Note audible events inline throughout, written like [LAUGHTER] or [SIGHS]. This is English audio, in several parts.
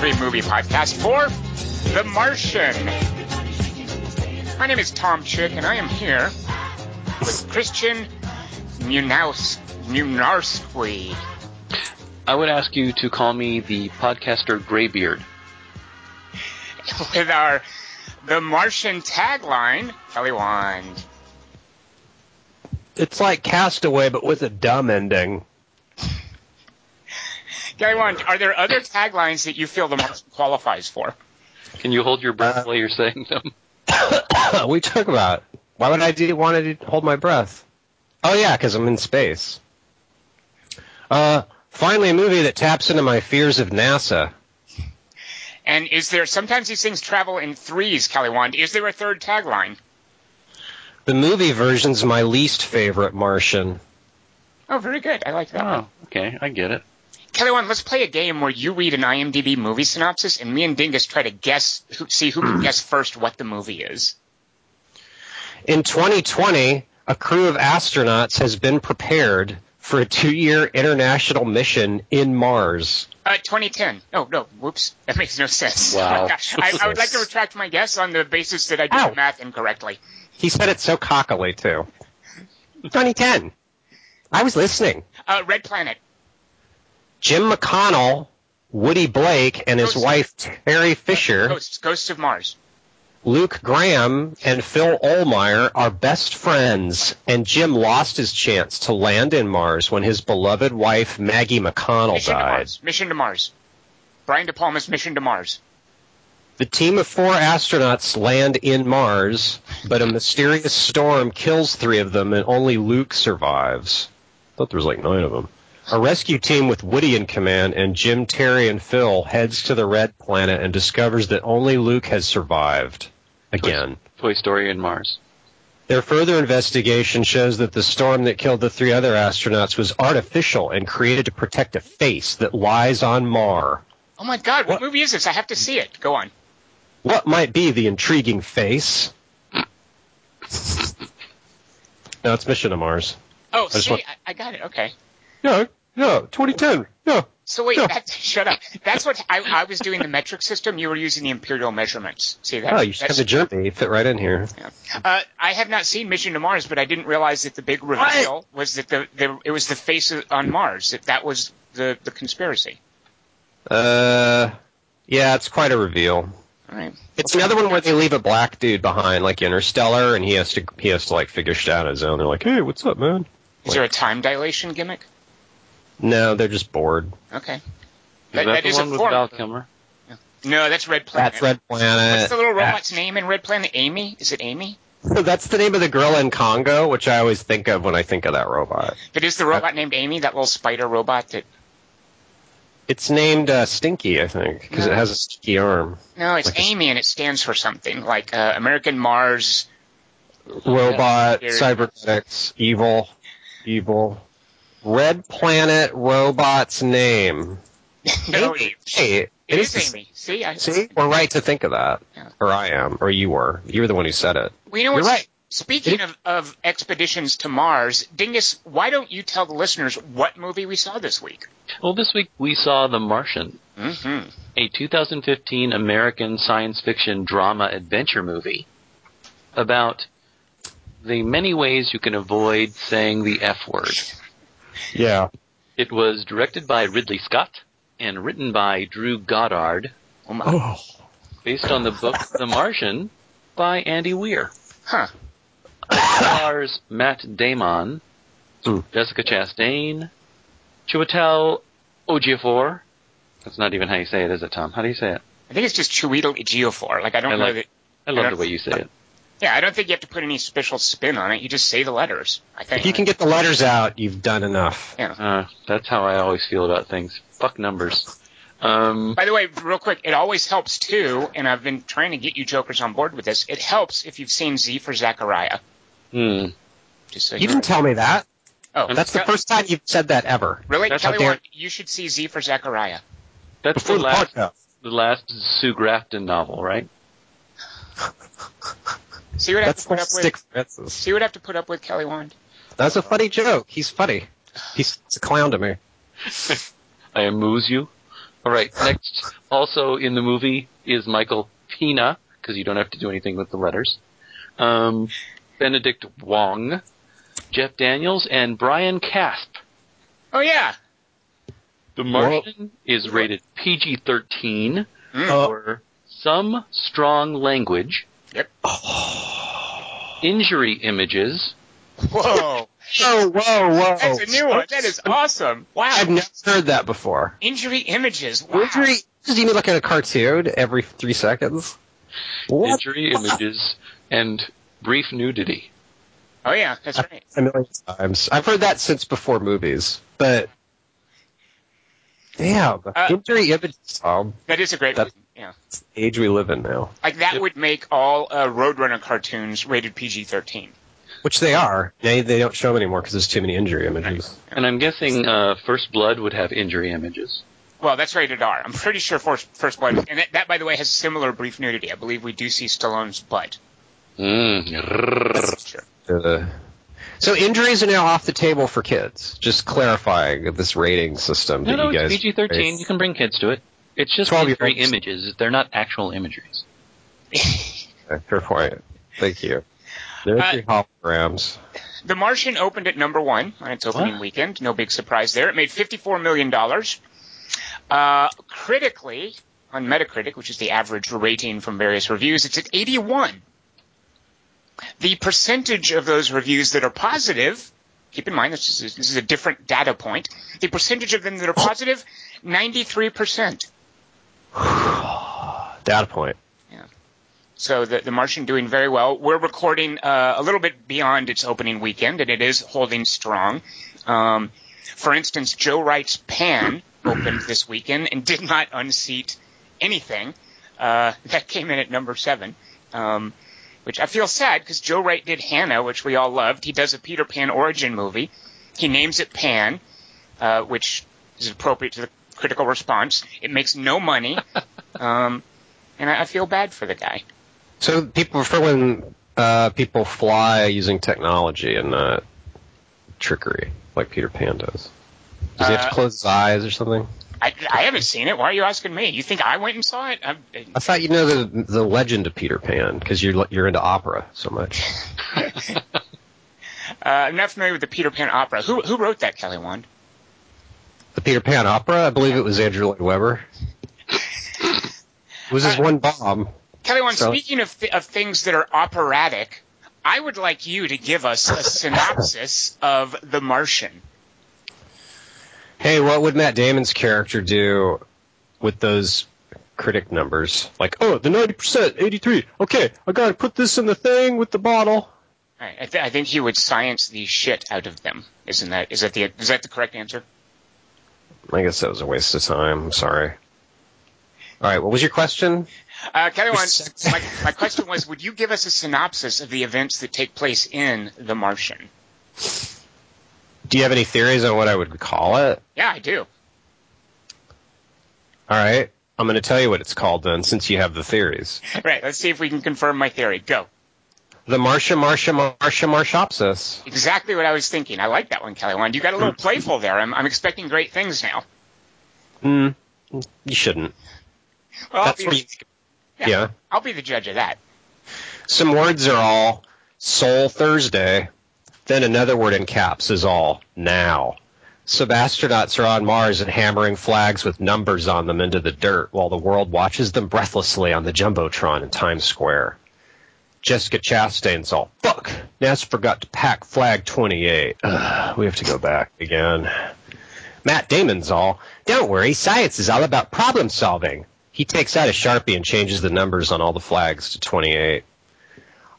Three Movie Podcast for The Martian. My name is Tom Chick, and I am here with Christian Munaus- Munarski. I would ask you to call me the podcaster Graybeard. [LAUGHS] with our The Martian tagline, Kelly Wand. It's like Castaway, but with a dumb ending. Kelly Wand, are there other taglines that you feel The Martian qualifies for? Can you hold your breath Uh, while you're saying them? [COUGHS] we talk about. Why would I do, want to hold my breath? Oh yeah, because I'm in space. Uh, finally, a movie that taps into my fears of NASA. And is there, sometimes these things travel in threes, Kelly Wand. Is there a third tagline? The movie version's my least favorite Martian. Oh, very good. I like that one. Oh, okay, I get it. Kelly Wand, let's play a game where you read an IMDb movie synopsis and me and Dingus try to guess, who, see who can [CLEARS THROAT] guess first what the movie is. In 2020, a crew of astronauts has been prepared for a two-year international mission in Mars. Uh, 2010. Oh, no. Whoops. That makes no sense. Wow. [LAUGHS] I, I would like to [LAUGHS] retract my guess on the basis that I did Ow. the math incorrectly. He said it so cockily too. [LAUGHS] 2010. I was listening. Uh, Red Planet. Jim McConnell, Woody Blake, and his Ghost. wife Terry Fisher, Ghosts. Ghosts of Mars. Luke Graham, and Phil Ohlmyer are best friends, and Jim lost his chance to land in Mars when his beloved wife Maggie McConnell Mission to. Mars. Mission to Mars. Brian De Palma's Mission to Mars. The team of four astronauts land in Mars, but a mysterious storm kills three of them, and only Luke survives. I thought there was like nine of them. A rescue team with Woody in command and Jim, Terry, and Phil heads to the Red Planet and discovers that only Luke has survived. Again. Toy Story and Mars. Their further investigation shows that the storm that killed the three other astronauts was artificial and created to protect a face that lies on Mars. Oh my god, what, What? movie is this? I have to see it. Go on. What might be the intriguing face? [LAUGHS] no, it's Mission to Mars. Oh, just see, want- I, I got it. Okay. Yeah, yeah, 2010. Yeah. So wait, Yeah. that, shut up. That's what I, I was doing the metric system. You were using the imperial measurements. See that? Oh, you should come That's- to Germany. You fit right in here. Uh, I have not seen Mission to Mars, but I didn't realize that the big reveal was that the, the it was the face of- on Mars. That that was the the conspiracy. Uh, yeah, it's quite a reveal. All right. It's another one where they leave a black dude behind, like Interstellar, and he has to he has to like figure shit out on his own. They're like, hey, what's up, man? Is there a time dilation gimmick? No, they're just bored. Okay. Is That- that, that the is a one with. Val Kilmer? No, that's Red Planet. That's Red Planet. What's the little Uh, robot's name in Red Planet? Amy? Is it Amy? So [LAUGHS] That's the name of the girl in Congo, which I always think of when I think of that robot. But is the robot named Amy? That little spider robot that? It's named uh, Stinky, I think, because it has a stinky arm. No, it's Like a- Amy, and it stands for something like uh, American Mars. Robot, Yeah. cybernetics, evil, evil. Red Planet robot's name. [LAUGHS] No, Amy. Hey, it is Amy. See, I, See, we're right to think of that. Yeah. Or I am, or you were. You were the one who said it. Well, you know You're right. Speaking of, of expeditions to Mars, Dingus, why don't you tell the listeners what movie we saw this week? Well, this week we saw The Martian, Mm-hmm. a 2015 American science fiction drama adventure movie about the many ways you can avoid saying the F word. Yeah. It was directed by Ridley Scott and written by Drew Goddard, Oh my. Oh. based on the book The Martian by Andy Weir. Huh. stars Matt Damon, Hmm. Jessica Chastain, Chiwetel Ejiofor. That's not even how you say it, is it, Tom? How do you say it? I think it's just Chiwetel Ejiofor. Like I don't I know like- that. I love I the way you say it. Yeah, I don't think you have to put any special spin on it. You just say the letters. I think. If you can get the letters out, you've done enough. Yeah. Uh, that's how I always feel about things. Fuck numbers. Um, By the way, real quick, it always helps too, and I've been trying to get you jokers on board with this. It helps if you've seen Z for Zachariah. hmm. Just so You didn't tell me that. Oh, That's the first time you've said that ever. Really, That's Kelly? how you should see Z for Zachariah. That's Before the the last, podcast. the last Sue Grafton novel, right? [LAUGHS] See what I have That's to put the up with. stick Francis. See what I have to put up with, Kelly Wand. That's a funny joke. He's funny. He's a clown to me. [LAUGHS] I amuse you. All right. Next, also in the movie is Michael Pena because you don't have to do anything with the letters. Um, Benedict Wong, Jeff Daniels, and Brian Casp. Oh yeah. The Martian is rated PG-13 Mm. for some strong language, Yep. injury images, Whoa. Whoa, [LAUGHS] whoa, whoa! That's a new one. That is awesome. Wow. I've never heard that before. Injury images. Wow. Injury? Does he mean like in a cartoon every three seconds? What? injury images, and brief nudity. Oh yeah, that's right. A million times. I've heard that since before movies, but damn, Uh, injury images. Um, That is a great That- movie. Yeah. age we live in now, Like that Yep. would make all uh, Roadrunner cartoons rated PG-13. which they are. They they don't show them anymore because there's too many injury images. And I'm guessing uh, First Blood would have injury images. Well, that's rated R. I'm pretty sure First, First Blood, and that, that, by the way, has similar brief nudity. I believe we do see Stallone's butt. Mm. Uh, so injuries are now off the table for kids. Just clarifying this rating system No, that no, you it's guys. PG-13. You can bring kids to it. It's just 12 year imagery images. They're not actual imageries. [LAUGHS] Okay, Fair point. Thank you. They're Uh, the holograms. The Martian opened at number one on its opening What? weekend. No big surprise there. It made $54 million. Uh, critically, on Metacritic, which is the average rating from various reviews, it's at 81. The percentage of those reviews that are positive, keep in mind this is, this is a different data point, the percentage of them that are positive, 93%. [SIGHS] Data point. Yeah. So the, the Martian doing very well. We're recording uh, a little bit beyond its opening weekend, and it is holding strong. Um, for instance, Joe Wright's Pan [CLEARS THROAT] opened this weekend and did not unseat anything. Uh, that came in at number seven, um, which I feel sad because Joe Wright did Hannah, which we all loved. He does a Peter Pan origin movie. He names it Pan, uh, which is appropriate to the critical response. It makes no money, [LAUGHS] um, and I, I feel bad for the guy. So people prefer when uh, people fly using technology and not trickery, like Peter Pan does. Does he have Uh, to close his eyes or something? I, I haven't seen it. Why are you asking me? You think I went and saw it? I'm, I thought you know the the legend of Peter Pan because you're you're into opera so much. [LAUGHS] uh, I'm not familiar with the Peter Pan opera. Who who wrote that, Kelly Wand? The Peter Pan opera, I believe it was Andrew Lloyd Webber. It was his Uh, one bomb. Kelly Wand, So- speaking of, th- of things that are operatic, I would like you to give us a synopsis of The Martian. Hey, what would Matt Damon's character do with those critic numbers? Like, oh, the ninety percent, eighty three. Okay, I gotta put this in the thing with the bottle. Right, I, th- I think he would science the shit out of them. Isn't that is that the is that the correct answer? I guess that was a waste of time. I'm sorry. All right, what was your question? Uh, Kelly Wand, my, my question was, would you give us a synopsis of the events that take place in The Martian? Do you have any theories on what I would call it? Yeah, I do. All right, I'm going to tell you what it's called then, since you have the theories. Right, let's see if we can confirm my theory. Go. The Marcia, Marcia, Marcia, Marshopsis. Exactly what I was thinking. I like that one, Kelly. You got a little playful there. I'm, I'm expecting great things now. Hmm. You shouldn't. Well, I'll be, yeah, Yeah. I'll be the judge of that. Some words are all Sol Thursday. Then another word in caps is all now. Subastronauts are on Mars and hammering flags with numbers on them into the dirt while the world watches them breathlessly on the Jumbotron in Times Square. Jessica Chastain's all, fuck, NASA forgot to pack flag 28. Ugh, we have to go back again. Matt Damon's all, don't worry, science is all about problem solving. He takes out a Sharpie and changes the numbers on all the flags to 28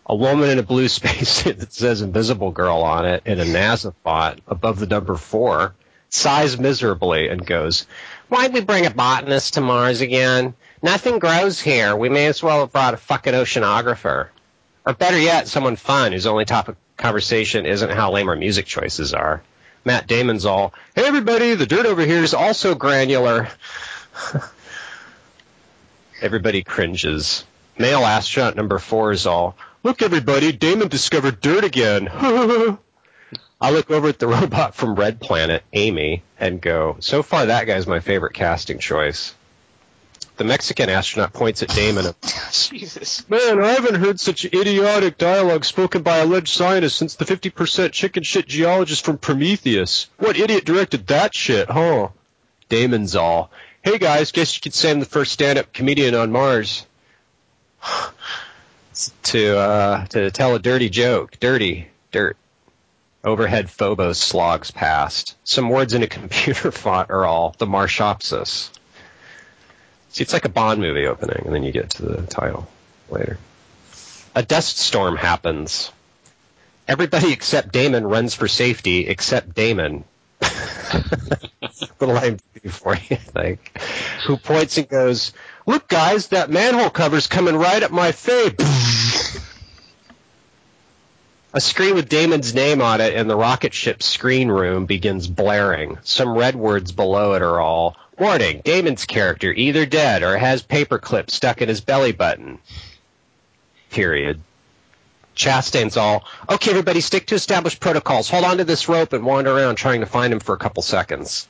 a woman in a blue [LAUGHS] spacesuit that says Invisible Girl on it in a NASA font above the number four sighs miserably and goes, Why'd we bring a botanist to Mars again? Nothing grows here. We may as well have brought a fucking oceanographer. Or better yet, someone fun whose only topic conversation isn't how lame our music choices are. Matt Damon's all, Hey everybody, the dirt over here is also granular. [LAUGHS] Everybody cringes. Male astronaut number four is all, Look everybody, Damon discovered dirt again. [LAUGHS] I look over at the [LAUGHS] robot from Red Planet, Amy, and go, so far that guy's my favorite casting choice. The Mexican astronaut points at Damon. and- [LAUGHS] Jesus. Man, I haven't heard such idiotic dialogue spoken by alleged scientists since the 50% chicken shit geologist from Prometheus. What idiot directed that shit, huh? Damon's all, hey guys, guess you could say I'm the first stand-up comedian on Mars. [SIGHS] to, uh, to tell a dirty joke. Dirty. Dirt. Overhead Phobos slogs past. Some words in a computer [LAUGHS] font are all the Marshopsis. See, it's like a Bond movie opening, and then you get to the title later. A dust storm happens. Everybody except Damon runs for safety, except Damon. [LAUGHS] Little IMDb for you, think. Who points and goes, "Look, guys, that manhole cover's coming right at my face." A screen with Damon's name on it in the rocket ship screen room begins blaring. Some red words below it are all Warning, Damon's character either dead or has paperclip stuck in his belly button. Period. Chastain's all, okay, everybody stick to established protocols. Hold on to this rope and wander around trying to find him for a couple seconds.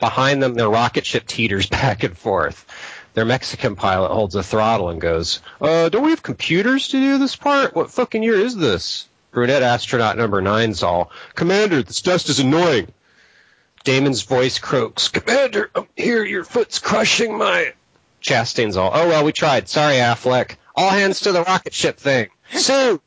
Behind them, their rocket ship teeters [LAUGHS] back and forth. Their Mexican pilot holds a throttle and goes, uh, don't we have computers to do this part? What fucking year is this? Brunette astronaut number nine's all, Commander, this dust is annoying. Damon's voice croaks, Commander, I'm here, your foot's crushing my... Chastain's all, oh well, we tried. Sorry, Affleck. All hands to the rocket ship thing. Soon!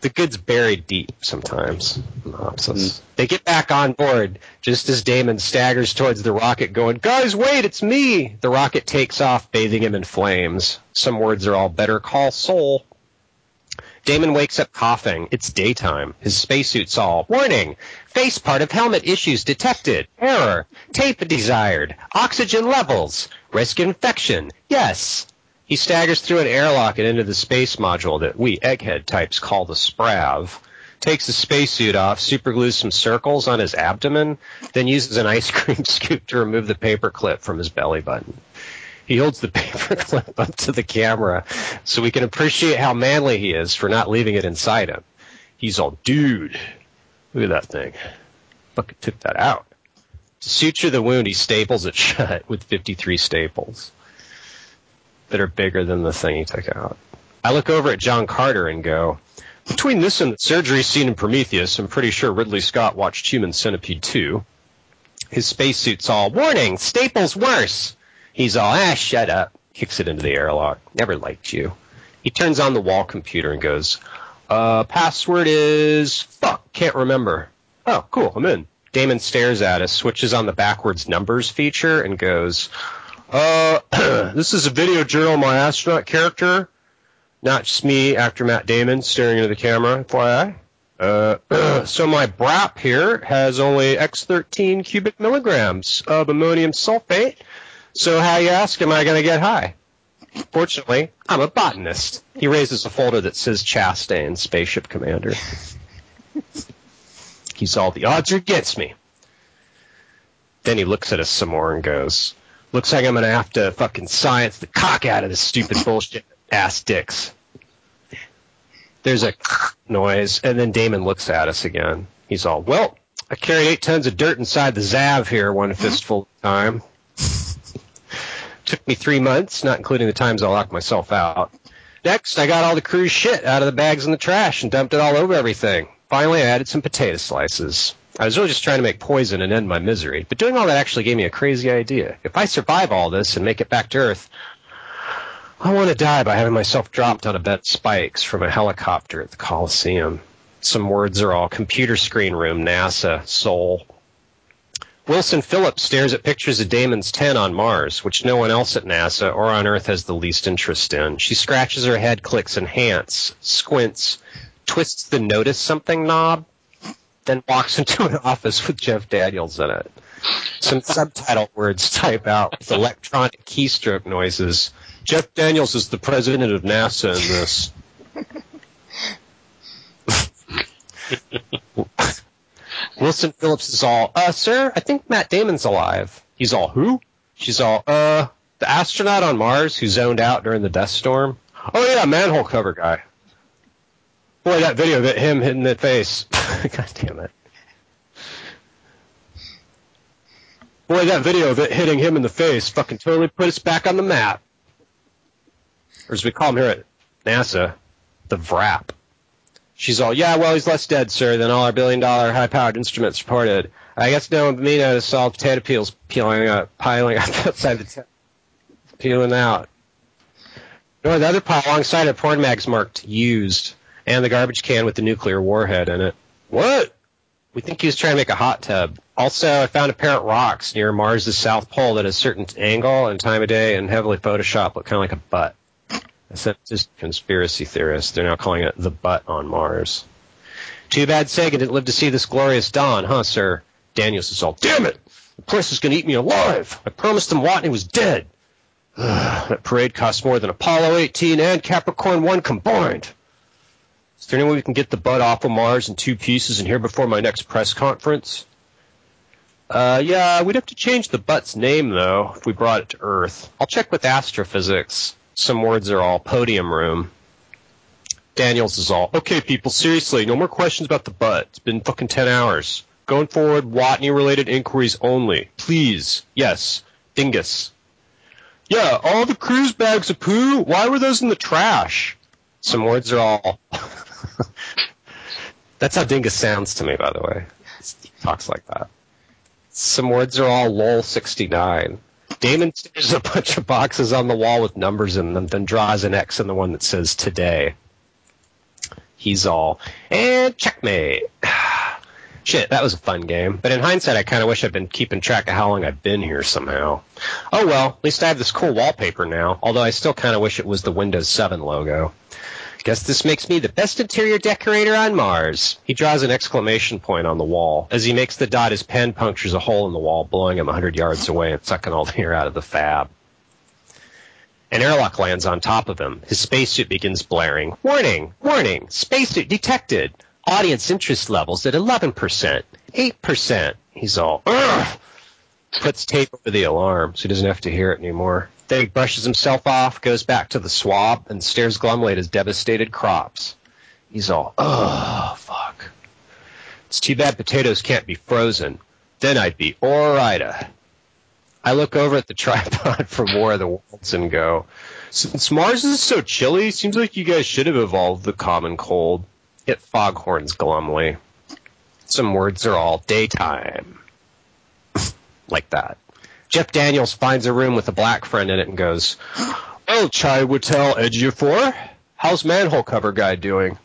the good's buried deep sometimes. Synopsis. They get back on board just as Damon staggers towards the rocket, going, Guys, wait, it's me! The rocket takes off, bathing him in flames. Some words are all better call soul. Damon wakes up coughing. It's daytime. His spacesuit's all, warning! Face part of helmet issues detected. Error. Tape desired. Oxygen levels. Risk infection. Yes. He staggers through an airlock and into the space module that we egghead types call the Sprav. Takes the spacesuit off, superglues some circles on his abdomen, then uses an ice cream [LAUGHS] scoop to remove the paperclip from his belly button. He holds the [LAUGHS] paperclip up to the camera so we can appreciate how manly he is for not leaving it inside him. He's all, dude, look at that thing. Fucking took that out. To suture the wound, he staples it [LAUGHS] shut with 53 staples that are bigger than the thing he took out. I look over at John Carter and go, between this and the surgery scene in Prometheus, I'm pretty sure Ridley Scott watched Human Centipede 2. His spacesuit's all, warning, staples worse. He's all, ah, shut up. Kicks it into the airlock. Never liked you. He turns on the wall computer and goes, uh, password is, fuck, can't remember. Oh, cool, I'm in. Damon stares at us, switches on the backwards numbers feature, and goes, uh, [CLEARS THROAT] this is a video journal of my astronaut character. Not just me, actor Matt Damon, staring into the camera, FYI. Uh, [CLEARS THROAT] so my BRAP here has only X13 cubic milligrams of ammonium sulfate. So how you ask, am I going to get high? Fortunately, I'm a botanist. He raises a folder that says Chastain, Spaceship Commander. He's all, the odds are against me. Then he looks at us some more and goes, looks like I'm going to have to fucking science the cock out of this stupid bullshit ass dicks. There's a noise, and then Damon looks at us again. He's all, well, I carried eight tons of dirt inside the Zav here one fistful of time. Took me three months, not including the times I locked myself out. Next, I got all the crew's shit out of the bags in the trash and dumped it all over everything. Finally, I added some potato slices. I was really just trying to make poison and end my misery, but doing all that actually gave me a crazy idea. If I survive all this and make it back to Earth, I want to die by having myself dropped on a bed of spikes from a helicopter at the Coliseum. Some words are all computer screen room, NASA, Seoul. Wilson Phillips stares at pictures of Damon's 10 on Mars, which no one else at NASA or on Earth has the least interest in. She scratches her head, clicks enhance, squints, twists the notice something knob, then walks [LAUGHS] into an office with Jeff Daniels in it. Some subtitle words type out with electronic keystroke noises. Jeff Daniels is the president of NASA in this. [LAUGHS] Wilson Phillips is all, uh, sir, I think Matt Damon's alive. He's all, who? She's all, uh, The astronaut on Mars who zoned out during the dust storm. Oh yeah, manhole cover guy. Boy, that video of it, him hitting the face. [LAUGHS] God damn it. Boy, that video of it hitting him in the face fucking totally put us back on the map. Or as we call him here at NASA, the VRAP. She's all, yeah, well, he's less dead, sir, than all our billion dollar high powered instruments reported. I guess no one me noticed all potato peels peeling up, piling up [LAUGHS] outside the tent, peeling out. No, the other pile alongside it, porn mags marked used, and the garbage can with the nuclear warhead in it. What? We think he was trying to make a hot tub. Also, I found a of rocks near Mars' south pole at a certain angle and time of day and heavily photoshopped look kind of like a butt. Except just conspiracy theorists. They're now calling it the butt on Mars. Too bad Sagan didn't live to see this glorious dawn, huh, sir? Daniels is all, damn it! The press is going to eat me alive! I promised them Watney was dead! that parade costs more than Apollo 18 and Capricorn 1 combined. Is there any way we can get the butt off of Mars in two pieces and here before my next press conference? Uh, yeah, we'd have to change the butt's name though if we brought it to Earth. I'll check with astrophysics. Some words are all podium room. Daniels is all, okay people, seriously, no more questions about the butt. It's been fucking 10 hours. Going forward, Watney related inquiries only. Please. Yes. Dingus. Yeah, all the cruise bags of poo, why were those in the trash? Some words are all. [LAUGHS] That's how Dingus sounds to me, by the way. He talks like that. Some words are all lol 69. Damon stares a bunch of boxes on the wall with numbers in them, then draws an X in the one that says today. He's all, and checkmate. [SIGHS] Shit, that was a fun game. But in hindsight, I kind of wish I'd been keeping track of how long I've been here somehow. Oh well, at least I have this cool wallpaper now, although I still kind of wish it was the Windows 7 logo. Guess this makes me the best interior decorator on Mars. He draws an exclamation point on the wall. As he makes the dot, his pen punctures a hole in the wall, blowing him a hundred yards away and sucking all the air out of the fab. An airlock lands on top of him. His spacesuit begins blaring. Warning! Warning! Spacesuit detected! Audience interest levels at 11%, 8%. He's all, Ugh! puts tape over the alarm so he doesn't have to hear it anymore. Then he brushes himself off, goes back to the swab, and stares glumly at his devastated crops. He's all, oh, fuck. It's too bad potatoes can't be frozen. Then I'd be alrighta. I look over at the [LAUGHS] tripod from War of the Worlds and go, since Mars is so chilly, seems like you guys should have evolved the common cold. It foghorns glumly. Some words are all daytime. [LAUGHS] like that. Jeff Daniels finds a room with a black friend in it and goes, Well, Chai would tell Edgefor, how's manhole cover guy doing?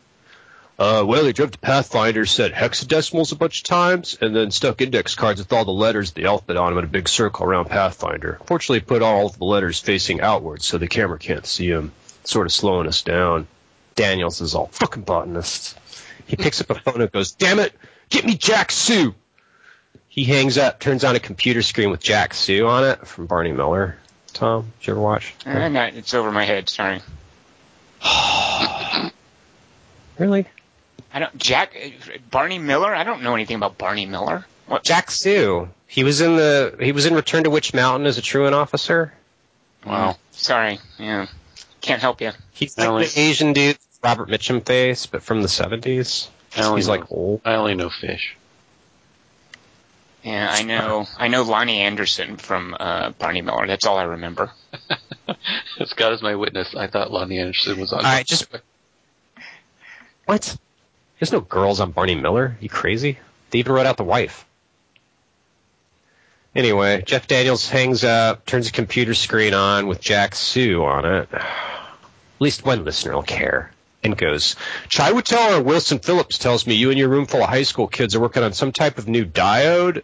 Uh, well, he drove to Pathfinder, said hexadecimals a bunch of times, and then stuck index cards with all the letters of the alphabet on them in a big circle around Pathfinder. Fortunately, put all the letters facing outwards so the camera can't see them, sort of slowing us down. Daniels is all fucking botanist. He picks up a phone and goes, "Damn it, get me Jack Soo." He hangs up, turns on a computer screen with Jack Soo on it from Barney Miller. Tom, did you ever watch? Uh, no, it's over my head. Sorry. [SIGHS] really? I don't. Jack Barney Miller. I don't know anything about Barney Miller. What? Jack Soo. He was in the. He was in Return to Witch Mountain as a truant officer. Wow. Sorry. Yeah. Can't help you. He's like the Asian dude, Robert Mitchum face, but from the seventies. He's like old. I only know fish. Yeah, I know. I know Loni Anderson from uh, Barney Miller. That's all I remember. [LAUGHS] Scott is my witness. I thought Loni Anderson was on. All right, just what? There's no girls on Barney Miller. You crazy? They even wrote out the wife. Anyway, Jeff Daniels hangs up, turns the computer screen on with Jack Soo on it. At least one listener will care. And goes, Chai would or Wilson Phillips tells me you and your room full of high school kids are working on some type of new diode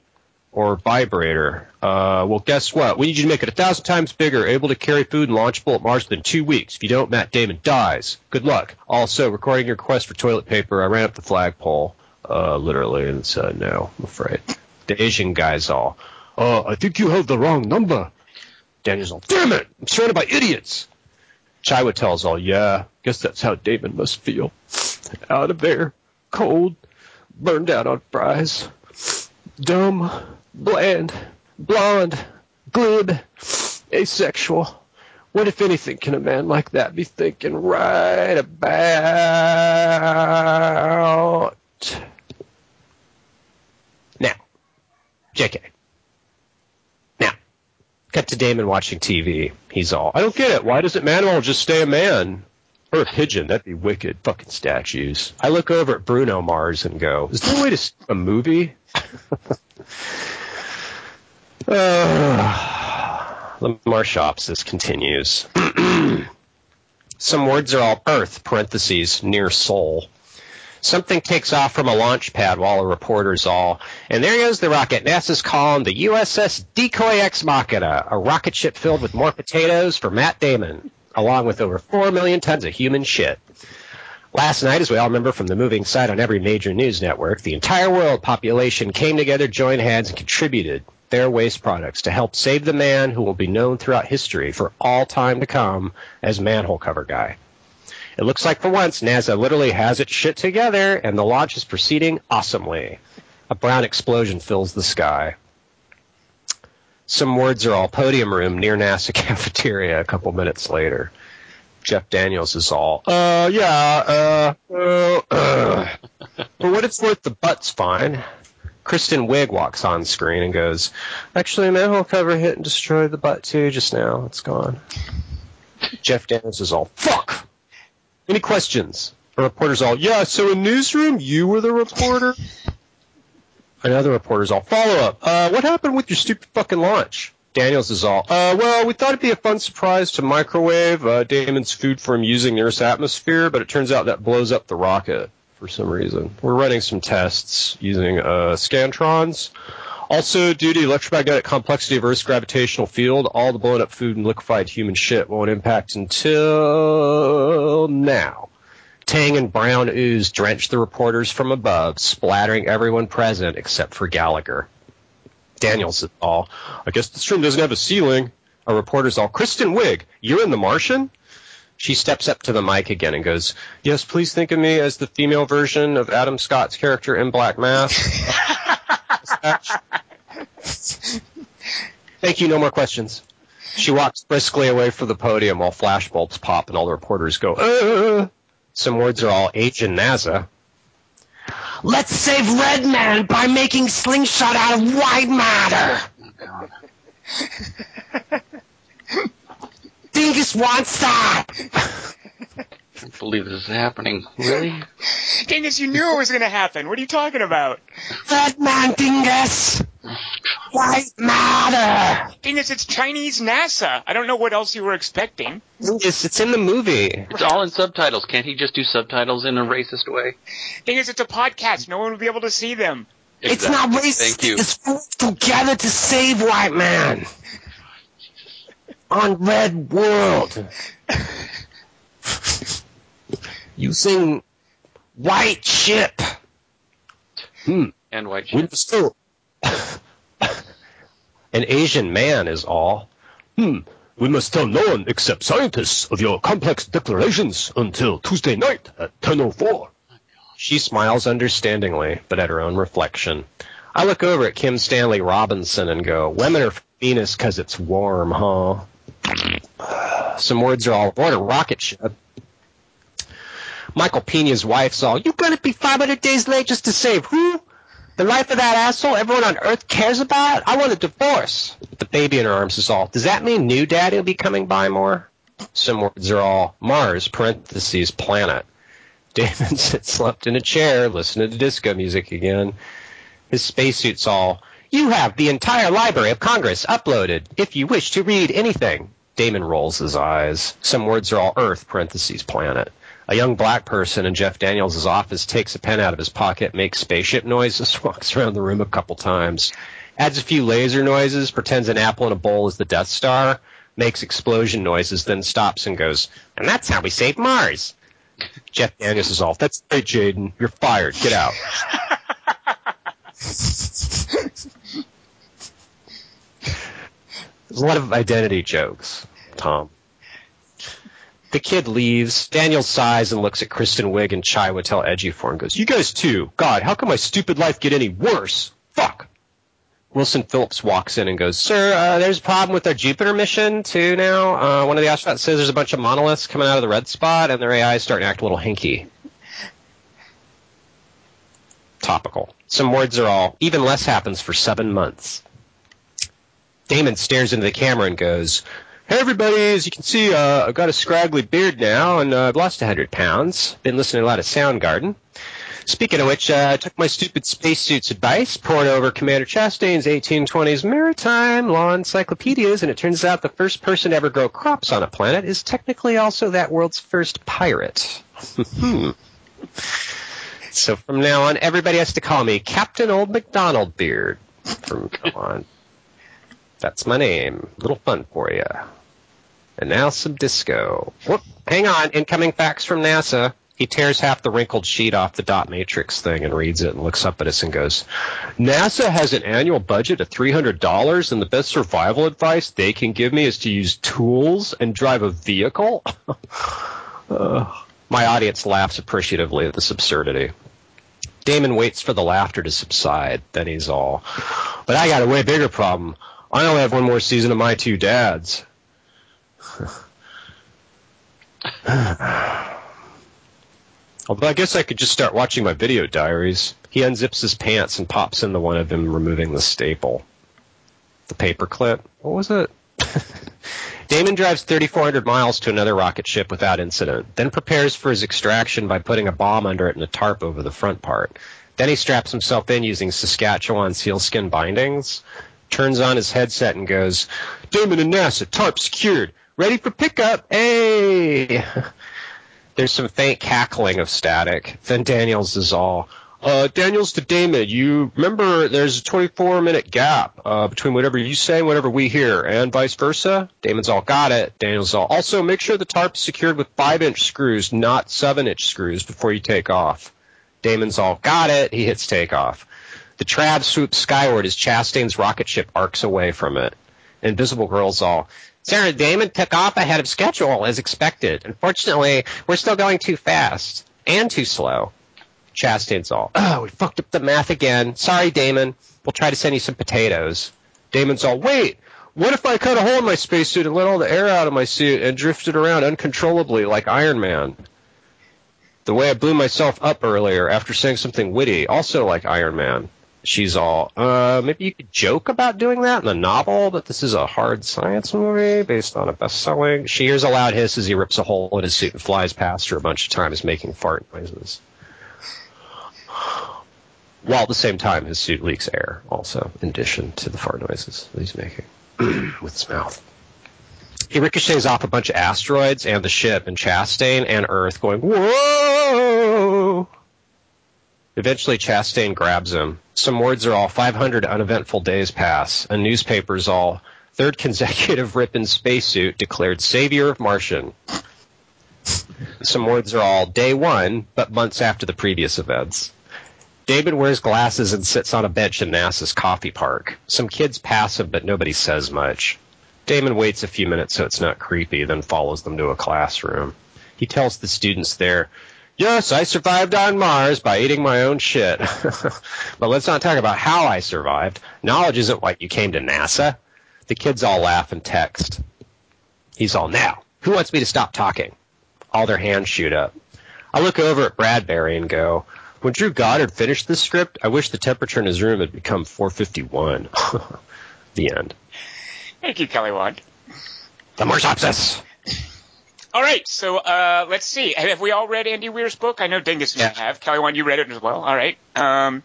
or vibrator. Uh, well, guess what? We need you to make it a thousand times bigger, able to carry food and launchable at Mars within two weeks. If you don't, Matt Damon dies. Good luck. Also, recording your request for toilet paper, I ran up the flagpole, uh, literally, and said no, I'm afraid. The Asian guy's all, uh, I think you have the wrong number. Daniel's all, damn it! I'm surrounded by idiots! Chiwetel's tells all, yeah, guess that's how Damon must feel. Out of there, cold, burned out on fries, dumb, bland, blonde, glib, asexual. What, if anything, can a man like that be thinking right about now? JK. Now, cut to Damon watching TV. He's all, I don't get it. Why doesn't Manuel just stay a man? Or a pigeon, that'd be wicked. Fucking statues. I look over at Bruno Mars and go, is there a way to a movie? [LAUGHS] uh, the Marshopsis continues. [CLEARS THROAT] Some words are all Earth, parentheses, near Sol. Something takes off from a launch pad while a reporter's all, and there goes the rocket. NASA's calling the USS Decoy Ex Machina, a rocket ship filled with more potatoes for Matt Damon, along with over 4 million tons of human shit. Last night, as we all remember from the moving site on every major news network, the entire world population came together, joined hands, and contributed their waste products to help save the man who will be known throughout history for all time to come as manhole cover guy. It looks like for once NASA literally has its shit together and the launch is proceeding awesomely. A brown explosion fills the sky. Some words are all podium room near NASA [LAUGHS] cafeteria a couple minutes later. Jeff Daniels is all, uh, yeah, uh, uh, uh. [LAUGHS] For what it's worth, the butt's fine. Kristen Wiig walks on screen and goes, actually, manhole cover hit and destroyed the butt too just now. It's gone. [LAUGHS] Jeff Daniels is all, fuck! Any questions? A reporter's all, yeah, so in newsroom, you were the reporter? [LAUGHS] Another reporter's all, follow up, uh, what happened with your stupid fucking launch? Daniels is all, uh, well, we thought it'd be a fun surprise to microwave uh, Damon's food from using the Earth's atmosphere, but it turns out that blows up the rocket for some reason. We're running some tests using uh, scantrons. Also, due to electromagnetic complexity of Earth's gravitational field, all the blown up food and liquefied human shit won't impact until now. Tang and brown ooze drenched the reporters from above, splattering everyone present except for Gallagher. Daniels all, I guess this room doesn't have a ceiling. A reporter's all, Kristen Wiig, you're in The Martian? She steps up to the mic again and goes, Yes, please think of me as the female version of Adam Scott's character in Black Mass. [LAUGHS] Thank you. No more questions. She walks briskly away from the podium while flashbulbs pop and all the reporters go, uh. Some words are all H and NASA. Let's save Red Man by making slingshot out of white matter. [LAUGHS] Dingus wants that. I can't believe this is happening. Really? Dingus, you knew it was going to happen. What are you talking about? Redman Dingus. White matter. Dingus, it's Chinese NASA. I don't know what else you were expecting. Dingus, it's in the movie. It's all in subtitles. Can't he just do subtitles in a racist way? Dingus, it's a podcast. No one will be able to see them. It's not racist. Thank you. It's together to save white man. On Red World. you Using white ship. Hmm. And white We shit. still. An Asian man is all. Hmm. We must tell no one except scientists of your complex declarations until Tuesday night at 10.04. She smiles understandingly, but at her own reflection. I look over at Kim Stanley Robinson and go, women are Venus 'cause it's warm, huh? Some words are all aboard a rocket ship. Michael Pena's wife's all, you gonna be 500 days late just to save who? The life of that asshole everyone on Earth cares about? I want a divorce. The baby in her arms is all, does that mean new daddy will be coming by more? Some words are all Mars, parentheses, planet. [LAUGHS] Sits slumped in a chair, listening to disco music again. His spacesuit's all, you have the entire Library of Congress uploaded if you wish to read anything. Damon rolls his eyes. Some words are all Earth, parentheses, planet. A young black person in Jeff Daniels' office takes a pen out of his pocket, makes spaceship noises, [LAUGHS] walks around the room a couple times, adds a few laser noises, pretends an apple in a bowl is the Death Star, makes explosion noises, then stops and goes, and that's how we save Mars. Jeff Daniels is off. That's great, Jaden. You're fired. Get out. [LAUGHS] There's a lot of identity jokes, Tom. The kid leaves. Daniel sighs and looks at Kristen Wiig and Chiwetel Ejiofor and goes, "You guys too. God, how can my stupid life get any worse? Fuck." Wilson Phillips walks in and goes, "Sir, uh, there's a problem with our Jupiter mission too now. Uh, one of the astronauts says there's a bunch of monoliths coming out of the red spot, and their AI is starting to act a little hinky." Topical. Some words are all. Even less happens for seven months. Damon stares into the camera and goes, Hey everybody, as you can see, uh, I've got a scraggly beard now and uh, I've lost 100 pounds. Been listening to a lot of Soundgarden. Speaking of which, uh, I took my stupid spacesuit's advice, poured over Commander Chastain's 1820s maritime law encyclopedias, and it turns out the first person to ever grow crops on a planet is technically also that world's first pirate. Hmm. so from now on, everybody has to call me Captain Old McDonald Beard. From now on. That's my name. Little fun for you. And now some disco. Whoop, hang on. Incoming fax from NASA. He tears half the wrinkled sheet off the dot matrix thing and reads it and looks up at us and goes, NASA has an annual budget of $300 and the best survival advice they can give me is to use tools and drive a vehicle? [LAUGHS] uh, my audience laughs appreciatively at this absurdity. Damon waits for the laughter to subside. Then he's all, but I got a way bigger problem. I only have one more season of My Two Dads. [SIGHS] Although I guess I could just start watching my video diaries. He unzips his pants and pops into one of him removing the staple. The paper clip. What was it? [LAUGHS] Damon drives 3,400 miles to another rocket ship without incident, then prepares for his extraction by putting a bomb under it and a tarp over the front part. Then he straps himself in using Saskatchewan sealskin bindings, turns on his headset and goes, Damon and NASA, tarp secured, ready for pickup. Hey! [LAUGHS] There's some faint cackling of static. Then Daniels is all, uh, Daniels to Damon, you remember there's a 24 minute gap uh, between whatever you say and whatever we hear, and vice versa. Damon's all got it. Daniels all also make sure the tarp's secured with five inch screws, not seven inch screws, before you take off. Damon's all got it. He hits takeoff. The Trav swoops skyward as Chastain's rocket ship arcs away from it. Invisible Girl's all, Sarah Damon took off ahead of schedule as expected. Unfortunately, we're still going too fast and too slow. Chastain's all, oh, [CLEARS THROAT] we fucked up the math again. Sorry, Damon. We'll try to send you some potatoes. Damon's all, wait, what if I cut a hole in my spacesuit and let all the air out of my suit and drifted around uncontrollably like Iron Man? The way I blew myself up earlier after saying something witty, also like Iron Man. She's all, uh, maybe you could joke about doing that in the novel, but this is a hard science movie based on a best-selling. She hears a loud hiss as he rips a hole in his suit and flies past her a bunch of times, making fart noises while at the same time his suit leaks air also in addition to the fart noises that he's making [CLEARS THROAT] with his mouth. He ricochets off a bunch of asteroids and the ship and Chastain and Earth going, whoa! Eventually Chastain grabs him. Some words are all 500 uneventful days pass. A newspaper's all third consecutive rip in spacesuit declared savior of Martian. Some words are all day one, but months after the previous events. David wears glasses and sits on a bench in NASA's coffee park. Some kids pass him, but nobody says much. Damon waits a few minutes so it's not creepy, then follows them to a classroom. He tells the students there, Yes, I survived on Mars by eating my own shit. [LAUGHS] but let's not talk about how I survived. Knowledge isn't what you came to NASA. The kids all laugh and text. He's all, now, who wants me to stop talking? All their hands shoot up. I look over at Bradbury and go, when Drew Goddard finished this script, I wish the temperature in his room had become 451. [LAUGHS] the end. Thank you, Kelly Wand. The Marsopsis. All right, so uh, let's see. Have we all read Andy Weir's book? I know Dingus and Yeah. I have. Kelly Wand, you read it as well. All right. Um,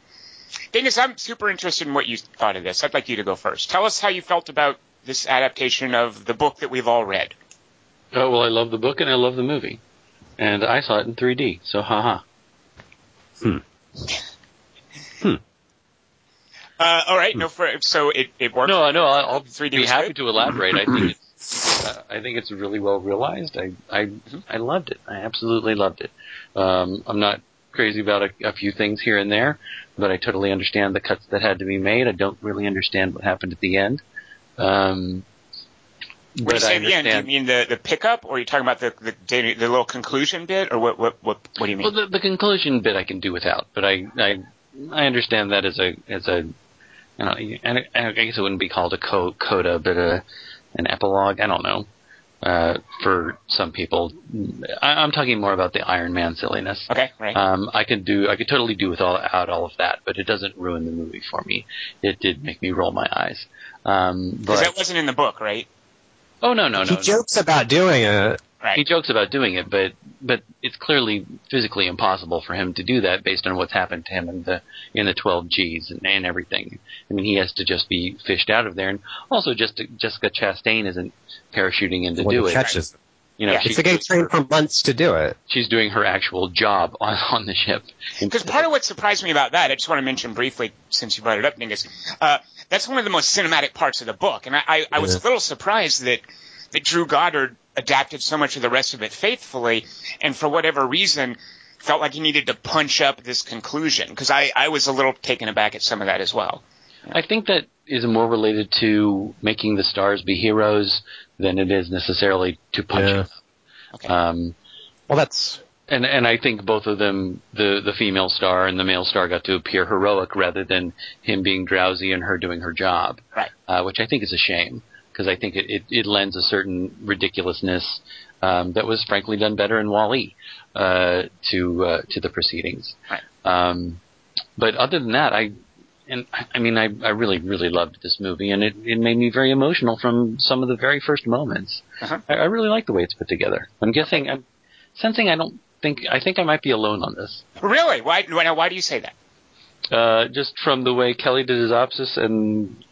Dingus, I'm super interested in what you thought of this. I'd like you to go first. Tell us how you felt about this adaptation of the book that we've all read. Oh well, I love the book and I love the movie, and I saw it in 3D. So haha. Uh, all right, no, for, so it, it worked. No, no, I'll, I'll 3D be happy good? to elaborate. I think it's, uh, I think it's really well realized. I, I, I loved it. I absolutely loved it. Um, I'm not crazy about a, a few things here and there, but I totally understand the cuts that had to be made. I don't really understand what happened at the end. Um, When you say I the end, do you mean the, the pickup, or are you talking about the, the the little conclusion bit, or what what what, what do you mean? Well, the, the conclusion bit I can do without, but I, I, I understand that as a as a you know, I guess it wouldn't be called a co- coda, but a an epilogue. I don't know. Uh, for some people, I, I'm talking more about the Iron Man silliness. Okay, right. Um, I could do, I could totally do without all of that, but it doesn't ruin the movie for me. It did make me roll my eyes. Um, Because but that wasn't in the book, right? oh no, no, no, he no. jokes about doing it. Right. he jokes about doing it, but but it's clearly physically impossible for him to do that based on what's happened to him in the in the 12 Gs and, and everything. I mean, he has to just be fished out of there, and also just Jessica Chastain isn't parachuting in to when do he it. catches it. You know, Yeah. she's, It's a guy trained for months to do it. she's doing her actual job [LAUGHS] on, on the ship. Because part of what surprised me about that, I just want to mention briefly, since you brought it up, Dingus, uh, that's one of the most cinematic parts of the book, and I, I, I was Yeah. a little surprised that that Drew Goddard adapted so much of the rest of it faithfully, and for whatever reason, felt like he needed to punch up this conclusion. Because I, I was a little taken aback at some of that as well. I think that is more related to making the stars be heroes than it is necessarily to punching. Yeah. them. Okay. Um, Well, that's and and I think both of them, the the female star and the male star, got to appear heroic rather than him being drowsy and her doing her job. Right. Uh, which I think is a shame because I think it, it, it lends a certain ridiculousness um, that was frankly done better in Wall-E uh, to uh, to the proceedings. Right. Um, but other than that, I and I mean I, I really really loved this movie and it, it made me very emotional from some of the very first moments. Uh-huh. I, I really like the way it's put together. I'm guessing I'm sensing I don't think I think I might be alone on this. Really? Why, why, why do you say that? Uh, just from the way Kelly did his opsis and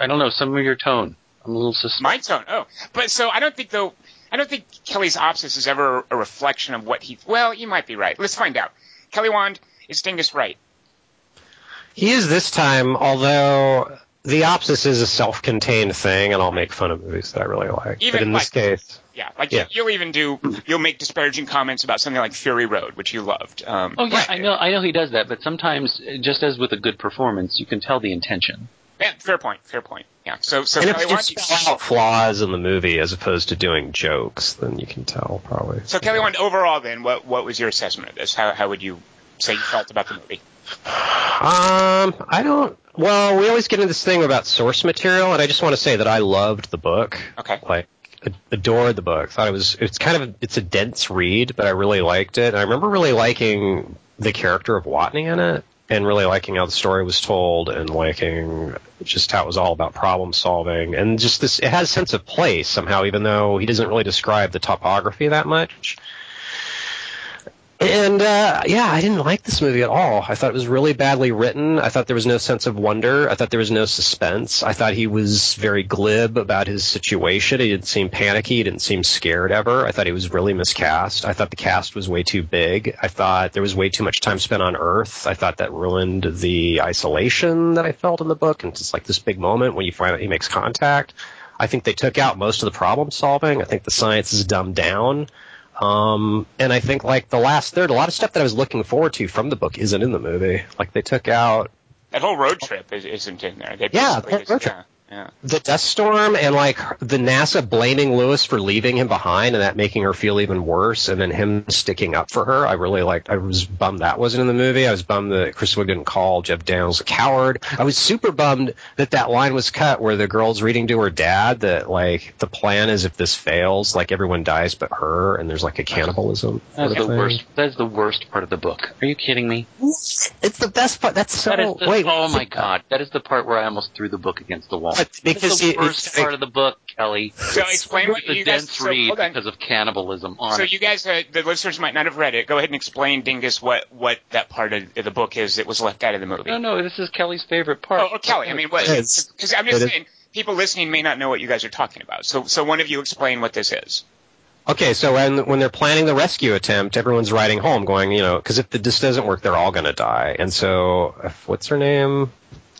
I don't know some of your tone. I'm a little suspicious. My tone. Oh, but so I don't think though. I don't think Kelly's opsis is ever a reflection of what he. Well, you might be right. Let's find out. Kelly Wand is Dingus right? he is this time. Although the Opsis is a self-contained thing, and I'll make fun of movies that I really like. Even but in this case, Yeah, like Yeah. you'll even do. You'll make disparaging comments about something like Fury Road, which you loved. Um, Oh yeah, I know I know he does that, but sometimes just as with a good performance, you can tell the intention. Yeah, fair point. Fair point. Yeah. So, so and Kelly if you spell out flaws in the movie as opposed to doing jokes, then you can tell probably. So Kelly Wand, overall, then, what what was your assessment of this? How how would you say you felt about the movie? Um, I don't. Well, we always get into this thing about source material, and I just want to say that I loved the book. Okay. Like, adored the book. Thought it was. It's kind of. It's a dense read, but I really liked it. And I remember really liking the character of Watney in it, and really liking how the story was told, and liking just how it was all about problem solving, and just this. It has a sense of place somehow, even though he doesn't really describe the topography that much. And uh, yeah, I didn't like this movie at all. I thought it was really badly written. I thought there was no sense of wonder. I thought there was no suspense. I thought he was very glib about his situation. He didn't seem panicky. He didn't seem scared ever. I thought he was really miscast. I thought the cast was way too big. I thought there was way too much time spent on Earth. I thought that ruined the isolation that I felt in the book. And it's like this big moment when you find out he makes contact. I think they took out most of the problem solving. I think the science is dumbed down. Um, and I think like the last third, a lot of stuff that I was looking forward to from the book isn't in the movie. Like they took out That whole road trip is, isn't in there. They Yeah, the road trip. Yeah, yeah. the dust storm and like the NASA blaming Lewis for leaving him behind and that making her feel even worse and then him sticking up for her. I really liked, I was bummed that wasn't in the movie. I was bummed that Chris Wood didn't call Jeff Daniels a coward. I was super bummed that that line was cut where the girl's reading to her dad that like the plan is if this fails, like everyone dies but her and there's like a cannibalism. That's the thing. worst. That's the worst part of the book. Are you kidding me? It's the best part. That's so. That the, wait, oh my god, that is the part where I almost threw the book against the wall. But because That's the it- worst it's- part of the book, Kelly. So explain what the you guys. dense So, read because of cannibalism on So it. you guys, uh, the listeners might not have read it. Go ahead and explain, Dingus, what what that part of the book is that was left out of the movie. no, no, this is Kelly's favorite part. Oh, oh, Kelly. I mean, what? Because I'm just It is. saying, people listening may not know what you guys are talking about. So, so one of you explain what this is. Okay, so when when they're planning the rescue attempt, everyone's riding home, going, you know, because if the, this doesn't work, they're all going to die. And so, if, what's her name?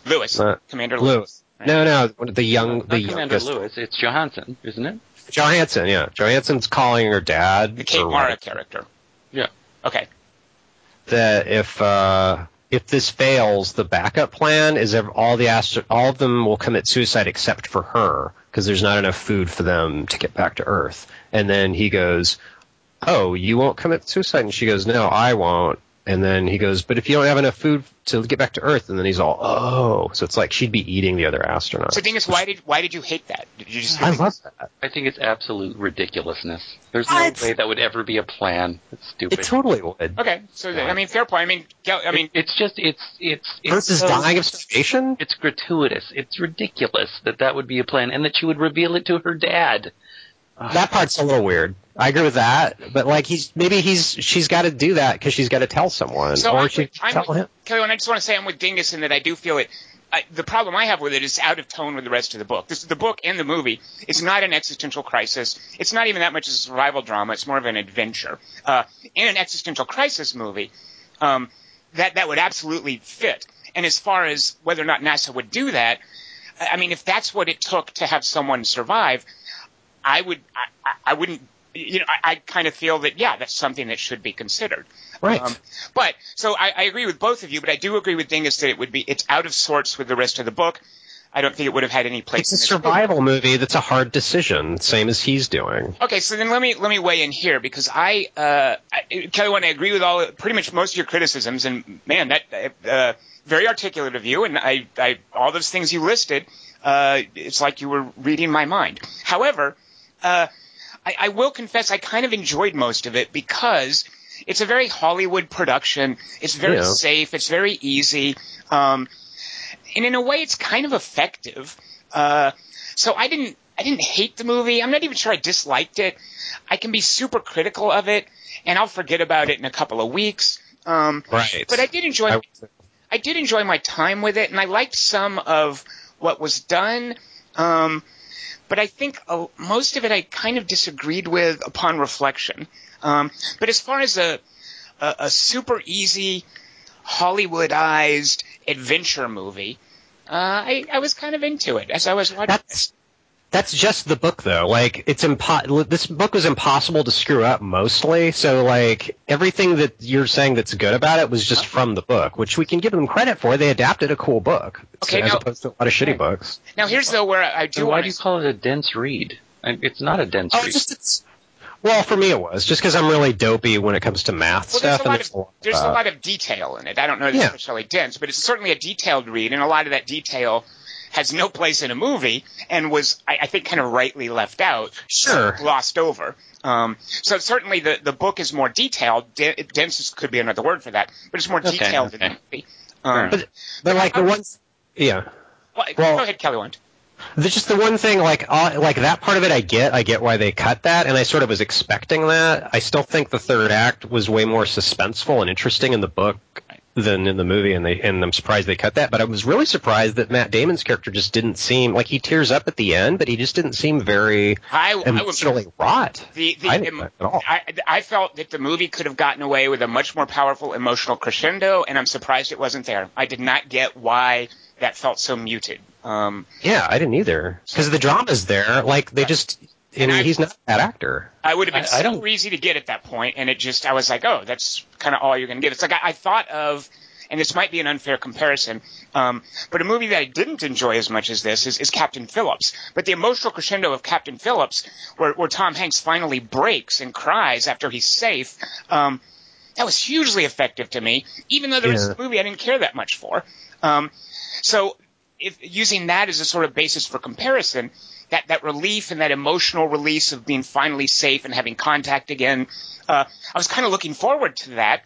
Lewis, Uh, Commander Lewis. Lewis. No, no, the young, Not the Commander youngest, Lewis. It's Johanssen, isn't it? Johanssen. Yeah, Johanssen's calling her dad. the Kate Mara what- character. Yeah. Okay. that if uh, if this fails, the backup plan is ev- all the astro- all of them will commit suicide except for her because there's not enough food for them to get back to Earth. And then he goes, "Oh, you won't commit suicide?" And she goes, "No, I won't." And then he goes, but if you don't have enough food to get back to Earth, and then he's all, oh, so it's like she'd be eating the other astronauts. So, Dingus, why did why did you hate that? Did you just I love that. I think it's absolute ridiculousness. There's no What? way that would ever be a plan. It's stupid. It totally would. okay? So, I mean, fair point. I mean, Gal- I mean, It- it's just it's it's it's Earth is so- dying of starvation. It's gratuitous. It's ridiculous that that would be a plan, and that she would reveal it to her dad. That part's a little weird. I agree with that, but like he's maybe he's she's got to do that because she's got to tell someone, So or I'm, she I'm tell with, him. Kelly, and I just want to say I'm with Dingus in that I do feel it. I, the problem I have with it is out of tone with the rest of the book. This, the book and the movie is not an existential crisis. It's not even that much as a survival drama. It's more of an adventure. Uh, in an existential crisis movie, um, that that would absolutely fit. And as far as whether or not NASA would do that, I I mean, if that's what it took to have someone survive, I would, I, I- I wouldn't, you know, I, I kind of feel that, yeah, that's something that should be considered. Right. Um, but, so I, I agree with both of you, but I do agree with Dingus that it would be, it's out of sorts with the rest of the book. I don't think it would have had any place It's a in this movie. survival movie that's a hard decision, same as he's doing. Okay, so then let me let me weigh in here because I, uh, I Kelly, when I agree with all pretty much most of your criticisms, and man, that uh, very articulate of you, and I, I all those things you listed, uh, it's like you were reading my mind. However, uh, I, I will confess I kind of enjoyed most of it because it's a very Hollywood production. It's very Yeah. safe. It's very easy. Um, and in a way, it's kind of effective. Uh, so I didn't, I didn't hate the movie. I'm not even sure I disliked it. I can be super critical of it, and I'll forget about it in a couple of weeks. Um, Right. but I did enjoy, I- I did enjoy my time with it, and I liked some of what was done. Um, but I think uh, most of it I kind of disagreed with upon reflection. Um, but as far as a, a, a super easy Hollywoodized adventure movie, uh, I, I was kind of into it as I was watching. That's that's just the book though. Like it's impo- this book was impossible to screw up mostly. So like everything that you're saying that's good about it was just from the book, which we can give them credit for. They adapted a cool book Okay, as now- opposed to a lot of shitty books. Now here's though where I, I do So why do you call it a dense read? I- It's not a dense Oh, read. just it's well for me it was just because I'm really dopey when it comes to math Well, stuff. there's a lot and of there's there's a lot of detail in it. I don't know if it's Yeah. necessarily dense, but it's certainly a detailed read, and a lot of that detail has no place in a movie and was, I, I think, kind of rightly left out. Sure. glossed over. Um, so certainly the, the book is more detailed. De- dense could be another word for that, but it's more Okay, detailed okay. than the movie. Um, But but like the ones, yeah. well, well- go ahead, Kelly. Wand. There's just the one thing, like, uh, like that part of it, I get. I get why they cut that, and I sort of was expecting that. I still think the third act was way more suspenseful and interesting in the book than in the movie, and they and I'm surprised they cut that. But I was really surprised that Matt Damon's character just didn't seem like he tears up at the end, but he just didn't seem very I, I emotionally wrought. The, the, I didn't that at all. I, I felt that the movie could have gotten away with a much more powerful emotional crescendo, and I'm surprised it wasn't there. I did not get why that felt so muted. Um, Yeah, I didn't either because the drama's there. Like they just, and, And he's not that actor. I would have been I- I don't- super easy to get at that point, and it just I was like, oh, that's kind of all you're going to get. It's like I, I thought of, and this might be an unfair comparison, um, but a movie that I didn't enjoy as much as this is, is Captain Phillips. But the emotional crescendo of Captain Phillips, where, where Tom Hanks finally breaks and cries after he's safe, um, that was hugely effective to me. Even though there rest Yeah. of the movie I didn't care that much for. Um, so if, using that as a sort of basis for comparison, that, that relief and that emotional release of being finally safe and having contact again, uh, I was kind of looking forward to that.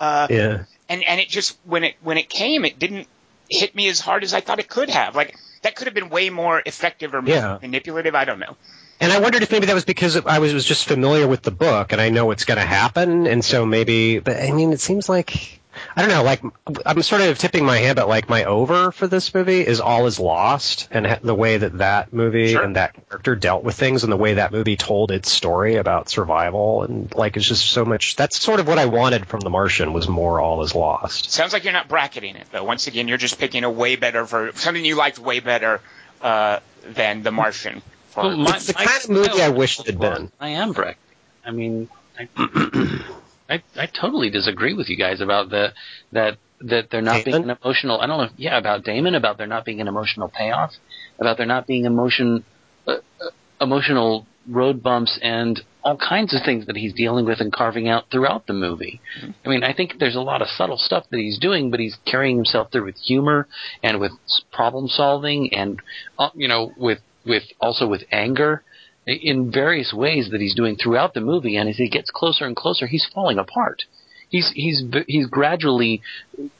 Uh, Yeah. and, and it just, when it, when it came, it didn't hit me as hard as I thought it could have. Like, that could have been way more effective or Yeah. manipulative. I don't know. And I wondered if maybe that was because I was, was just familiar with the book and I know what's going to happen, and so maybe. But I mean, it seems like I don't know. Like I'm sort of tipping my hand, but like my over for this movie is All Is Lost, and the way that that movie Sure. and that character dealt with things, and the way that movie told its story about survival, and like it's just so much. That's sort of what I wanted from The Martian was more All Is Lost. Sounds like you're not bracketing it, though. Once again, you're just picking a way better for something you liked way better uh, than The Martian. For, Well, my- It's the my kind of movie I wish it had been. I am Breck. I mean, I, [CLEARS THROAT] I, I totally disagree with you guys about the that that there not being an emotional. I don't know. Yeah, about Damon, about there not being an emotional payoff, about there not being emotion, uh, uh, emotional road bumps, and all kinds of things that he's dealing with and carving out throughout the movie. Mm-hmm. I mean, I think there's a lot of subtle stuff that he's doing, but he's carrying himself through with humor and with problem solving and uh, you know with with also with anger in various ways that he's doing throughout the movie. And as he gets closer and closer, he's falling apart. He's he's he's gradually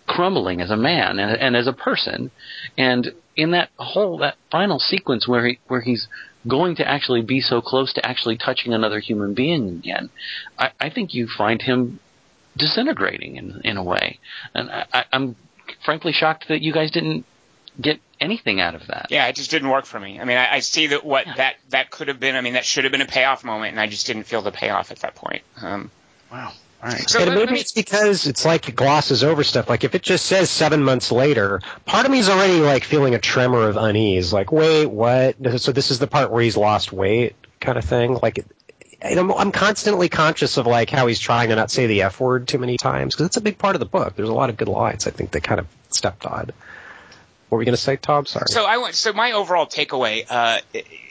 crumbling as a man and, and as a person. And in that whole that final sequence where he where he's going to actually be so close to actually touching another human being again, I, I think you find him disintegrating in in a way. And I, I'm frankly shocked that you guys didn't get anything out of that. Yeah, it just didn't work for me. I mean, I, I see that what yeah. that that could have been. I mean, that should have been a payoff moment, and I just didn't feel the payoff at that point. Um, wow. All right. So and maybe me, it's because it's like it glosses over stuff. Like if it just says seven months later, part of me is already like feeling a tremor of unease. Like, wait, what? So this is the part where he's lost weight, kind of thing. Like, it, I'm, I'm constantly conscious of like how he's trying to not say the f word too many times because that's a big part of the book. There's a lot of good lines. I think they kind of stepped on. What were you going to say, Tom? Sorry. So I went. So my overall takeaway, uh,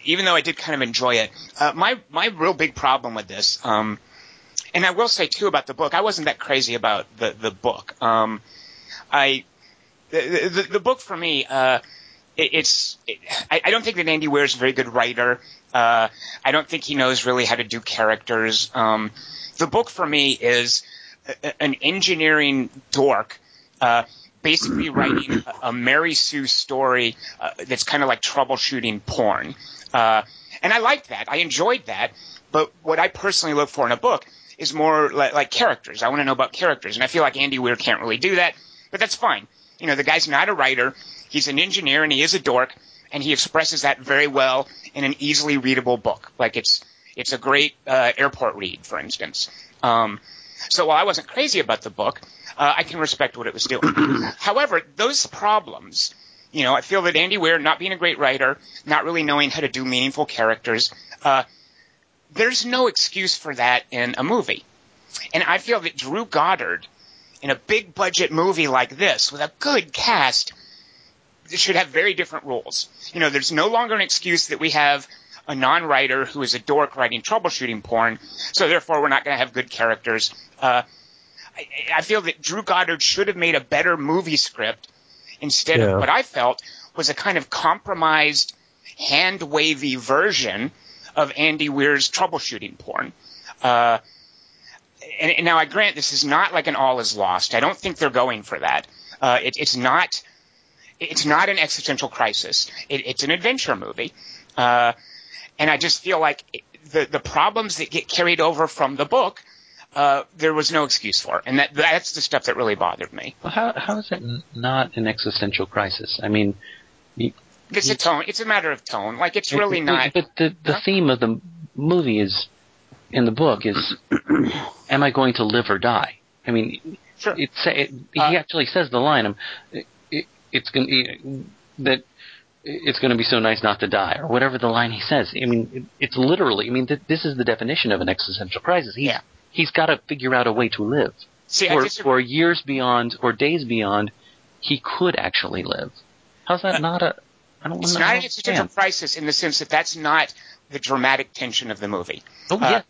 even though I did kind of enjoy it, uh, my my real big problem with this, um, and I will say too about the book, I wasn't that crazy about the the book. Um, I the, the, the book for me, uh, it, it's it, I, I, don't think that Andy Weir is a very good writer. Uh, I don't think he knows really how to do characters. Um, the book for me is a, an engineering dork. Uh, basically writing a, a Mary Sue story uh, that's kind of like troubleshooting porn. Uh, and I liked that. I enjoyed that. But what I personally look for in a book is more like, like characters. I want to know about characters. And I feel like Andy Weir can't really do that, but that's fine. You know, the guy's not a writer. He's an engineer and he is a dork and he expresses that very well in an easily readable book. Like it's, it's a great, uh, airport read, for instance. Um, so while I wasn't crazy about the book, uh, I can respect what it was doing. [CLEARS THROAT] However, those problems, you know, I feel that Andy Weir, not being a great writer, not really knowing how to do meaningful characters, uh, there's no excuse for that in a movie. And I feel that Drew Goddard, in a big budget movie like this, with a good cast, should have very different rules. You know, there's no longer an excuse that we have a non-writer who is a dork writing troubleshooting porn, so therefore we're not going to have good characters. Uh, I, I, feel that Drew Goddard should have made a better movie script instead yeah. of what I felt was a kind of compromised, hand wavy version of Andy Weir's troubleshooting porn. Uh, and, and, now I grant this is not like an all is lost. I don't think they're going for that. Uh, it, it's not. It's not an existential crisis. It, it's an adventure movie. Uh, and I just feel like the the problems that get carried over from the book, uh, there was no excuse for, and that that's the stuff that really bothered me. Well, how how is it not an existential crisis? I mean, you, it's you, a tone. It's a matter of tone. Like it's really it, not. But the the huh? theme of the movie is in the book is, [CLEARS THROAT] am I going to live or die? I mean, sure. It's it, he uh, actually says the line. Um, it, it's going that it's going to be so nice not to die, or whatever the line he says. I mean, it's literally. I mean, th- this is the definition of an existential crisis. He's, yeah. He's got to figure out a way to live. See, for, for years beyond or days beyond, he could actually live. How's that uh, not a? I don't. It's not an existential crisis in the sense that that's not the dramatic tension of the movie. Oh uh, yeah.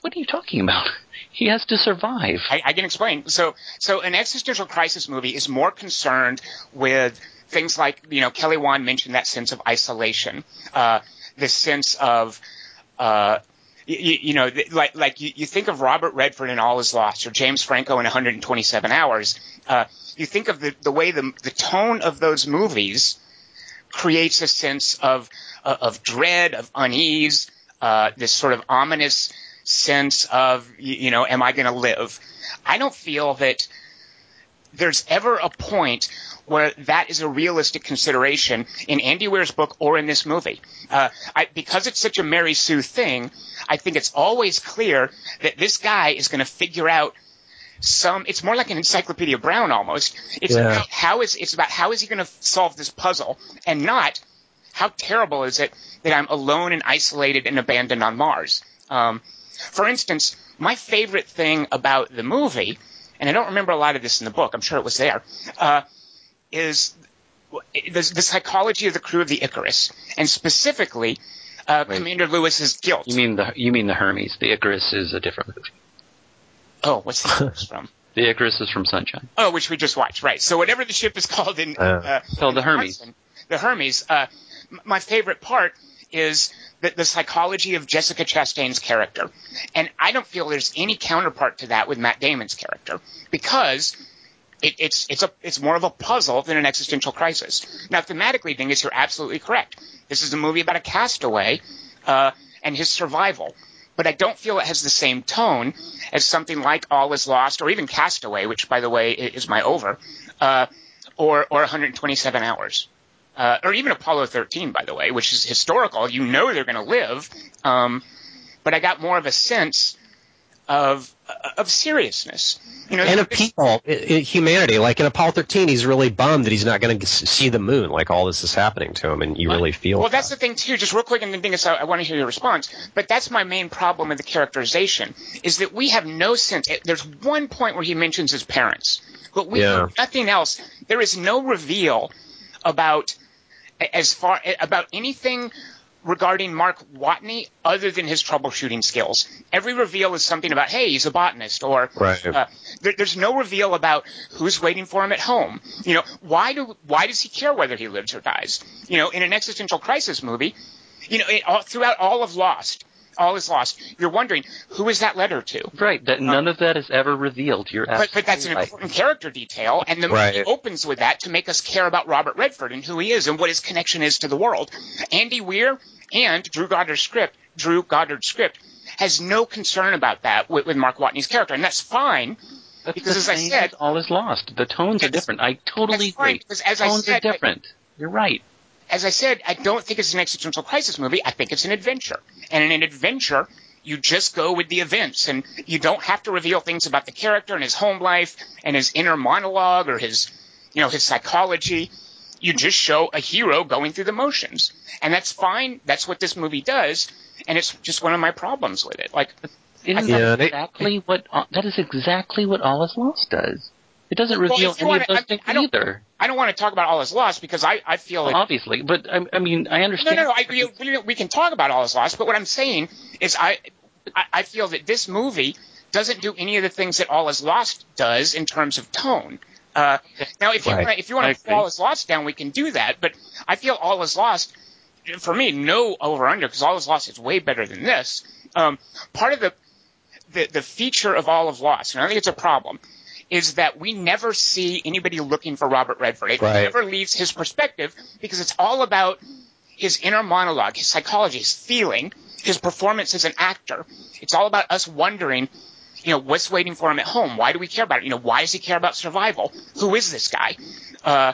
What are you talking about? [LAUGHS] He has to survive. I, I can explain. So, so an existential crisis movie is more concerned with things like, you know, Kelly Wand mentioned that sense of isolation, uh, this sense of, uh, you, you, know, like, like you, you, think of Robert Redford in All Is Lost or James Franco in 127 Hours. Uh, you think of the, the way the, the tone of those movies creates a sense of, of dread, of unease, uh, this sort of ominous sense of, you know, am I going to live? I don't feel that there's ever a point where that is a realistic consideration in Andy Weir's book or in this movie. Uh, I, because it's such a Mary Sue thing, I think it's always clear that this guy is going to figure out some. It's more like an Encyclopedia Brown almost. It's yeah. about how is it's about how is he going to solve this puzzle, and not how terrible is it that I'm alone and isolated and abandoned on Mars. Um, for instance, my favorite thing about the movie, and I don't remember a lot of this in the book. I'm sure it was there. Uh, is the, the, psychology of the crew of the Icarus, and specifically uh, Commander Lewis's guilt. You mean the you mean the Hermes? The Icarus is a different movie. oh, what's the Icarus [LAUGHS] from? The Icarus is from Sunshine. Oh, which we just watched, right? So whatever the ship is called in, Uh, uh, called the Hermes. Hudson, the Hermes. Uh, m- my favorite part is the, the psychology of Jessica Chastain's character, and I don't feel there's any counterpart to that with Matt Damon's character because it, it's it's a it's more of a puzzle than an existential crisis. Now, thematically, Dingus, you're absolutely correct. This is a movie about a castaway uh, and his survival. But I don't feel it has the same tone as something like All Is Lost or even Castaway, which, by the way, is my over, uh, or or 127 Hours, uh, or even Apollo 13, by the way, which is historical. You know they're going to live, um, but I got more of a sense of of seriousness. You know, and of people, humanity. Like in Apollo 13, he's really bummed that he's not going to see the moon. Like all this is happening to him, and you really feel. Well, that's the thing too. Just real quick, and then Dingus, I, I want to hear your response. But that's my main problem with the characterization is that we have no sense. There's one point where he mentions his parents, but we Yeah. nothing else. There is no reveal about as far about anything regarding Mark Watney other than his troubleshooting skills. Every reveal is something about, hey, he's a botanist, or Right. uh, there, there's no reveal about who's waiting for him at home. You know, why do why does he care whether he lives or dies? You know, in an existential crisis movie, you know, it, all, throughout all of Lost, all is lost. You're wondering who is that letter to? Right. That um, none of that is ever revealed. You're But, but that's an right. important character detail, and the Right. movie opens with that to make us care about Robert Redford and who he is and what his connection is to the world. Andy Weir and Drew Goddard's script, Drew Goddard's script, has no concern about that with, with Mark Watney's character, and that's fine. That's because as I said- all is lost. The tones are different. I totally agree. because as I tones said, are different. You're right. As I said, I don't think it's an existential crisis movie. I think it's an adventure, and in an adventure, you just go with the events, and you don't have to reveal things about the character and his home life and his inner monologue or his, you know, his psychology. You just show a hero going through the motions, and that's fine. That's what this movie does, and it's just one of my problems with it. Like, Isn't Yeah, that they- exactly what uh, that is exactly what all is lost does. It doesn't reveal any wanna- of those I- things I don't- either. I don't want to talk about all is lost because I, I feel like Obviously, but I, I mean, I understand. no, no. I, we, we, can talk about all is lost, but what I'm saying is I, I, feel that this movie doesn't do any of the things that all is lost does in terms of tone. Uh, now, if you Right. wanna, if you want to fall is lost down, we can do that. But I feel all is lost. For me, no over under because all is lost is way better than this. Um, part of the, the the feature of all of lost, and I think it's a problem, is that we never see anybody looking for Robert Redford. It Right. never leaves his perspective because it's all about his inner monologue, his psychology, his feeling, his performance as an actor. It's all about us wondering, you know, what's waiting for him at home? Why do we care about it? You know, why does he care about survival? Who is this guy? Uh,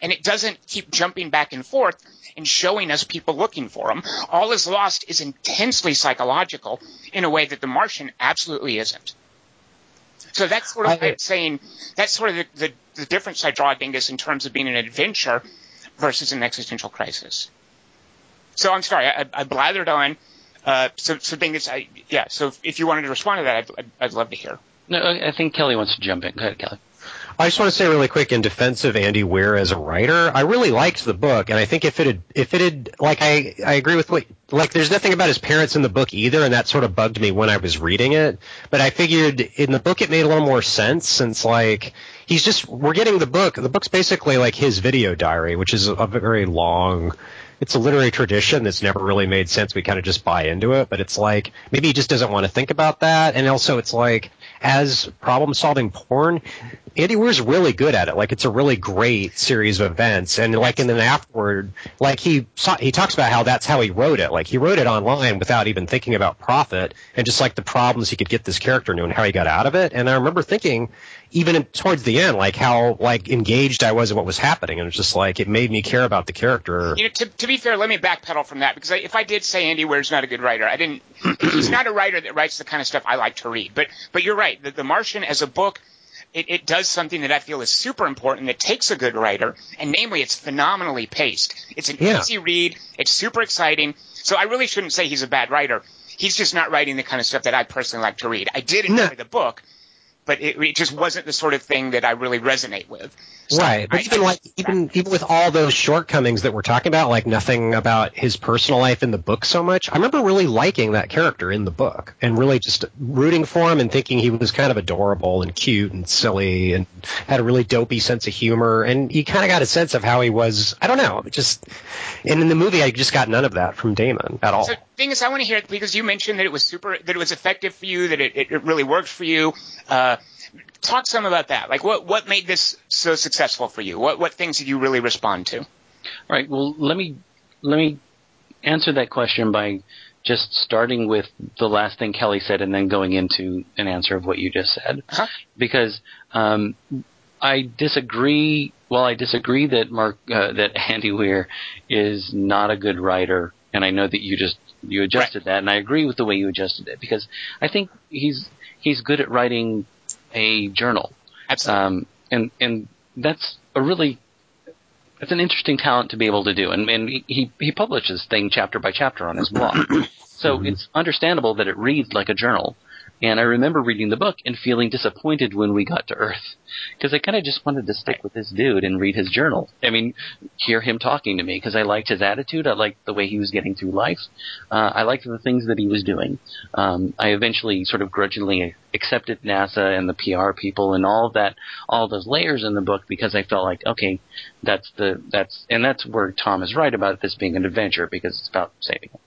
and it doesn't keep jumping back and forth and showing us people looking for him. All is Lost is intensely psychological in a way that The Martian absolutely isn't. So that's sort of I, I'm saying that's sort of the, the, the difference I draw, Dingus, in terms of being an adventure versus an existential crisis. So I'm sorry, I, I blathered on. Uh, so, so Dingus, I, yeah. So if, if you wanted to respond to that, I'd, I'd, I'd love to hear. No, I I think Kelly wants to jump in. Go ahead, Kelly. I just want to say really quick in defense of Andy Weir as a writer, I really liked the book, and I think if it had, if it had, like, I, I agree with what, like, there's nothing about his parents in the book either, and that sort of bugged me when I was reading it. But I figured in the book it made a little more sense since, like, he's just, we're getting the book. The book's basically like his video diary, which is a very long, it's a literary tradition that's never really made sense. We kind of just buy into it, but it's like maybe he just doesn't want to think about that. And also, it's like as problem-solving porn, Andy Weir's really good at it. Like it's a really great series of events, and like and then afterward, like he he talks about how that's how he wrote it. Like he wrote it online without even thinking about profit, and just like the problems he could get this character into and how he got out of it. And I remember thinking, even in, towards the end, like how like engaged I was in what was happening, and it's just like it made me care about the character. You know, to, to be fair, let me backpedal from that because I, if I did say Andy Weir's not a good writer, I didn't. [CLEARS THROAT] he's not a writer that writes the kind of stuff I like to read. But but you're right. The, the Martian as a book, it, it does something that I feel is super important. That takes a good writer, and namely, it's phenomenally paced. It's an Yeah. easy read. It's super exciting. So I really shouldn't say he's a bad writer. He's just not writing the kind of stuff that I personally like to read. I did enjoy No. the book, but it, it just wasn't the sort of thing that I really resonate with. So right, but I- even like even even with all those shortcomings that we're talking about, like nothing about his personal life in the book so much. I remember really liking that character in the book and really just rooting for him and thinking he was kind of adorable and cute and silly and had a really dopey sense of humor. And you kind of got a sense of how he was. I don't know, just and in the movie, I just got none of that from Damon at all. So, the thing is, I want to hear because you mentioned that it was super, that it was effective for you, that it, it, it really worked for you. Uh, talk some about that. Like, what what made this so successful for you? What what things did you really respond to? All right. Well, let me let me answer that question by just starting with the last thing Kelly said, and then going into an answer of what you just said. Uh-huh. Because um, I disagree. Well, I disagree that Mark uh, that [LAUGHS] Andy Weir is not a good writer, and I know that you just you adjusted that, and I agree with the way you adjusted it because I think he's he's good at writing a journal. Absolutely. Um, and and that's a really that's an interesting talent to be able to do. And and he he publishes thing chapter by chapter on his blog, [CLEARS THROAT] so it's understandable that it reads like a journal. And I remember reading the book and feeling disappointed when we got to Earth, because I kind of just wanted to stick with this dude and read his journal. I mean, hear him talking to me because I liked his attitude. I liked the way he was getting through life. Uh, I liked the things that he was doing. Um, I eventually sort of grudgingly accepted NASA and the PR people and all of that, all those layers in the book because I felt like, okay, that's the that's and that's where Tom is right about this being an adventure because it's about saving him.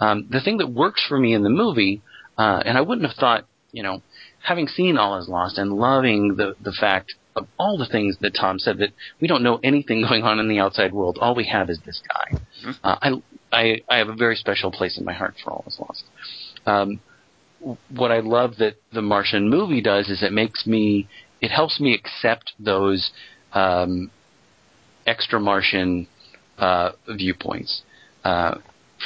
Um, the thing that works for me in the movie, uh, and I wouldn't have thought, you know, having seen All Is Lost and loving the the fact of all the things that Tom said that we don't know anything [LAUGHS] going on in the outside world. All we have is this guy. Uh, I, I I have a very special place in my heart for All Is Lost. Um, what I love that the Martian movie does is it makes me, it helps me accept those um, extra Martian uh, viewpoints uh,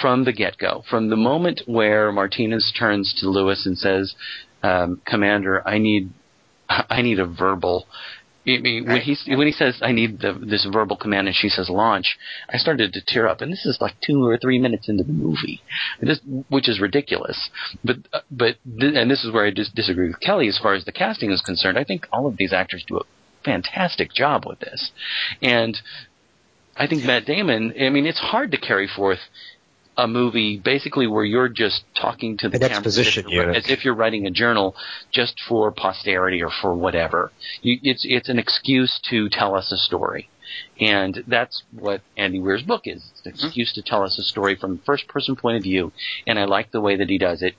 from the get go. From the moment where Martinez turns to Lewis and says, um, "Commander, I need, [LAUGHS] I need a verbal." I mean, when he when he says I need the, this verbal command and she says launch, I started to tear up, and this is like two or three minutes into the movie, this, which is ridiculous. But but th- and this is where I just disagree with Kelly as far as the casting is concerned. I think all of these actors do a fantastic job with this, and I think Matt Damon. I mean, it's hard to carry forth a movie basically where you're just talking to the An camera exposition as if, you're- unit. as if you're writing a journal just for posterity or for whatever. You, it's it's an excuse to tell us a story, and that's what Andy Weir's book is. It's an mm-hmm. excuse to tell us a story from a first person point of view, and I like the way that he does it,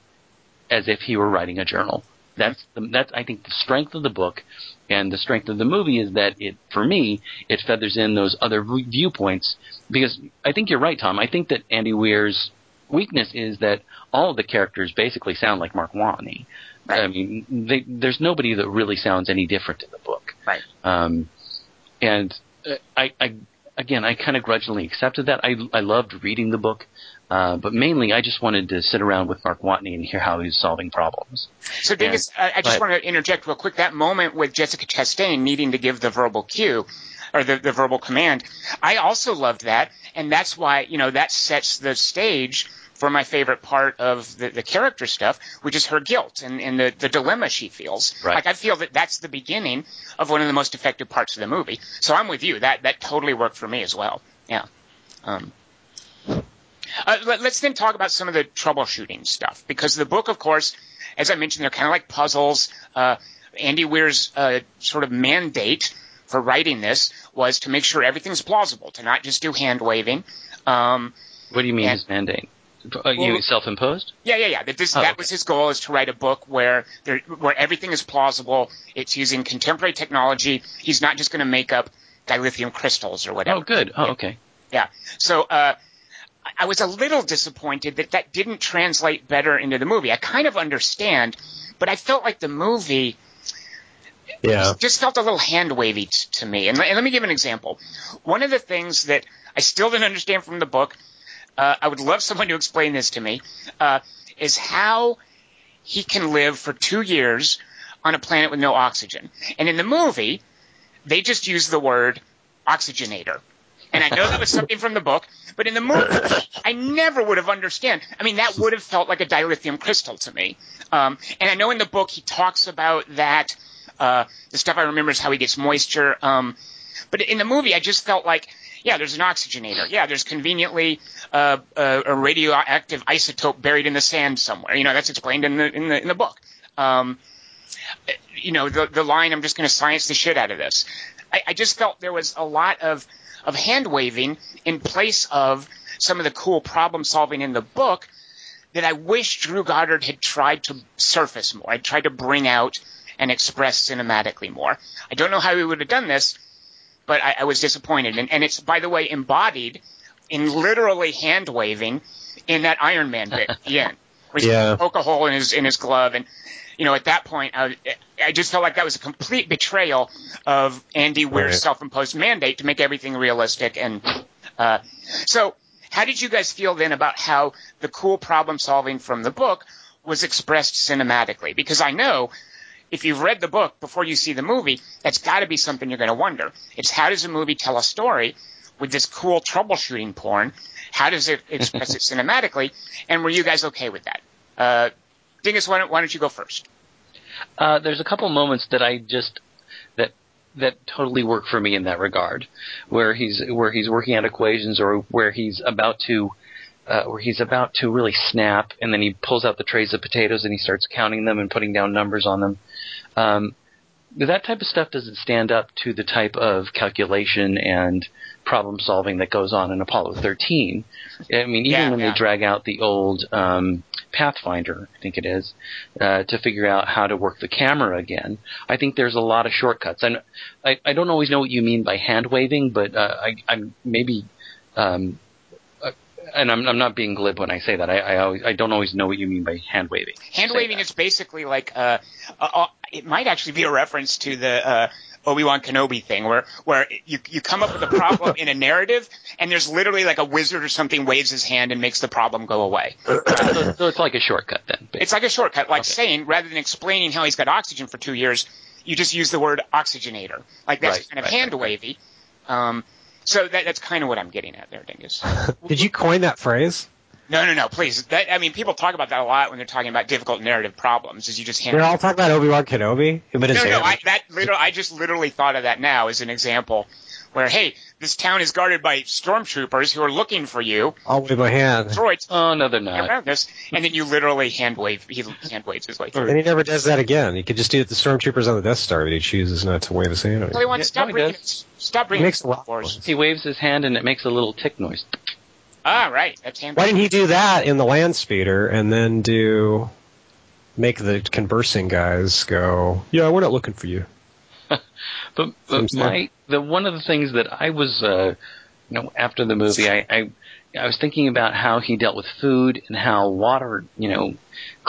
as if he were writing a journal. That's the, that's I think the strength of the book, and the strength of the movie is that it for me it feathers in those other viewpoints because I think you're right, Tom. I think that Andy Weir's weakness is that all of the characters basically sound like Mark Watney. I mean, they, there's nobody that really sounds any different in the book. Right. Um, and uh, I, I, again, I kind of grudgingly accepted that. I, I loved reading the book, uh, but mainly I just wanted to sit around with Mark Watney and hear how he's solving problems. So, Dingus, I, I just want to interject real quick. That moment with Jessica Chastain needing to give the verbal cue or the, the verbal command, I also loved that, and that's why you know that sets the stage for my favorite part of the, the character stuff, which is her guilt and, and the, the dilemma she feels. Right. Like I feel that that's the beginning of one of the most effective parts of the movie. So I'm with you. That that totally worked for me as well. Yeah. Um, uh, let, us then talk about some of the troubleshooting stuff because the book, of course, as I mentioned, they're kind of like puzzles. Uh, Andy Weir's uh, sort of mandate for writing this was to make sure everything's plausible, to not just do hand waving. Um, What do you mean And- his mandate? Uh, you Well- self-imposed? yeah, yeah, yeah. That, this, Oh, that okay. was his goal: is to write a book where there, where everything is plausible. It's using contemporary technology. He's not just going to make up dilithium crystals or whatever. Oh, good. Oh, okay. Yeah. So uh, I- was a little disappointed that that didn't translate better into the movie. I kind of understand, but I felt like the movie Yeah. just felt a little hand wavy t- to me. And, let- and let me give an example. One of the things that I still didn't understand from the book, uh, I would love someone to explain this to me, uh, is how he can live for two years on a planet with no oxygen. And in the movie, they just use the word oxygenator. And I know that was something from the book, but in the movie, I never would have understood. I mean, that would have felt like a dilithium crystal to me. Um, and I know in the book he talks about that Uh, the stuff I remember is how he gets moisture. Um, but in the movie, I just felt like, yeah, there's an oxygenator. Yeah, there's conveniently uh, a, a radioactive isotope buried in the sand somewhere. You know, that's explained in the in the in the book. Um, you know, the the line, I'm just going to science the shit out of this. I, I just felt there was a lot of of hand waving in place of some of the cool problem solving in the book that I wish Drew Goddard had tried to surface more. I tried to bring out and express cinematically more. I don't know how he would have done this, but I, I was disappointed. And, and, it's, by the way, embodied in literally hand waving in that Iron Man bit at [LAUGHS] the end. Where yeah. poke a hole in his in his glove, and you know at that point, I, I just felt like that was a complete betrayal of Andy Weir's right. self-imposed mandate to make everything realistic. And uh, so, how did you guys feel then about how the cool problem solving from the book was expressed cinematically? Because I know if you've read the book before you see the movie, that's got to be something you're going to wonder. It's how does a movie tell a story with this cool troubleshooting porn? How does it express it [LAUGHS] cinematically? And were you guys okay with that? Uh, Dingus, why don't, why don't you go first? Uh, there's a couple moments that I just that that totally work for me in that regard, where he's where he's working out equations or where he's about to uh, where he's about to really snap, and then he pulls out the trays of potatoes and he starts counting them and putting down numbers on them. Um, that type of stuff doesn't stand up to the type of calculation and problem solving that goes on in Apollo 13. I mean, even yeah, when yeah. they drag out the old um, Pathfinder, I think it is, uh, to figure out how to work the camera again, I think there's a lot of shortcuts. And I, I don't always know what you mean by hand waving, but uh, I, I'm maybe. Um, uh, and I'm, I'm not being glib when I say that. I, I, always, I don't always know what you mean by hand waving. Hand waving is basically like uh, uh, uh, it might actually be a reference to the uh, Obi Wan Kenobi thing, where where you you come up with a problem [LAUGHS] in a narrative, and there's literally like a wizard or something waves his hand and makes the problem go away. so, [CLEARS THROAT] so it's like a shortcut then. It's like a shortcut, like Okay. saying rather than explaining how he's got oxygen for two years, you just use the word oxygenator. Like that's Right, kind of right, hand right, wavy. Um, so that, that's kind of what I'm getting at there, Dingus. [LAUGHS] Did you coin that phrase? No, no, no, please. That, I mean, people talk about that a lot when they're talking about difficult narrative problems. Is you just hand. We're all talking about Obi Wan Kenobi, but it's No, no, I, that literally, I just literally thought of that now as an example, where hey, this town is guarded by stormtroopers who are looking for you, I'll wave my hand. droids Oh no, they're not. around this, and then you literally hand wave, he hand waves his way through. And he never does that again. He could just do it to the stormtroopers on the Death Star, but he chooses not to wave his hand. Tell you what, Yeah, stop no, he bringing, does. stop He bringing makes the rock wars. He waves his hand and it makes a little tick noise. Ah, right, that's. Why didn't he do that in the land speeder and then do make the conversing guys go? Yeah, we're not looking for you. [LAUGHS] But, but my the one of the things that I was, uh, you know, after the movie, I, I I was thinking about how he dealt with food and how water, you know,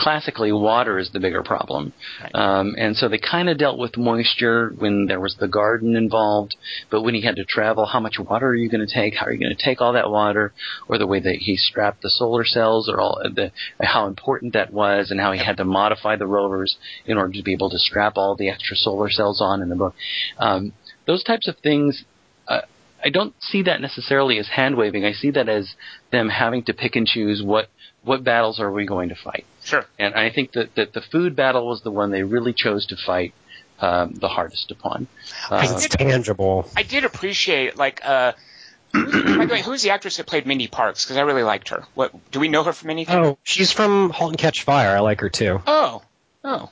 classically water is the bigger problem, Right. um, and so they kind of dealt with moisture when there was the garden involved. But when he had to travel, how much water are you going to take? How are you going to take all that water? Or the way that he strapped the solar cells, or all the how important that was, and how he had to modify the rovers in order to be able to strap all the extra solar cells on in the book. Um, those types of things, uh, I don't see that necessarily as hand waving. I see that as them having to pick and choose what what battles are we going to fight. Sure. And I think that, that the food battle was the one they really chose to fight um, the hardest upon. Uh, it's tangible. I did appreciate like. uh [CLEARS THROAT] By the way, who's the actress that played Mindy Parks? Because I really liked her. What do we know her from anything? Oh, she's from *Halt and Catch Fire*. I like her too. Oh, oh.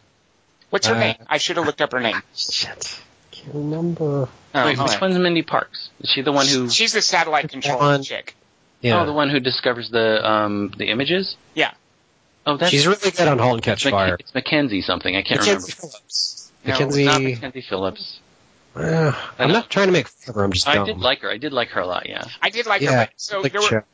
What's her Uh, name? I should have looked up her name. Shit, can't remember. Oh, wait, which right. one's Mindy Parks? Is she the one who? She's the satellite control chick. Yeah, Oh, the one who discovers the um the images. Yeah. Oh, that's she's really good on *Halt and Catch Mac- Fire*. It's Mackenzie something. I can't Mackenzie remember. Phillips. No, it's Mackenzie. Not Mackenzie Phillips. Uh, I'm not trying to make fun of her. I'm just I dumb. did like her. I did like her a lot. Yeah. I did like her. yeah, But, so like there were Chuck.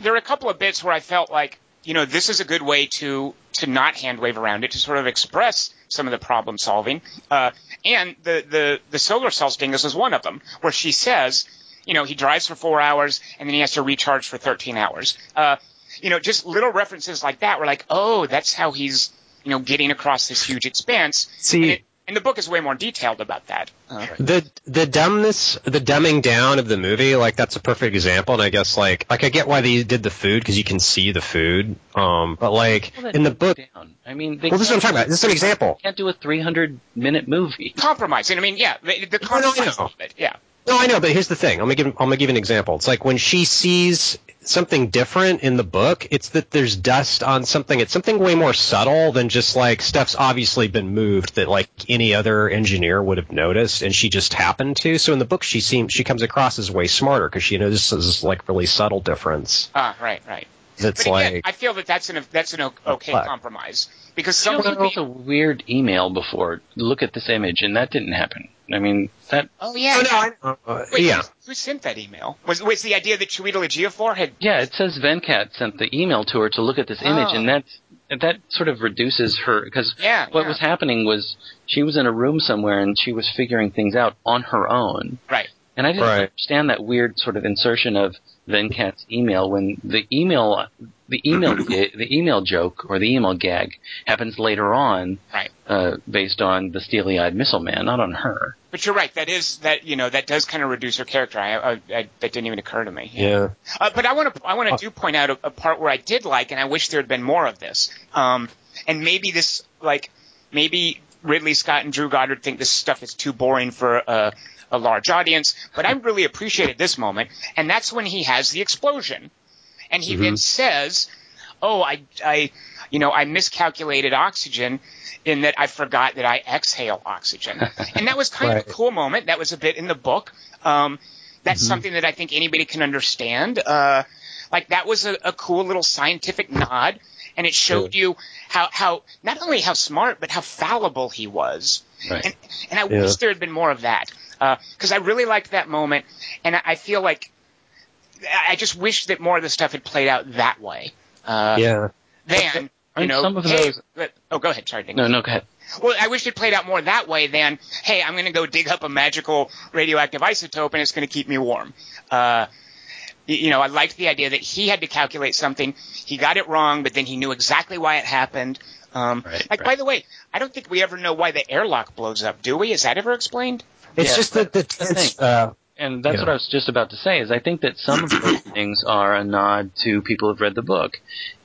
there were a couple of bits where I felt like you know this is a good way to to not hand wave around it to sort of express some of the problem solving. Uh, and the the the solar cells dingus was one of them where she says you know he drives for four hours and then he has to recharge for 13 hours. Uh, you know just little references like that were like oh that's how he's you know getting across this huge expanse. See- and it, And the book is way more detailed about that. Uh, The the dumbness, the dumbing down of the movie, like that's a perfect example. And I guess like like I get why they did the food because you can see the food. Um, but like Well, in the book, down. I mean, they well, this is what I'm talking about. This is an example. Can't do a 300 minute movie. compromise. And I mean, yeah, the, the No, no, I compromise know. of it. Yeah. No, I know, but here's the thing. I'm gonna give I'm gonna give an example. It's like when she sees something different in the book, it's that there's dust on something. It's something way more subtle than just like stuff's obviously been moved that like any other engineer would have noticed, and she just happened to. So in the book, she seems she comes across as way smarter because she notices this like really subtle difference. Ah, right, right. That's But again, like I feel that that's an that's an okay What? compromise because She some people. got a weird email before. Look at this image, and that didn't happen. I mean, that Oh yeah. oh, no, I, uh, Wait, yeah. who, who sent that email? Was was the idea that Chiwetel Ejiofor had? yeah, it says Venkat sent the email to her to look at this image, Oh. and that's that sort of reduces her because Yeah. what yeah. was happening was she was in a room somewhere and she was figuring things out on her own. Right. And I didn't Right. understand that weird sort of insertion of Venkat's email when the email the email [CLEARS THROAT] the email joke or the email gag happens later on Right. uh, based on the steely-eyed missile man, not on her. But you're right. That is that you know that does kind of reduce her character. I, I, I that didn't even occur to me. Yeah. Uh, but I want to I want to do point out a, a part where I did like, and I wish there had been more of this. Um, and maybe this like maybe Ridley Scott and Drew Goddard think this stuff is too boring for a, a large audience. But I really appreciated this moment, and that's when he has the explosion, and he then says, "Oh, I I you know I miscalculated oxygen." In that I forgot that I exhale oxygen, [LAUGHS] and that was kind of a cool moment. That was a bit in the book. Um, that's something that I think anybody can understand. Uh, like that was a, a cool little scientific nod, and it showed you how how not only how smart but how fallible he was. Right. And and I Yeah. wish there had been more of that because I really liked that moment, and I, I feel like I just wish that more of the stuff had played out that way. Uh, Yeah. Than you know, some of hey, those- but- oh, go ahead. Sorry, Dingus. No, no, go ahead. Well, I wish it played out more that way than, hey, I'm going to go dig up a magical radioactive isotope and it's going to keep me warm. Uh, you know, I liked the idea that he had to calculate something. He got it wrong, but then he knew exactly why it happened. Um, Right, like, right. by the way, I don't think we ever know why the airlock blows up, do we? Is that ever explained? It's Yeah, just that the the tense. thing. Uh, And that's Yeah. what I was just about to say. Is I think that some of those [COUGHS] things are a nod to people who've read the book,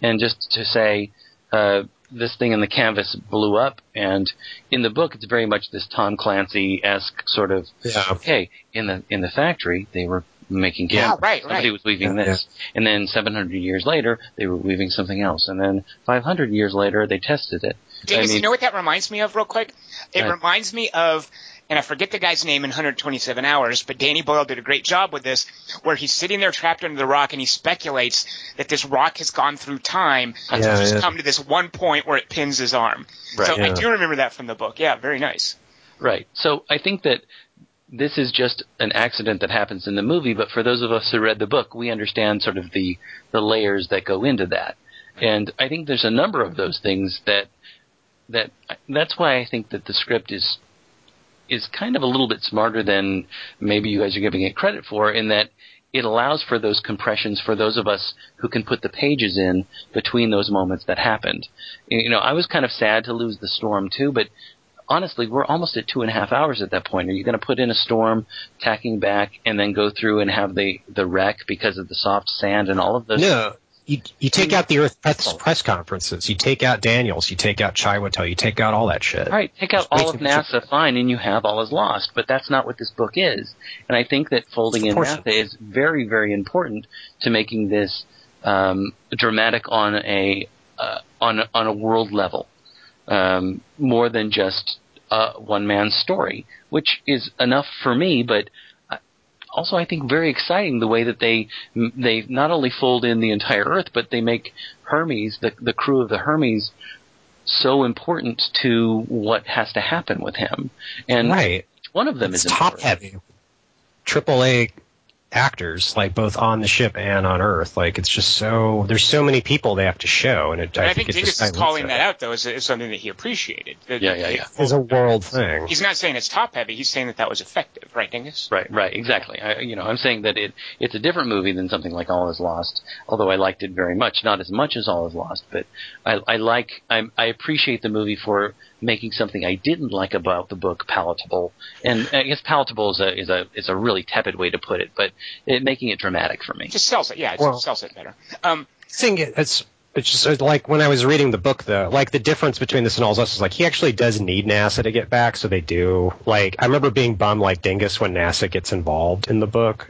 and just to say uh, this thing in the canvas blew up, and in the book it's very much this Tom Clancy esque sort of yeah. okay in the in the factory they were making Yeah, canvas. right, Somebody right. was weaving Yeah, this, and then 700 years later they were weaving something else, and then 500 years later they tested it. Dingus, I mean, you know what that reminds me of, real quick? It Right. reminds me of, and I forget the guy's name in 127 Hours, but Danny Boyle did a great job with this, where he's sitting there trapped under the rock and he speculates that this rock has gone through time and Yeah, just yeah. come to this one point where it pins his arm. Right, so I do remember that from the book. Yeah, very nice. Right. So I think that this is just an accident that happens in the movie, but for those of us who read the book, we understand sort of the the layers that go into that. And I think there's a number of those things that that that's why I think that the script is is kind of a little bit smarter than maybe you guys are giving it credit for in that it allows for those compressions for those of us who can put the pages in between those moments that happened. You know, I was kind of sad to lose the storm too, but honestly, we're almost at two and a half hours at that point. Are you going to put in a storm, tacking back, and then go through and have the the wreck because of the soft sand and all of those? No, you you take out the Earth press, press conferences. You take out Daniels. You take out Chiwetel. You take out all that shit. All right, take out all of NASA, fine, and you have all is lost. But that's not what this book is. And I think that folding in. NASA is very, very important to making this um, dramatic on a uh, on a, on a world level, um, more than just a one man's story, which is enough for me. But uh, also, I think very exciting the way that they they not only fold in the entire Earth, but they make Hermes, the the crew of the Hermes, so important to what has to happen with him. And Right. one of them It's is top important. heavy. Triple A actors, like both on the ship and on Earth. Like it's just so there's so many people they have to show, and it, And I, I, think it Dingus is calling that out, though, as, as something that he appreciated. That- Yeah, yeah, yeah. It's a world thing. He's not saying it's top heavy. He's saying that that was effective, right, Dingus? Right, right, exactly. I, you know, I'm saying that it it's a different movie than something like All Is Lost. Although I liked it very much, not as much as All Is Lost, but I, I like I, I appreciate the movie for making something I didn't like about the book palatable. And I guess palatable is a is a is a really tepid way to put it, but it, making it dramatic for me. Just sells it. Yeah, it Well- sells it better. Um, thing it's it's just like when I was reading the book though, like the difference between this and all us is like he actually does need NASA to get back, so they do. Like I remember being bummed like Dingus when NASA gets involved in the book.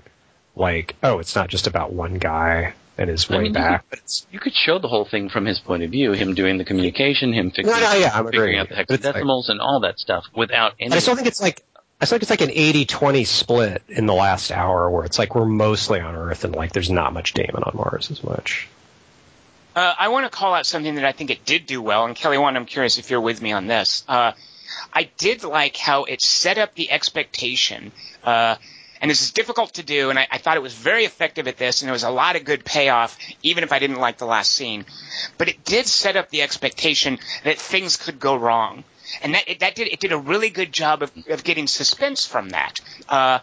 Like, oh, it's not just about one guy and his I way mean, you back, but it's You could show the whole thing from his point of view, him doing the communication, him fixing, No, no, yeah, I'm figuring out the But it's like- and all that stuff without any. I still think it's like I still think it's like an 80-20 split in the last hour where it's like we're mostly on Earth and like there's not much Damon on Mars as much. Uh, I want to call out something that I think it did do well, and Kelly Wand, I'm curious if you're with me on this. Uh, I did like how it set up the expectation, uh, and this is difficult to do, and I, I thought it was very effective at this, and there was a lot of good payoff, even if I didn't like the last scene. But it did set up the expectation that things could go wrong, and that it, that did it did a really good job of, of getting suspense from that. Uh,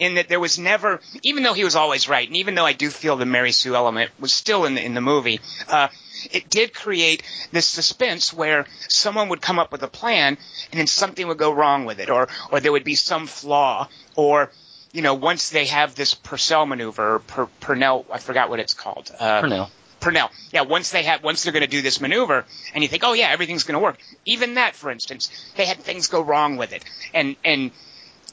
in that there was never, even though he was always right, and even though I do feel the Mary Sue element was still in the, in the movie, uh, it did create this suspense where someone would come up with a plan and then something would go wrong with it, or or there would be some flaw, or you know, once they have this Purcell maneuver, per, Purnell, I forgot what it's called. Uh, Purnell. Purnell. Yeah, once they have, once they're going to do this maneuver, and you think, oh yeah, everything's going to work. Even that, for instance, they had things go wrong with it, and and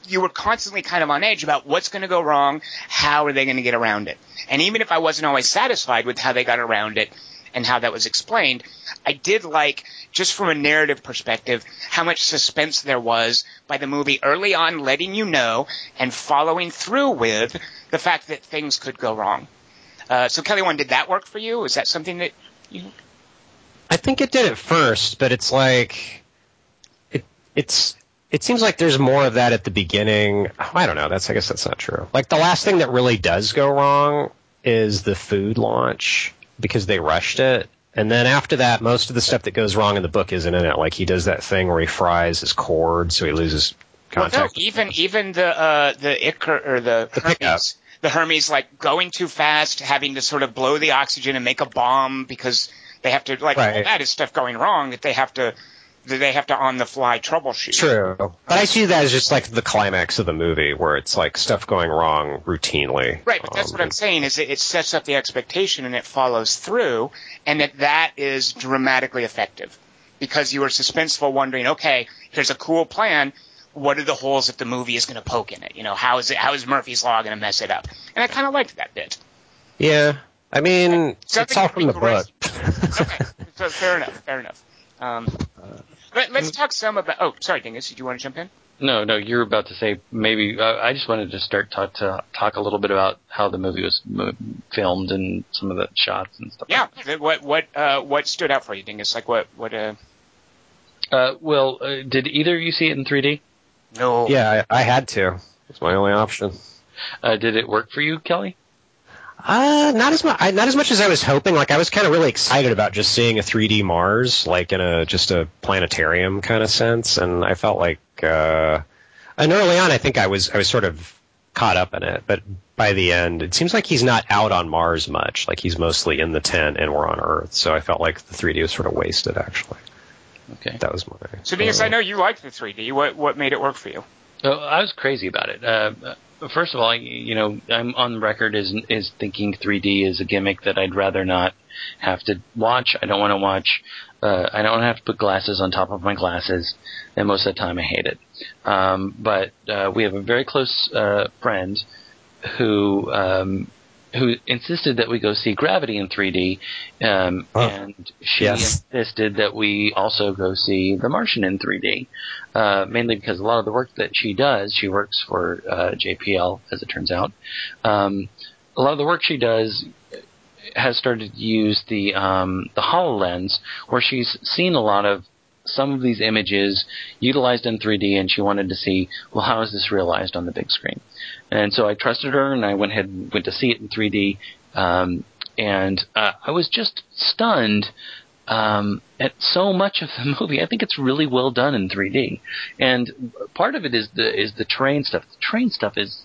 you were constantly kind of on edge about what's going to go wrong, how are they going to get around it. And even if I wasn't always satisfied with how they got around it and how that was explained, I did like, just from a narrative perspective, how much suspense there was by the movie early on letting you know and following through with the fact that things could go wrong. Uh, so Kelly Wand, did that work for you? Is that something that you? I think it did at first, but it's like it it's it seems like there's more of that at the beginning. I don't know. That's I guess that's not true. Like the last thing that really does go wrong is the food launch because they rushed it. And then after that, most of the stuff that goes wrong in the book isn't in it. Like he does that thing where he fries his cord, so he loses Well, no, contact. even even the uh, the Icar or the, The pickup. Hermes, the Hermes like going too fast, having to sort of blow the oxygen and make a bomb because they have to like Right. all that is stuff going wrong that they have to that they have to on the fly troubleshoot. True. But I see that as just like the climax of the movie where it's like stuff going wrong routinely. Right, but that's Um, what I'm saying is it, it sets up the expectation and it follows through, and that that is dramatically effective because you are suspenseful, wondering, okay, here's a cool plan. What are the holes that the movie is going to poke in it? You know, how is it? How is Murphy's Law going to mess it up? And I kind of liked that bit. Yeah. I mean, Something it's all from the book. [LAUGHS] okay, so fair enough, fair enough. Um, let, let's talk some about. Oh, sorry, Dingus, did you want to jump in? No, no, you're about to say maybe. Uh, I just wanted to start talk to talk a little bit about how the movie was mo- filmed and some of the shots and stuff. Yeah. th- What what uh, what stood out for you, Dingus? Like what what uh? Uh, well, uh, did either of you see it in 3D? No. Yeah, I, I had to. It's my only option. Uh, did it work for you, Kelly? Uh, not as much. Not as much as I was hoping. Like I was kind of really excited about just seeing a 3D Mars, like in a just a planetarium kind of sense, and I felt like, uh, and early on, I think I was I was sort of caught up in it, but by the end, it seems like he's not out on Mars much. Like he's mostly in the tent, and we're on Earth. So I felt like the 3D was sort of wasted. Actually, Okay. that was my. So, Dingus, uh, I know you liked the 3D. What what made it work for you? Oh, I was crazy about it. Uh, first of all, you know, I'm on record as is thinking 3D is a gimmick that I'd rather not have to watch. I don't want to watch. Uh, I don't have to put glasses on top of my glasses, and most of the time I hate it. Um, but uh, we have a very close uh, friend who um, who insisted that we go see Gravity in 3D, um, Oh. and she Yes. insisted that we also go see The Martian in 3D. Uh, mainly because a lot of the work that she does, she works for uh, JPL, as it turns out. Um, a lot of the work she does has started to use the um, the HoloLens, where she's seen a lot of some of these images utilized in 3D, and she wanted to see, well, how is this realized on the big screen? And so I trusted her, and I went ahead and went to see it in 3D. Um, and uh, I was just stunned um, at so much of the [LAUGHS] movie. I think it's really well done in 3D, and part of it is the is the train stuff. The train stuff is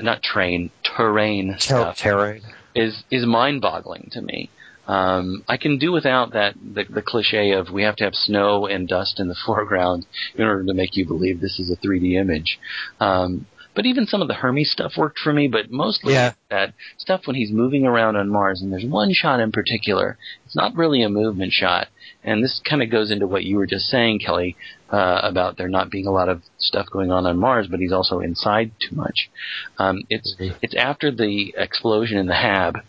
not train terrain Ter- stuff terrain. is is mind boggling to me. Um, I can do without that the, the cliche of we have to have snow and dust in the [LAUGHS] foreground in order to make you believe this is a 3D image. Um, but even some of the Hermes stuff worked for me, but mostly Yeah. that stuff when he's moving around on Mars. And there's one shot in particular. It's not really a movement shot, and this kind of goes into what you were just saying, Kelly, uh, about there not being a lot of stuff going on on Mars, but he's also inside too much. Um, it's Mhm. it's after the explosion in the Hab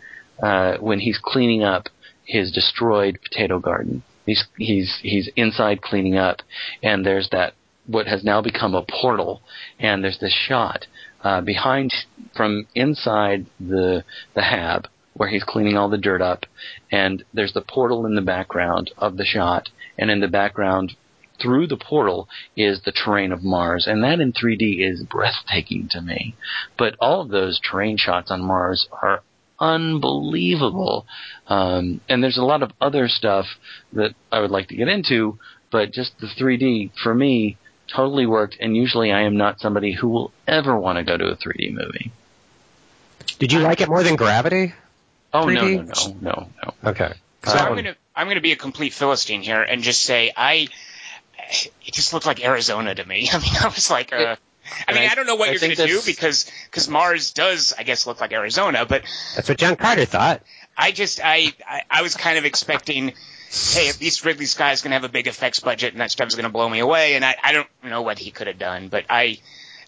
uh, when he's cleaning up his destroyed potato garden. He's he's he's inside cleaning up, and there's that what has now become a portal, and there's this shot uh, behind from inside the the Hab where he's cleaning all the dirt up, and there's the portal in the background of the shot, and in the background through the portal is the terrain of Mars, and that in 3D is breathtaking to me. But all of those terrain shots on Mars are unbelievable. Um, and there's a lot of other stuff that I would like to get into, but just the 3D for me totally worked. And usually I am not somebody who will ever want to go to a 3D movie. Did you like it more than Gravity? Oh no, no, no, no, no. Okay. 'Cause So that I'm gonna I'm gonna be a complete philistine here and just say I it just looked like Arizona to me. [LAUGHS] I mean, I was like, uh, I mean, I- I, don't know what I you're gonna do because because Mars does, I guess, look like Arizona, but That's what John Carter thought. I just I I, I was kind of expecting. Hey, at least Ridley Scott's gonna have a big effects budget, and that stuff's gonna blow me away. And I, I don't know what he could have done, but I,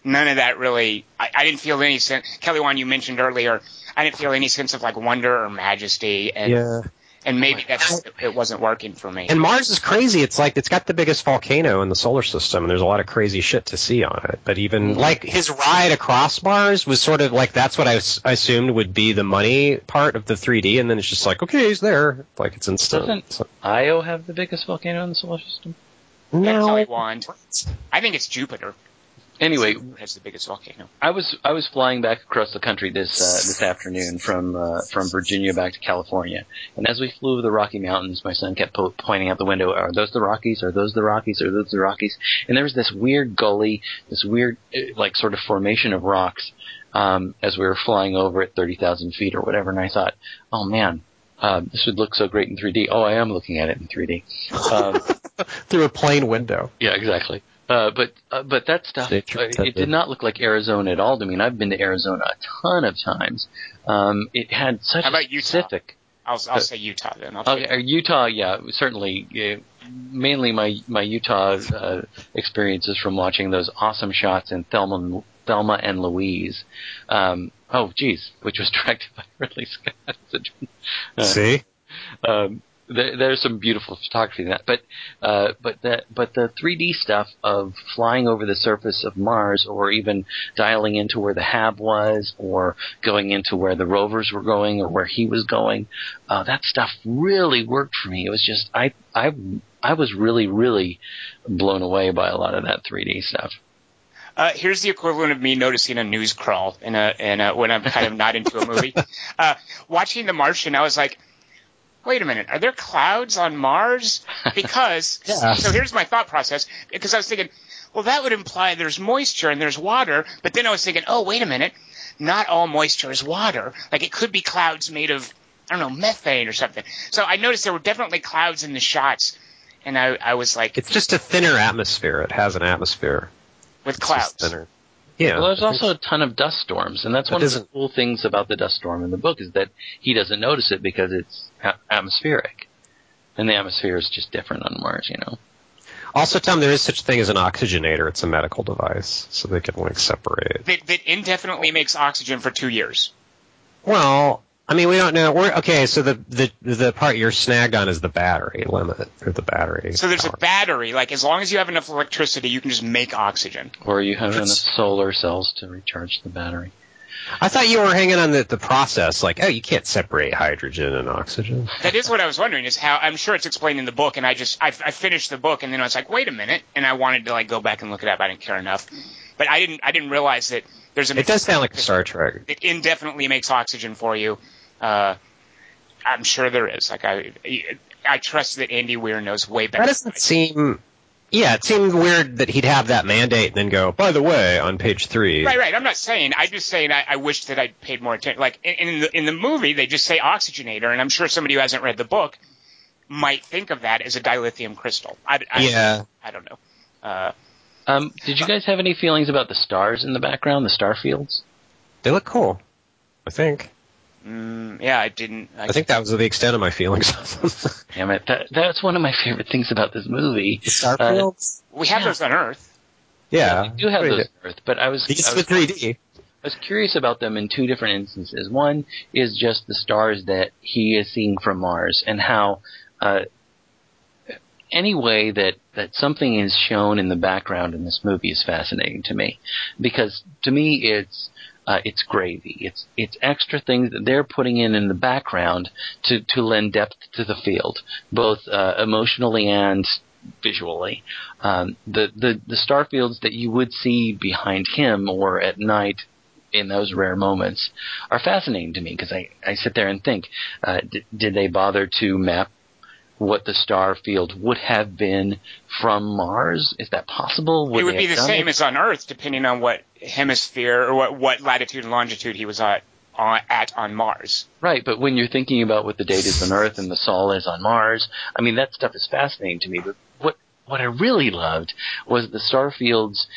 none of that really. I, I didn't feel any sense. Kelly Wand, you mentioned earlier, I didn't feel any sense of like wonder or majesty, and Yeah. And oh maybe that's it wasn't working for me. And Mars is crazy. It's like it's got the biggest volcano in the solar system, and there's a lot of crazy shit to see on it. But even mm-hmm. like his ride across Mars was sort of like that's what I, I assumed would be the money part of the 3D, and then it's just like okay, he's there, like it's instant. Doesn't So- Io have the biggest volcano in the solar system? That's all I no, want. I think it's Jupiter. Anyway, has the biggest volcano. I was I was flying back across the country this uh, this afternoon from uh, from Virginia back to California, and as we flew over the Rocky Mountains, my son kept po- pointing out the window, "Are those the Rockies? Are those the Rockies? Are those the Rockies?" And there was this weird gully, this weird uh, like sort of formation of rocks um, as we were flying over at thirty thousand feet or whatever, and I thought, "Oh man." Um, this would look so great in 3D. Oh, I am looking at it in 3D. Um, [LAUGHS] through a plane window. yeah, exactly. Uh, but uh, but that stuff, Nature uh, it did not look like Arizona at all to me. And I've been to Arizona a ton of times. Um, it had such How about a Utah? specific. I'll I'll Uh, say Utah then. I'll Okay, Utah, yeah, certainly. Uh, mainly my my Utah uh, experiences from watching those awesome shots in Thelma and, Thelma and Louise. Um, oh, geez, which was [LAUGHS] directed by Ridley Scott. Uh, See, um, there, there's some beautiful photography in that, but uh, but the but the 3D stuff of flying over the surface of Mars, or even dialing into where the Hab was, or going into where the rovers were going, or where he was going, uh, that stuff really worked for me. It was just I I I was really really blown away by a lot of that 3D stuff. Uh, here's the equivalent of me noticing a news crawl in a, in a when I'm kind of not into a movie. [LAUGHS] Uh, watching The Martian, I was like, wait a minute, are there clouds on Mars? [LAUGHS] Because Yeah. so here's my thought process. Because I was thinking, well, that would imply there's moisture and there's water. But then I was thinking, oh, wait a minute, not all moisture is water. Like it could be clouds made of I don't know methane or something. So I noticed there were definitely clouds in the shots, and I I was like, it's just a thinner atmosphere. It has an atmosphere. with It's clouds. thinner. Yeah. Well, there's also a ton of dust storms, and that's one of the cool things about the dust storm in the book is that he doesn't notice it because it's a- atmospheric, and the atmosphere is just different on Mars, you know. Also, Tom, there is such a thing as an oxygenator. It's a medical device, so they can like separate. That, that indefinitely makes oxygen for two years. Well, I mean, we don't know. We're okay. So the the the part you're snagged on is the battery limit or the battery. So there's a battery. Like as long as you have enough electricity, you can just make oxygen. Or you have enough solar cells to recharge the battery. I thought you were hanging on the the process. Like, oh, you can't separate hydrogen and oxygen. That is what I was wondering. Is how I'm sure it's explained in the book, and I just I, I finished the book, and then I was like, wait a minute, and I wanted to like go back and look it up. I didn't care enough, but I didn't I didn't realize that there's a It does sound like Star Trek. it indefinitely makes oxygen for you. Uh, I'm sure there is. Like I I trust that Andy Weir knows way better. That doesn't seem Yeah, it seemed weird that he'd have that mandate and then go, by the way, on page three. Right, right. I'm not saying. I'm just saying. I, I wish that I'd paid more attention. Like in, in the in the movie, they just say oxygenator, and I'm sure somebody who hasn't read the book might think of that as a dilithium crystal. I, I, Yeah. I don't know. Uh, Um, did you guys have any feelings about the stars in the background, the star fields? They look cool. I think. Mm, yeah, I didn't. I, I think that was the extent of my feelings of [LAUGHS] them. Damn it, that, that's one of my favorite things about this movie. Starfields? we have yeah. those on Earth. yeah. We do have Pretty those on Earth, but I was, These I for was 3D. I was curious about them in two different instances. One is just the stars that he is seeing from Mars and how uh, any way that, that something is shown in the background in this movie is fascinating to me. Because to me it's uh, it's gravy. It's it's extra things that they're putting in in the background to, to lend depth to the field, both uh, emotionally and visually. Um, the, the the star fields that you would see behind him or at night in those rare moments are fascinating to me because I, I sit there and think, uh, d- did they bother to map what the star field would have been from Mars? Is that possible? it would be the same it? as on Earth, depending on what hemisphere or what, what latitude and longitude he was at on, at on Mars. Right, but when you're thinking about what the date is on Earth and the Sol is on Mars, I mean that stuff is fascinating to me. But what what I really loved was the star fields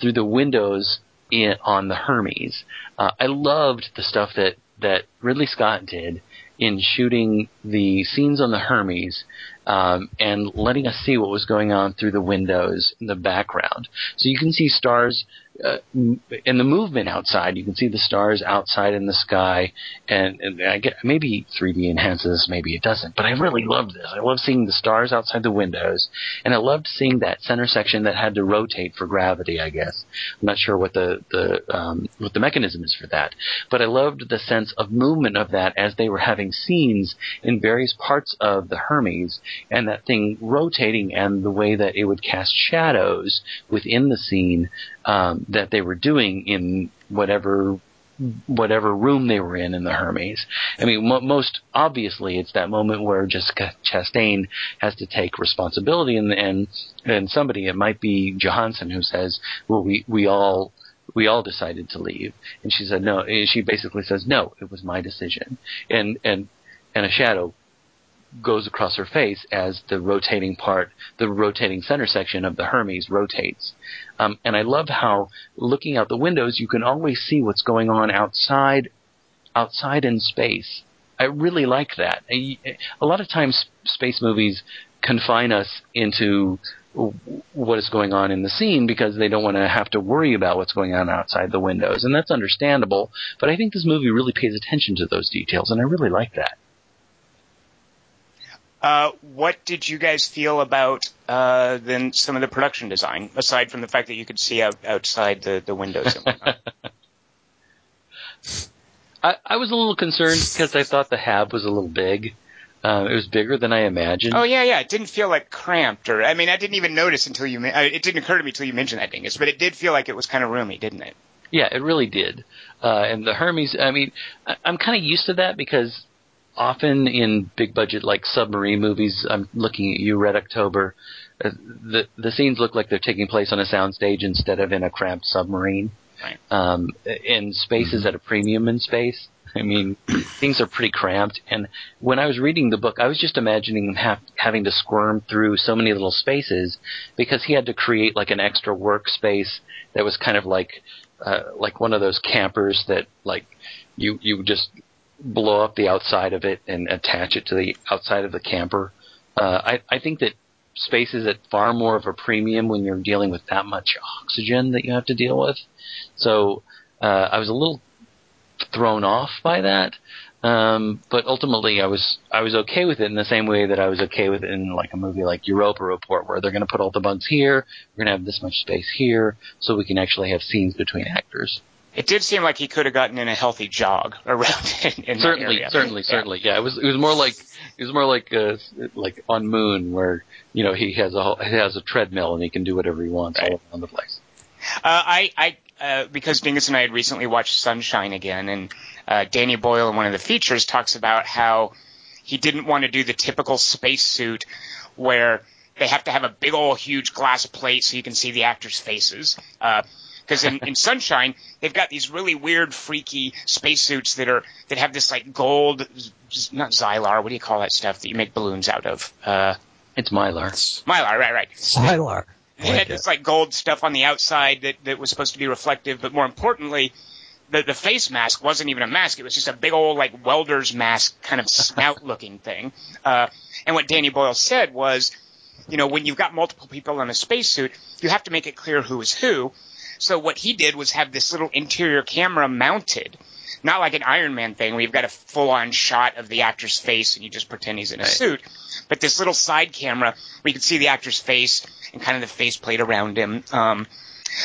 through the windows in, on the Hermes. Uh, I loved the stuff that that Ridley Scott did in shooting the scenes on the Hermes um, and letting us see what was going on through the windows in the background. So you can see stars uh, m- in the movement outside. You can see the stars outside in the sky, and, and I get maybe 3D enhances, maybe it doesn't. But I really loved this. I love seeing the stars outside the windows, and I loved seeing that center section that had to rotate for gravity. I guess I'm not sure what the the um, what the mechanism is for that, but I loved the sense of movement of that as they were having scenes in various parts of the Hermes, and that thing rotating and the way that it would cast shadows within the scene um, that they were doing in whatever whatever room they were in in the Hermes. I mean, mo- most obviously, it's that moment where Jessica Chastain has to take responsibility, and and and somebody, it might be Johanssen, who says, "Well, we we all." We all decided to leave, and she said no. She basically says no. It was my decision, and and and a shadow goes across her face as the rotating part, the rotating center section of the Hermes rotates. Um, and I love how looking out the windows, you can always see what's going on outside, outside in space. I really like that. A lot of times, space movies confine us into what is going on in the scene because they don't want to have to worry about what's going on outside the windows, and that's understandable. But I think this movie really pays attention to those details, and I really like that. Uh, what did you guys feel about uh, then some of the production design, aside from the fact that you could see out, outside the, the windows and whatnot? [LAUGHS] I, I was a little concerned because I thought the hab was a little big. Uh, it was bigger than I imagined. oh yeah, yeah. It didn't feel like cramped, or I mean, I didn't even notice until you. uh, It didn't occur to me until you mentioned that, Dingus. But it did feel like it was kind of roomy, didn't it? Yeah, it really did. Uh, and the Hermes, I mean, I, I'm kind of used to that because often in big budget like submarine movies, I'm looking at you, Red October. Uh, the the scenes look like they're taking place on a soundstage instead of in a cramped submarine. Right. Um, and space is at a premium in space. I mean, [CLEARS THROAT] things are pretty cramped. And when I was reading the book, I was just imagining him have, having to squirm through so many little spaces because he had to create like an extra workspace that was kind of like uh, like one of those campers that like you you just blow up the outside of it and attach it to the outside of the camper. Uh, I I think that space is at far more of a premium when you're dealing with that much oxygen that you have to deal with. So uh, I was a little thrown off by that. Um, but ultimately, I was I was okay with it in the same way that I was okay with it in like a movie like Europa Report, where they're going to put all the bugs here, we're going to have this much space here, so we can actually have scenes between actors. It did seem like he could have gotten in a healthy jog around [LAUGHS] in, in certainly, certainly, Yeah. certainly. Yeah, it was it was more like it was more like uh, like on Moon, where you know he has a he has a treadmill and he can do whatever he wants Right. all around the place. Uh, I, I, uh, because Dingus and I had recently watched Sunshine again, and uh, Danny Boyle in one of the features talks about how he didn't want to do the typical spacesuit where they have to have a big old huge glass plate so you can see the actors' faces. Because in, in [LAUGHS] Sunshine, they've got these really weird, freaky spacesuits that are that have this like gold, not Xylar. What do you call that stuff that you make balloons out of? Uh, It's Mylar. Mylar, right, right. Sylar. They had this like gold stuff on the outside that, that was supposed to be reflective, but more importantly, the the face mask wasn't even a mask. It was just a big old like welder's mask kind of snout [LAUGHS] looking thing. Uh, and what Danny Boyle said was, you know, when you've got multiple people in a spacesuit, you have to make it clear who is who. So what he did was have this little interior camera mounted. Not like an Iron Man thing where you've got a full on shot of the actor's face and you just pretend he's in a Right. suit. But this little side camera where you can see the actor's face and kind of the faceplate around him. Um,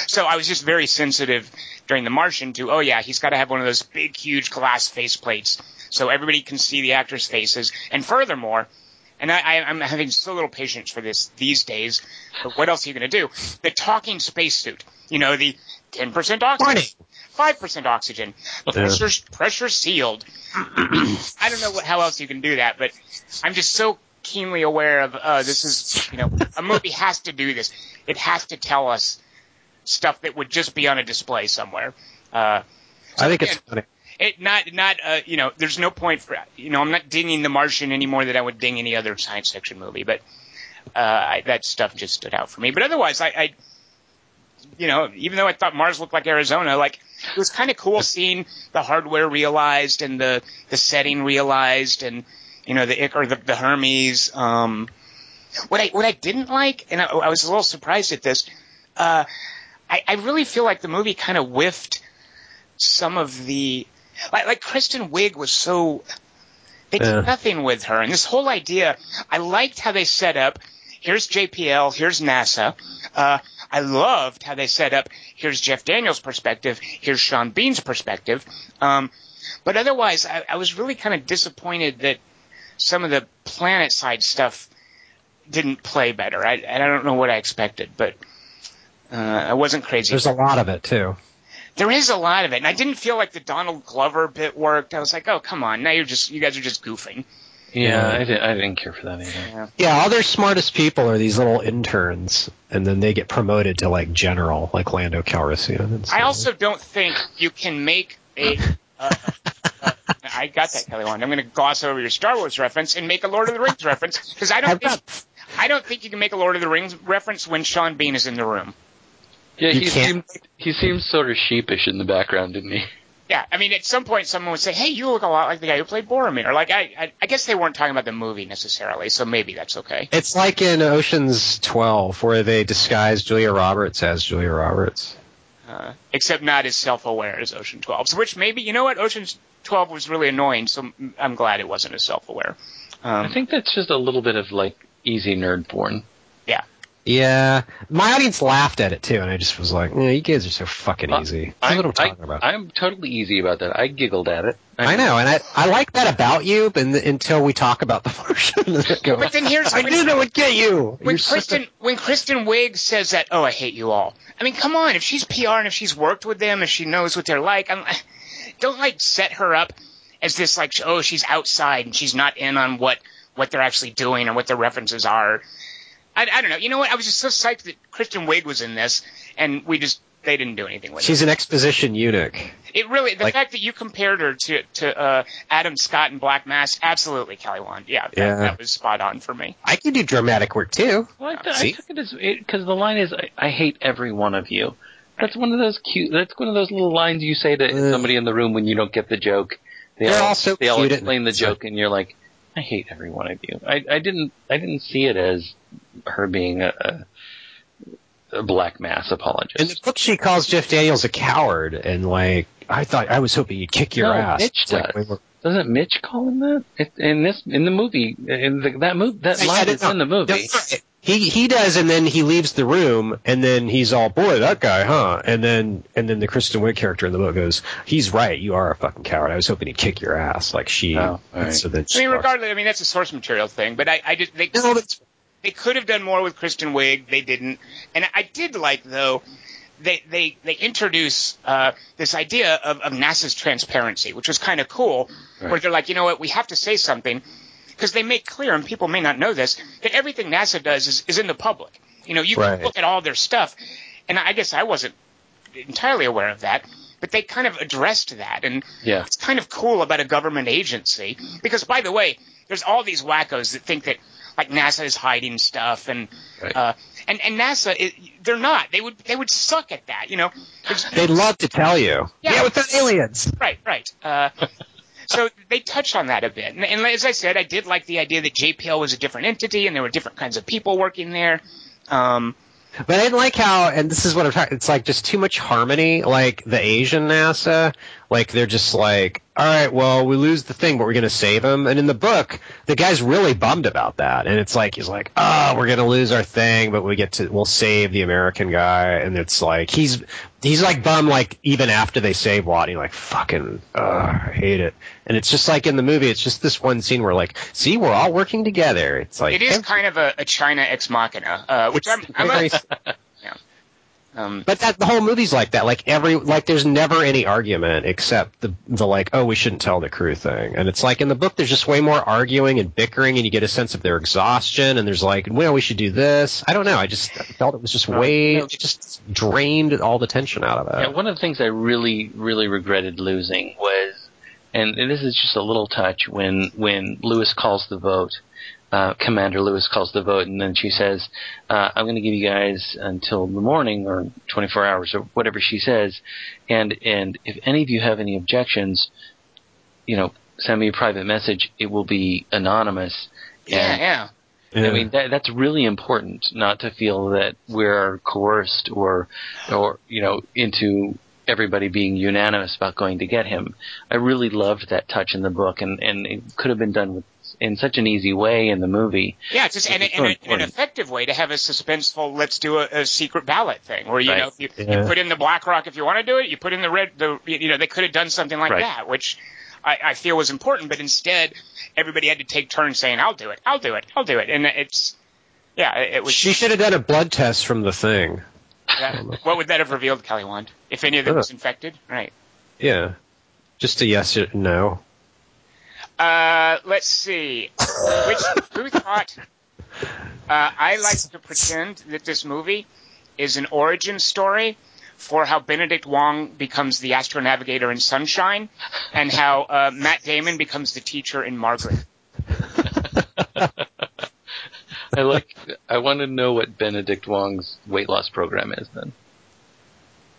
so I was just very sensitive during The Martian to, oh yeah, he's got to have one of those big, huge glass faceplates so everybody can see the actors' faces. And furthermore, and I, I'm having so little patience for this these days, but what else are you going to do? The talking spacesuit, you know, the 10% oxygen, 5% oxygen, pressure, pressure sealed. [CLEARS THROAT] I don't know what, how else you can do that, but I'm just so keenly aware of, uh, this is, you know, a movie has to do this. It has to tell us stuff that would just be on a display somewhere. Uh, I think it's funny. It not not uh, you know there's no point for you know I'm not dinging The Martian any more than I would ding any other science fiction movie, but uh, I, that stuff just stood out for me. But otherwise, I, I you know even though I thought Mars looked like Arizona, like it was kind of cool seeing the hardware realized and the the setting realized and you know the or the, the Hermes. Um, what I what I didn't like, and I, I was a little surprised at this. Uh, I, I really feel like the movie kind of whiffed some of the like, like Kristen Wiig was so they did Yeah. nothing with her, and this whole idea. I liked how they set up. Here's JPL. Here's NASA. Uh, I loved how they set up. Here's Jeff Daniels' perspective. Here's Sean Bean's perspective. Um, but otherwise, I, I was really kind of disappointed that some of the planet side stuff didn't play better. I, I don't know what I expected, but uh, I wasn't crazy. There's a lot of it too. There is a lot of it, and I didn't feel like the Donald Glover bit worked. I was like, oh come on, now you're just you guys are just goofing. Yeah, I, did, I didn't care for that either. Yeah, all their smartest people are these little interns, and then they get promoted to like general, like Lando Calrissian. And I also don't think you can make a. Uh, uh, I got that, Kelly Wand. I'm going to gloss over your Star Wars reference and make a Lord of the Rings reference because I don't think I don't think you can make a Lord of the Rings reference when Sean Bean is in the room. Yeah, You he can't- seemed he seemed sort of sheepish in the background, didn't he? [LAUGHS] Yeah, I mean, at some point, someone would say, "Hey, you look a lot like the guy who played Boromir." Or Like, I, I, I guess they weren't talking about the movie necessarily, so maybe that's okay. It's like in Ocean's 12, where they disguise Julia Roberts as Julia Roberts. uh, except not as self-aware as Ocean 12. Which maybe you know what Ocean 12 was really annoying, so I'm glad it wasn't as self-aware. I Um, think that's just a little bit of like easy nerd porn. Yeah, my audience laughed at it too, and I just was like, yeah, "You guys are so fucking Uh, easy." That's what I'm talking about. I, am totally easy about that. I giggled at it. I know, and I, I like that about you, but n- until we talk about the [LAUGHS] Martian. Go, But then here's- [LAUGHS] I knew that would get you. when You're such a- Kristen when Kristen Wiig says that, "Oh, I hate you all." I mean, come on, if she's PR and if she's worked with them, if she knows what they're like, I'm, [LAUGHS] don't like set her up as this like, oh, she's outside and she's not in on what what they're actually doing and what their references are. I, I don't know. You know what? I was just so psyched that Kristen Wiig was in this, and we just they didn't do anything with it. She's an exposition eunuch. It really the Like- fact that you compared her to to uh, Adam Scott in Black Mass, absolutely, Kelly Wand. Yeah, that, Yeah. that was spot on for me. I can do dramatic work too. Well, I, I See? took it as because the line is I, I hate every one of you. That's one of those cute. That's one of those little lines you say to Ugh. somebody in the room when you don't get the joke. They They're all, all so they all cute, explain the joke, and you're like, I hate every one of you. I, I didn't I didn't see it as her being a, a, a black mass apologist. In the book, she calls Jeff Daniels a coward, and like, I thought I was hoping you'd kick your No, ass. Mitch It's like, does. we were- Doesn't Mitch call him that it, in this in the movie? In the, that movie, that I- I line don't is know. in the movie. No, He he does, and then he leaves the room, and then he's all, "Boy, that guy, huh?" And then and then the Kristen Wiig character in the book goes, "He's right. You are a fucking coward. I was hoping he'd kick your ass." Like she. Oh, all right. So then I mean, regardless, I mean that's a source material thing, but I, I just they No, but they could have done more with Kristen Wiig. They didn't, and I did like though. They they they introduce uh, this idea of, of NASA's transparency, which was kind of cool. Where they're like, you know what, we have to say something because they make clear, and people may not know this, that everything NASA does is, is in the public. You know, you Right. can look at all their stuff, and I guess I wasn't entirely aware of that, but they kind of addressed that, and Yeah. it's kind of cool about a government agency because, by the way, there's all these wackos that think that like NASA is hiding stuff, and Right. uh, and and NASA, it, they're not. They would they would suck at that, you know. [SIGHS] They'd love to tell you. Yeah. with the aliens. Right, right. Uh, [LAUGHS] so they touched on that a bit, and, and as I said, I did like the idea that JPL was a different entity, and there were different kinds of people working there. Um, But I didn't like how, and this is what I'm talking. It's like just too much harmony. Like the Asian NASA, like they're just like, all right, well, we lose the thing, but we're gonna save him. And in the book, the guy's really bummed about that, and it's like he's like, oh, we're gonna lose our thing, but we get to, we'll save the American guy, and it's like he's he's like bummed, like even after they save Watt, like, fucking, uh, I hate it. And it's just like in the movie, it's just this one scene where like, see, we're all working together. It's like it is kind of a, a China ex machina, uh, which I'm, I'm very- [LAUGHS] a, um, But that the whole movie's like that. Like every like there's never any argument except the the like oh we shouldn't tell the crew thing. And it's like in the book there's just way more arguing and bickering and you get a sense of their exhaustion and there's like well we should do this. I don't know. I just felt it was just way no. it just drained all the tension out of it. Yeah, one of the things I really, really regretted losing was, and, and this is just a little touch when when Lewis calls the vote, uh, Commander Lewis calls the vote, and then she says, uh, "I'm going to give you guys until the morning or 24 hours or whatever she says, and and if any of you have any objections, you know, send me a private message. It will be anonymous." yeah, yeah. Yeah. I mean that that's really important not to feel that we're coerced or or you know into everybody being unanimous about going to get him. I really loved that touch in the book and and it could have been done with in such an easy way in the movie. Yeah, it's just and, It's and, so and an effective way to have a suspenseful let's do a, a secret ballot thing where you Right. know you, Yeah. you put in the BlackRock if you want to do it, you put in the red the you know they could have done something like Right. that, which I, I feel was important, but instead everybody had to take turns saying I'll do it, I'll do it, I'll do it, and it's yeah, it, it was. she should have done a blood test from the thing. That- what would that have revealed, Kelly Wand? If any of them was infected, right? Yeah. Just a yes or no. Uh, let's see. Which who [LAUGHS] thought? Uh, I like to pretend that this movie is an origin story for how Benedict Wong becomes the astronavigator in Sunshine, and how uh, Matt Damon becomes the teacher in Margaret. [LAUGHS] I like I want to know what Benedict Wong's weight loss program is then.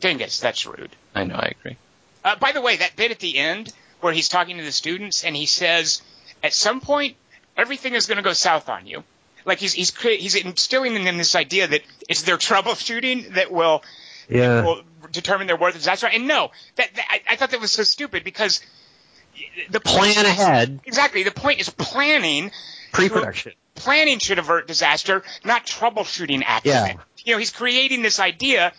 Dingus, that's rude. I know, I agree. Uh, by the way, that bit at the end where he's talking to the students and he says, at some point, everything is going to go south on you. Like he's he's cre- he's instilling in them this idea that it's their troubleshooting that will Yeah. will determine their worth. That's right. And no, that, that I, I thought that was so stupid because the point Plan ahead. exactly the point is planning. Pre-production. Planning should avert disaster, not troubleshooting accident. You know, he's creating this idea.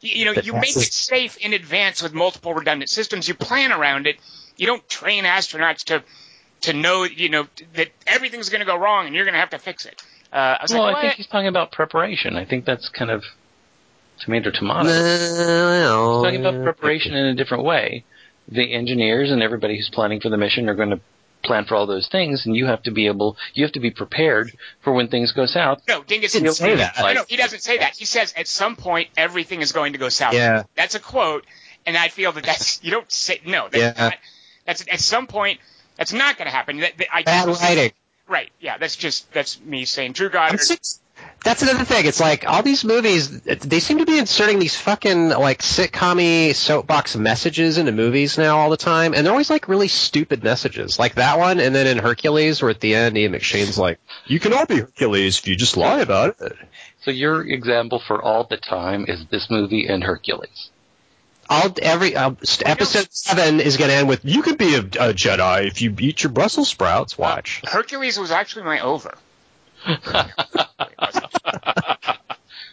You, you know, That you make it safe in advance with multiple redundant systems. You plan around it. You don't train astronauts to to know, you know, that everything's going to go wrong and you're going to have to fix it. Uh, I was Well, like, I think he's talking about preparation. I think that's kind of tomato tomato. No. He's talking about preparation in a different way. The engineers and everybody who's planning for the mission are going to plan for all those things, and you have to be able, you have to be prepared for when things go south. No, Dingus Didn't say that. No, no, he doesn't say that. He says at some point everything is going to go south. Yeah. That's a quote, and I feel that that's you don't say no. That's Yeah. not, that's at some point that's not going to happen. That, that, I, Bad writing. Right. Yeah. That's just that's me saying Drew I'm six- That's another thing. It's like all these movies, they seem to be inserting these fucking like sitcom soapbox messages into movies now all the time, and they're always like really stupid messages, like that one. And then in Hercules, where at the end Ian McShane's like, "You can all be Hercules if you just lie about it." So your example for all the time is this movie and Hercules. All every uh, episode seven is going to end with, "You could be a, a Jedi if you eat your Brussels sprouts." Watch. Hercules was actually my over. [LAUGHS]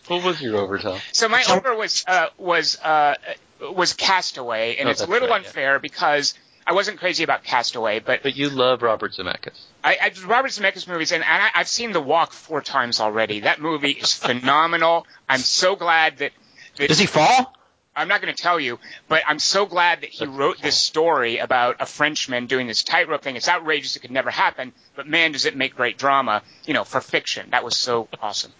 What was your overtime? So my over was uh, was uh, was Castaway, and Oh, it's a little right, yeah. unfair because I wasn't crazy about Castaway, but But you love Robert Zemeckis. I, I Robert Zemeckis movies, and, and I, I've seen The Walk four times already. That movie is [LAUGHS] phenomenal. I'm so glad that. that Does he fall? I'm not going to tell you, but I'm so glad that he wrote this story about a Frenchman doing this tightrope thing. It's outrageous; it could never happen. But man, does it make great drama, you know, for fiction. That was so awesome.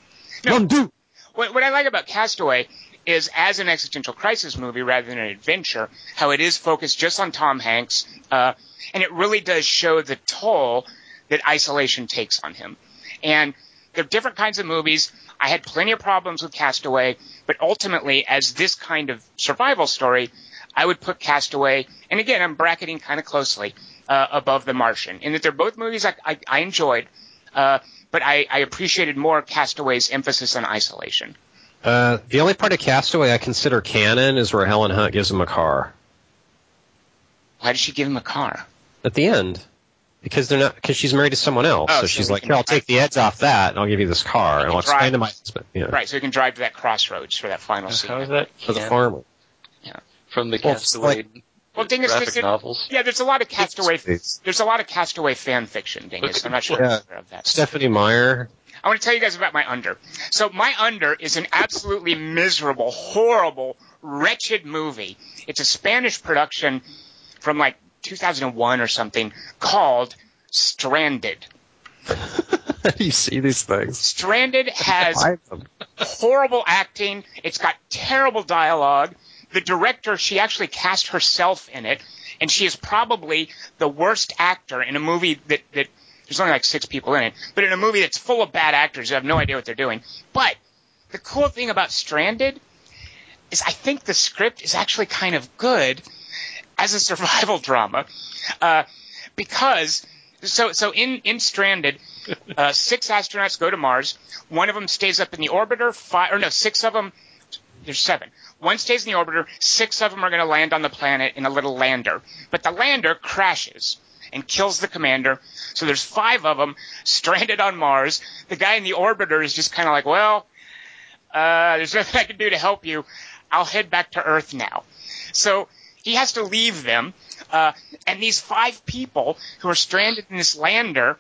No, Mon Dieu. What, what I like about Castaway is as an existential crisis movie rather than an adventure, how it is focused just on Tom Hanks, uh, and it really does show the toll that isolation takes on him. And they're different kinds of movies. I had plenty of problems with Castaway, but ultimately, as this kind of survival story, I would put Castaway, and again, I'm bracketing kind of closely, uh, above The Martian, in that they're both movies I, I, I enjoyed, uh, but I, I appreciated more Castaway's emphasis on isolation. Uh, the only part of Castaway I consider canon is where Helen Hunt gives him a car Why did she give him a car? at the end. Because they're not, because she's married to someone else. Oh, so so she's like, can I'll take the edge off that, and I'll give you this car, and I'll explain drive- to my husband. Yeah. Right, so he can drive to that crossroads for that final scene. is that For the canon? farmer. from the Well, it's Castaway Well, thing is, graphic there's- novels? yeah, there's a lot of Castaway. There's a lot of Castaway fan fiction, Dingus. I'm not sure Yeah. you're aware of that. Stephenie Meyer. I want to tell you guys about my under. So my under is an absolutely miserable, horrible, wretched movie. It's a Spanish production from like 2001 or something called Stranded. [LAUGHS] You see these things? Stranded has horrible acting. It's got terrible dialogue. The director, she actually cast herself in it, and she is probably the worst actor in a movie that, that there's only like six people in it, but in a movie that's full of bad actors who have no idea what they're doing. But the cool thing about Stranded is I think the script is actually kind of good as a survival [LAUGHS] drama, uh, because so so in in Stranded, uh, six astronauts go to Mars. One of them stays up in the orbiter. Five or no, six of them. There's seven. One stays in the orbiter. Six of them are going to land on the planet in a little lander, but the lander crashes and kills the commander. So there's five of them stranded on Mars. The guy in the orbiter is just kind of like, well, uh, there's nothing I can do to help you. I'll head back to Earth now. So he has to leave them. Uh, and these five people who are stranded in this lander,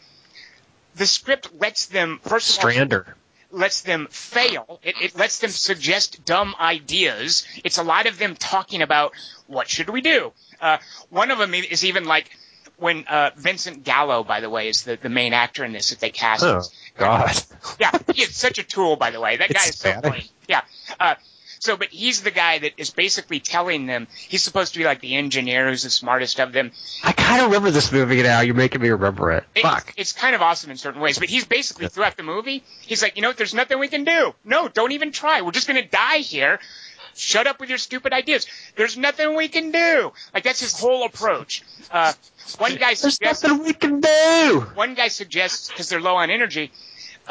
the script lets them first of all Strander. Lets them fail. It, it lets them suggest dumb ideas. It's a lot of them talking about what should we do. Uh, one of them is even like when uh, Vincent Gallo, by the way, is the, the main actor in this that they cast. Oh, God. Yeah, he is such a tool, by the way. That guy It's is so funny. Yeah. Uh, so, but he's the guy that is basically telling them. He's supposed to be like the engineer who's the smartest of them. I kind of remember this movie now. You're making me remember it. It- Fuck. It's kind of awesome in certain ways, but he's basically throughout the movie, he's like, you know, there's nothing we can do. No, don't even try. We're just gonna die here. Shut up with your stupid ideas. There's nothing we can do. Like that's his whole approach. Uh, one guy There's suggests nothing we can do. one guy suggests because they're low on energy,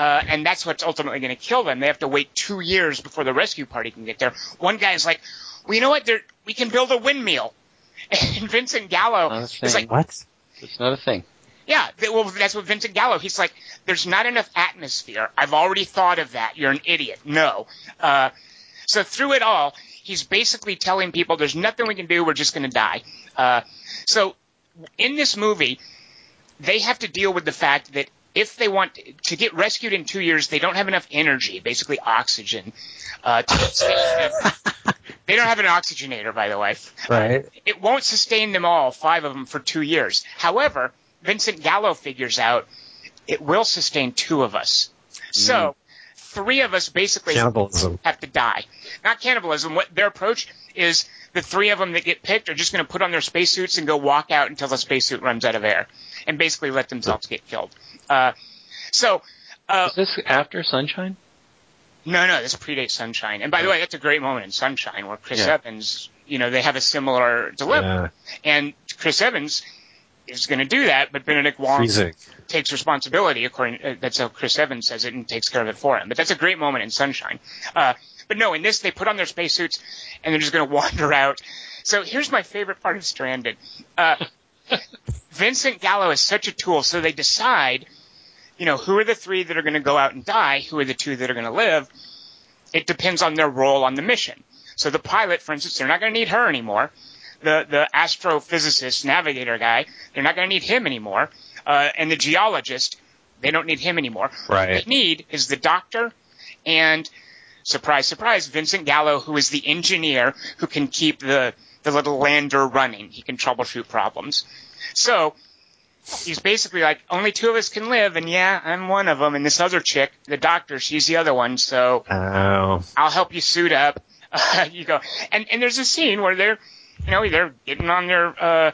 uh, and that's what's ultimately going to kill them. They have to wait two years before the rescue party can get there. One guy is like, well, you know what? There, we can build a windmill. [LAUGHS] And Vincent Gallo is like, What? It's not a thing. yeah, th- well, that's what Vincent Gallo. He's like, there's not enough atmosphere. I've already thought of that. You're an idiot. No. Uh, so through it all, he's basically telling people there's nothing we can do. We're just going to die. Uh, so in this movie, they have to deal with the fact that if they want to get rescued in two years, they don't have enough energy, basically oxygen, uh, to sustain them. [LAUGHS] They don't have an oxygenator, by the way. Right. It won't sustain them all, five of them, for two years. However, Vincent Gallo figures out it will sustain two of us. So, three of us basically Cannibalism. have to die. Not cannibalism. What their approach is the three of them that get picked are just going to put on their spacesuits and go walk out until the spacesuit runs out of air, and basically let themselves get killed. Uh, so, uh, Is this after Sunshine? no, no, this predates Sunshine. And by the way, that's a great moment in Sunshine where Chris Yeah. Evans, you know, they have a similar dilemma. Yeah. And Chris Evans is going to do that, but Benedict Wong Freezing. takes responsibility. According, uh, that's how Chris Evans says it, and takes care of it for him. But that's a great moment in Sunshine. Uh, but no, in this, they put on their spacesuits and they're just going [LAUGHS] to wander out. So here's my favorite part of Stranded. Uh, [LAUGHS] Vincent Gallo is such a tool, so they decide, you know, who are the three that are going to go out and die, who are the two that are going to live. It depends on their role on the mission. So the pilot, for instance, they're not going to need her anymore. The the astrophysicist navigator guy, they're not going to need him anymore. Uh, and the geologist, they don't need him anymore. What Right. they need is the doctor and surprise, surprise, Vincent Gallo, who is the engineer who can keep the, the little lander running. He can troubleshoot problems. So, he's basically like, only two of us can live, and yeah, I'm one of them. And this other chick, the doctor, she's the other one. So Oh. I'll help you suit up. Uh, [LAUGHS] you go, and and there's a scene where they're, you know, they're getting on their uh,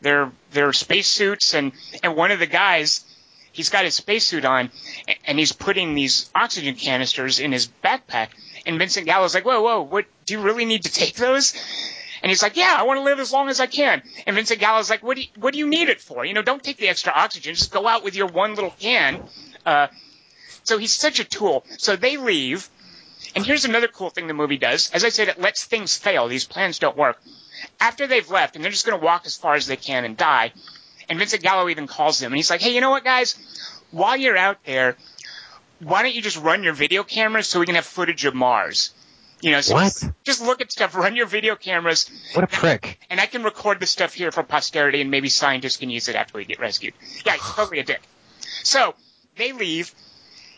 their their spacesuits, and and one of the guys, he's got his spacesuit on, and he's putting these oxygen canisters in his backpack, and Vincent Gallo's like, whoa, whoa, what? Do you really need to take those? And he's like, yeah, I want to live as long as I can. And Vincent Gallo's like, what do you, what do you need it for? You know, don't take the extra oxygen. Just go out with your one little can. Uh, so he's such a tool. So they leave. And here's another cool thing the movie does. As I said, it lets things fail. These plans don't work. After they've left, and they're just going to walk as far as they can and die, and Vincent Gallo even calls them, and he's like, hey, you know what, guys? While you're out there, why don't you just run your video cameras so we can have footage of Mars? You know, so What? Just, just look at stuff, run your video cameras, What a prick. and I can record the stuff here for posterity, and maybe scientists can use it after we get rescued. Yeah, he's totally a dick. So they leave.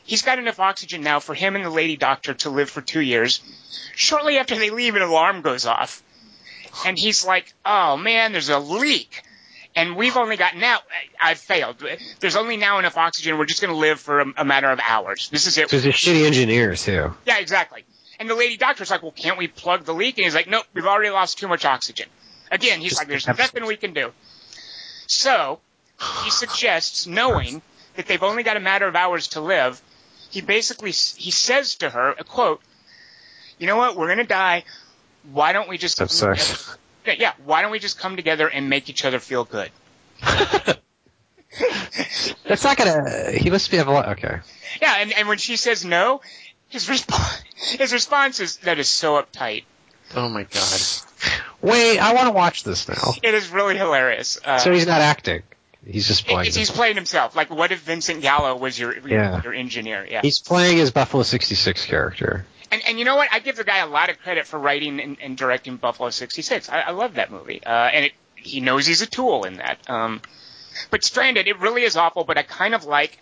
He's got enough oxygen now for him and the lady doctor to live for two years. Shortly after they leave, an alarm goes off, and he's like, "Oh man, there's a leak." And we've only got now. I've failed. There's only now enough oxygen. We're just going to live for a, a matter of hours. This is it. Because a shitty engineers too. Yeah, exactly. And the lady doctor's like, well, can't we plug the leak? And he's like, nope, we've already lost too much oxygen. Again, he's Just like, there's have- nothing we can do. So he suggests, knowing that they've only got a matter of hours to live, he basically he says to her, a quote, "You know what? We're gonna die. Why don't we just Have come sex. together- Yeah, yeah. Why don't we just come together and make each other feel good?" [LAUGHS] That's not gonna. He must be have a lot. Okay. Yeah, and, and when she says no, his response [LAUGHS] his response is that is so uptight. Oh my god. Wait, I want to watch this now. It is really hilarious. Uh, So he's not acting. He's just playing. He's playing himself. Like, what if Vincent Gallo was your your, Yeah. your engineer? Yeah. He's playing his Buffalo 66 character. And and you know what? I give the guy a lot of credit for writing and, and directing Buffalo '66. I, I love that movie. Uh, and it, he knows he's a tool in that. Um, but Stranded, it really is awful. But I kind of like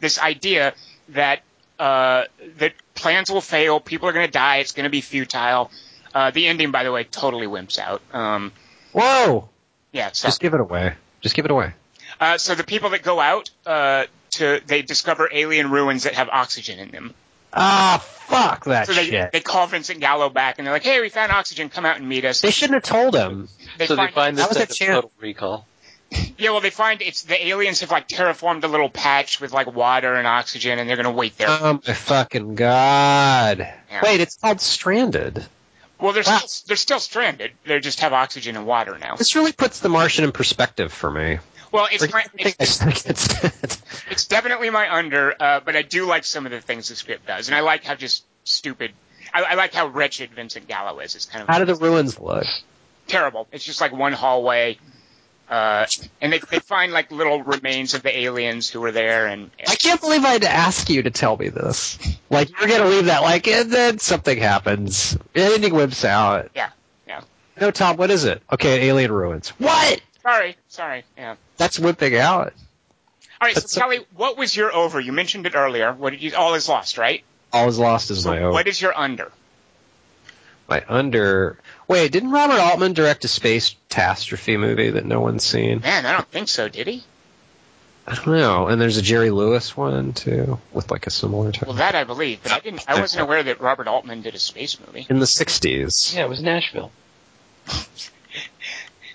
this idea that uh, that plans will fail, people are going to die, it's going to be futile. Uh, the ending, by the way, totally wimps out. Um, Whoa! yeah, so Just give it away. Just give it away. Uh, so the people that go out uh, to they discover alien ruins that have oxygen in them. Ah, fuck that So they shit. they call Vincent Gallo back and they're like, "Hey, we found oxygen. Come out and meet us." They shouldn't have told him. They so find, they find How this was at that the chance? Total Recall. Yeah, well, they find it's the aliens have like terraformed a little patch with like water and oxygen, and they're gonna wait there. Oh my fucking god! Yeah. Wait, it's called Stranded. well, they're wow. still, they're still stranded. They just have oxygen and water now. This really puts The Martian in perspective for me. Well, it's my, it's, everything I said. It's- it's definitely my under, uh, but I do like some of the things the script does, and I like how just stupid. I, I like how wretched Vincent Gallo is. It's kind of How do the ruins look? terrible. It's just like one hallway, uh, and they they find like little remains of the aliens who were there, and I can't believe I had to ask you to tell me this. Like you're gonna leave that like, and then something happens. Ending whips out. Yeah, yeah. No, Tom, what is it? Okay, alien ruins. What? sorry, sorry, yeah. That's whipping out. All right, That's so- Kelly, what was your over? You mentioned it earlier. What did you? All is lost, right? All is lost is So my over. what is your under? My under. Wait, didn't Robert Altman direct a space catastrophe movie that no one's seen? Man, I don't think so. Did he? I don't know. And there's a Jerry Lewis one too, with like a similar title. Well, that I believe, but I didn't. I wasn't aware that Robert Altman did a space movie. in the '60s. Yeah, it was Nashville. [LAUGHS]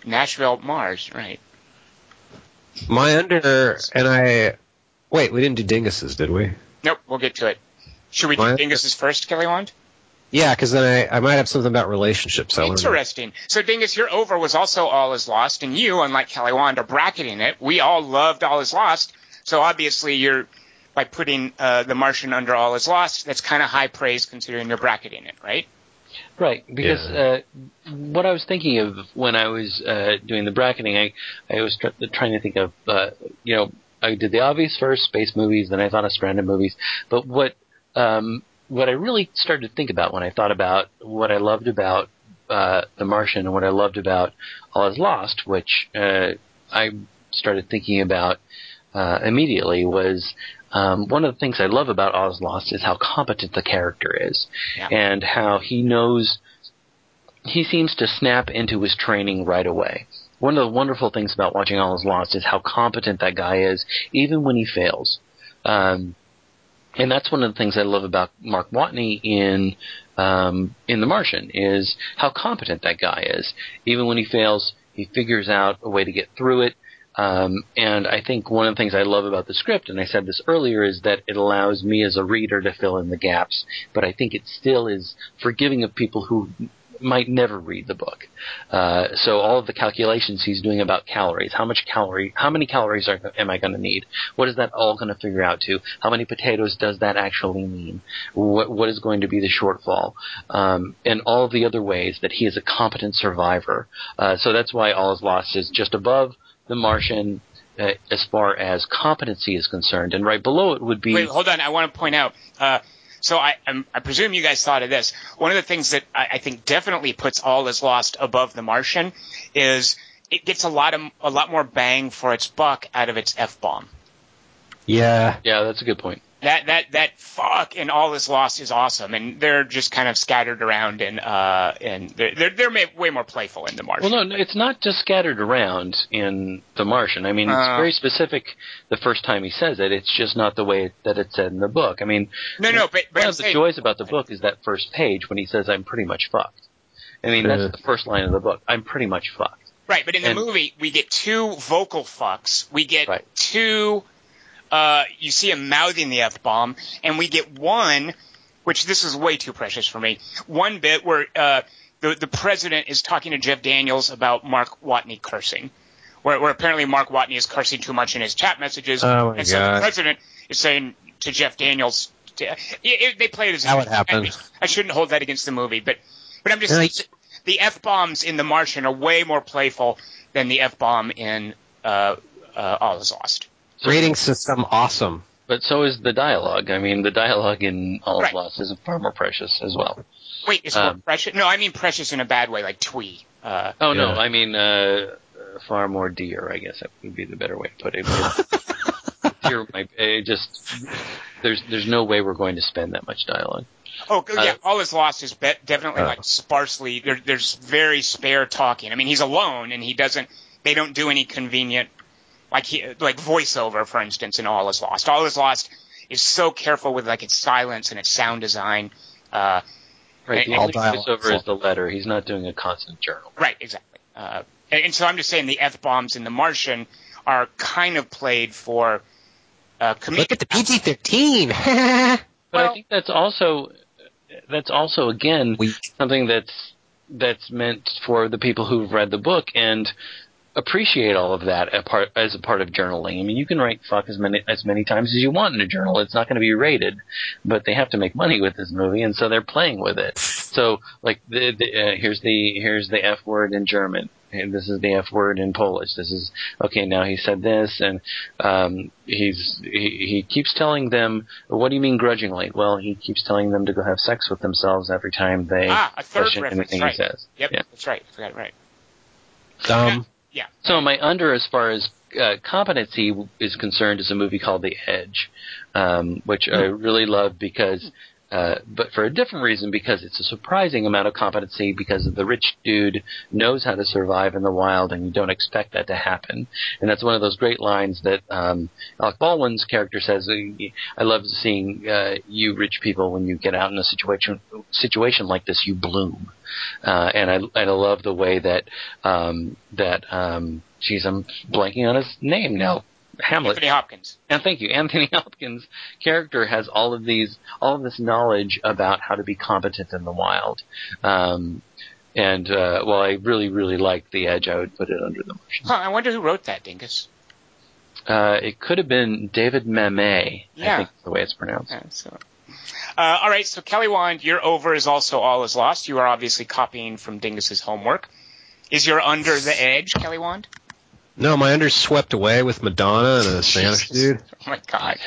Nashville, Mars, right? My under, and I. Wait, we didn't do dinguses, did we? Nope, we'll get to it. Should we do My- Dingus's first, Kelly Wand? Yeah, because then I, I might have something about relationships. I. Interesting. So, Dingus, your over was also All Is Lost, and you, unlike Kelly Wand, are bracketing it. We all loved All Is Lost, so obviously you're by putting uh, The Martian under All Is Lost. That's kind of high praise considering you're bracketing it, right? Right, because Yeah. uh, what I was thinking of when I was uh, doing the bracketing, I, I was tr- trying to think of, uh, you know, I did the obvious first, space movies, then I thought of stranded movies. But what um, what I really started to think about when I thought about what I loved about uh, The Martian and what I loved about All Is Lost, which uh, I started thinking about uh, immediately, was um, one of the things I love about All Is Lost is how competent the character is, Yeah. and how he knows. He seems to snap into his training right away. One of the wonderful things about watching All Is Lost is how competent that guy is, even when he fails. Um, and that's one of the things I love about Mark Watney in um, in The Martian is how competent that guy is. Even when he fails, he figures out a way to get through it. Um, and I think one of the things I love about the script, and I said this earlier, is that it allows me as a reader to fill in the gaps. But I think it still is forgiving of people who might never read the book. Uh, so all of the calculations he's doing about calories, how much calorie, how many calories are, am I going to need? What is that all going to figure out to? How many potatoes does that actually mean? What what is going to be the shortfall? Um, and all the other ways that he is a competent survivor. Uh, so that's why All Is Lost is just above The Martian. Uh, as far as competency is concerned, and right below it would be Wait, hold on. I want to point out. Uh, so I, I'm, I presume you guys thought of this. One of the things that I, I think definitely puts All Is Lost above The Martian is it gets a lot of a lot more bang for its buck out of its f bomb. Yeah. yeah, that's a good point. That that that fuck and All Is Lost is awesome, and they're just kind of scattered around, and uh, and they're they're, they're way more playful in The Martian. Well, no, no, it's not just scattered around in The Martian. I mean, it's Uh. very specific the first time he says it. It's just not the way that it's said in the book. I mean, no, no, but, but one I'm of the saying, joys about the book is that first page when he says, I'm pretty much fucked. I mean, Uh. that's the first line of the book. I'm pretty much fucked. Right, but in the And- movie, we get two vocal fucks. We get Right. two. Uh, you see him mouthing the f bomb, and we get one, which this is way too precious for me. One bit where uh, the the president is talking to Jeff Daniels about Mark Watney cursing, where, where apparently Mark Watney is cursing too much in his chat messages, Oh, and so the president is saying to Jeff Daniels. To, it, it- they play it as That would happen. I shouldn't hold that against the movie, but but I'm just Like- the f bombs in The Martian are way more playful than the f bomb in uh, uh, All Is Lost. Rating system awesome. But so is the dialogue. I mean, the dialogue in All Right. Is Lost is far more precious as well. Wait, is more Um, precious? No, I mean precious in a bad way, like twee. Uh, Oh, no, Yeah. I mean, uh, uh, far more dear, I guess that would be the better way to put it. [LAUGHS] dear, my, it just, there's, there's no way we're going to spend that much dialogue. oh, yeah, uh, All Is Lost is be- definitely Uh. like sparsely. There, there's very spare talking. I mean, he's alone, and he doesn't. They don't do any convenient, like he, like voiceover, for instance, in All Is Lost. All Is Lost is so careful with like its silence and its sound design. Uh, Right, the And- All dialogue. voiceover is the letter. He's not doing a constant journal. Right, exactly. Uh, and, and so I'm just saying the f bombs in The Martian are kind of played for uh, comedic. Look at the PG thirteen. [LAUGHS] But Well- I think that's also that's also again Weak. something that's that's meant for the people who've read the book and appreciate all of that a part, as a part of journaling. I mean, you can write fuck as many as many times as you want in a journal. It's not going to be rated, but they have to make money with this movie, and so they're playing with it. So, like, the, the, uh, here's the here's the f word in German. And this is the F word in Polish. This is okay. Now he said this, and um, he's he, he keeps telling them, "What do you mean grudgingly?" Well, he keeps telling them to go have sex with themselves every time they ah, a third question reference. anything Right. he says. Yep, Yeah. that's right. I forgot it right. Dumb. Yeah. So my under, as far as uh, competency is concerned, is a movie called The Edge, um, which I really love because, uh, but for a different reason, because it's a surprising amount of competency. Because the rich dude knows how to survive in the wild, and you don't expect that to happen. And that's one of those great lines that um, Alec Baldwin's character says. I love seeing uh, you rich people when you get out in a situation situation like this, you bloom. Uh, and I and I love the way that um, that um, geez, I'm blanking on his name now. Hamlet. Anthony Hopkins. [LAUGHS] And thank you. Anthony Hopkins' character has all of these, all of this knowledge about how to be competent in the wild. Um, and uh, well, I really, really like the edge. I would put it under the Martian. Huh, I wonder who wrote that, Dingus. Uh, it could have been David Mamet. Yeah. I think is the way it's pronounced. Yeah, so. Uh, all right, so Kelly Wand, your over is also all is lost. You are obviously copying from Dingus's homework. Is your under the edge, Kelly Wand? No, my under's swept away with Madonna and a [LAUGHS] Spanish Jesus. dude. Oh my god!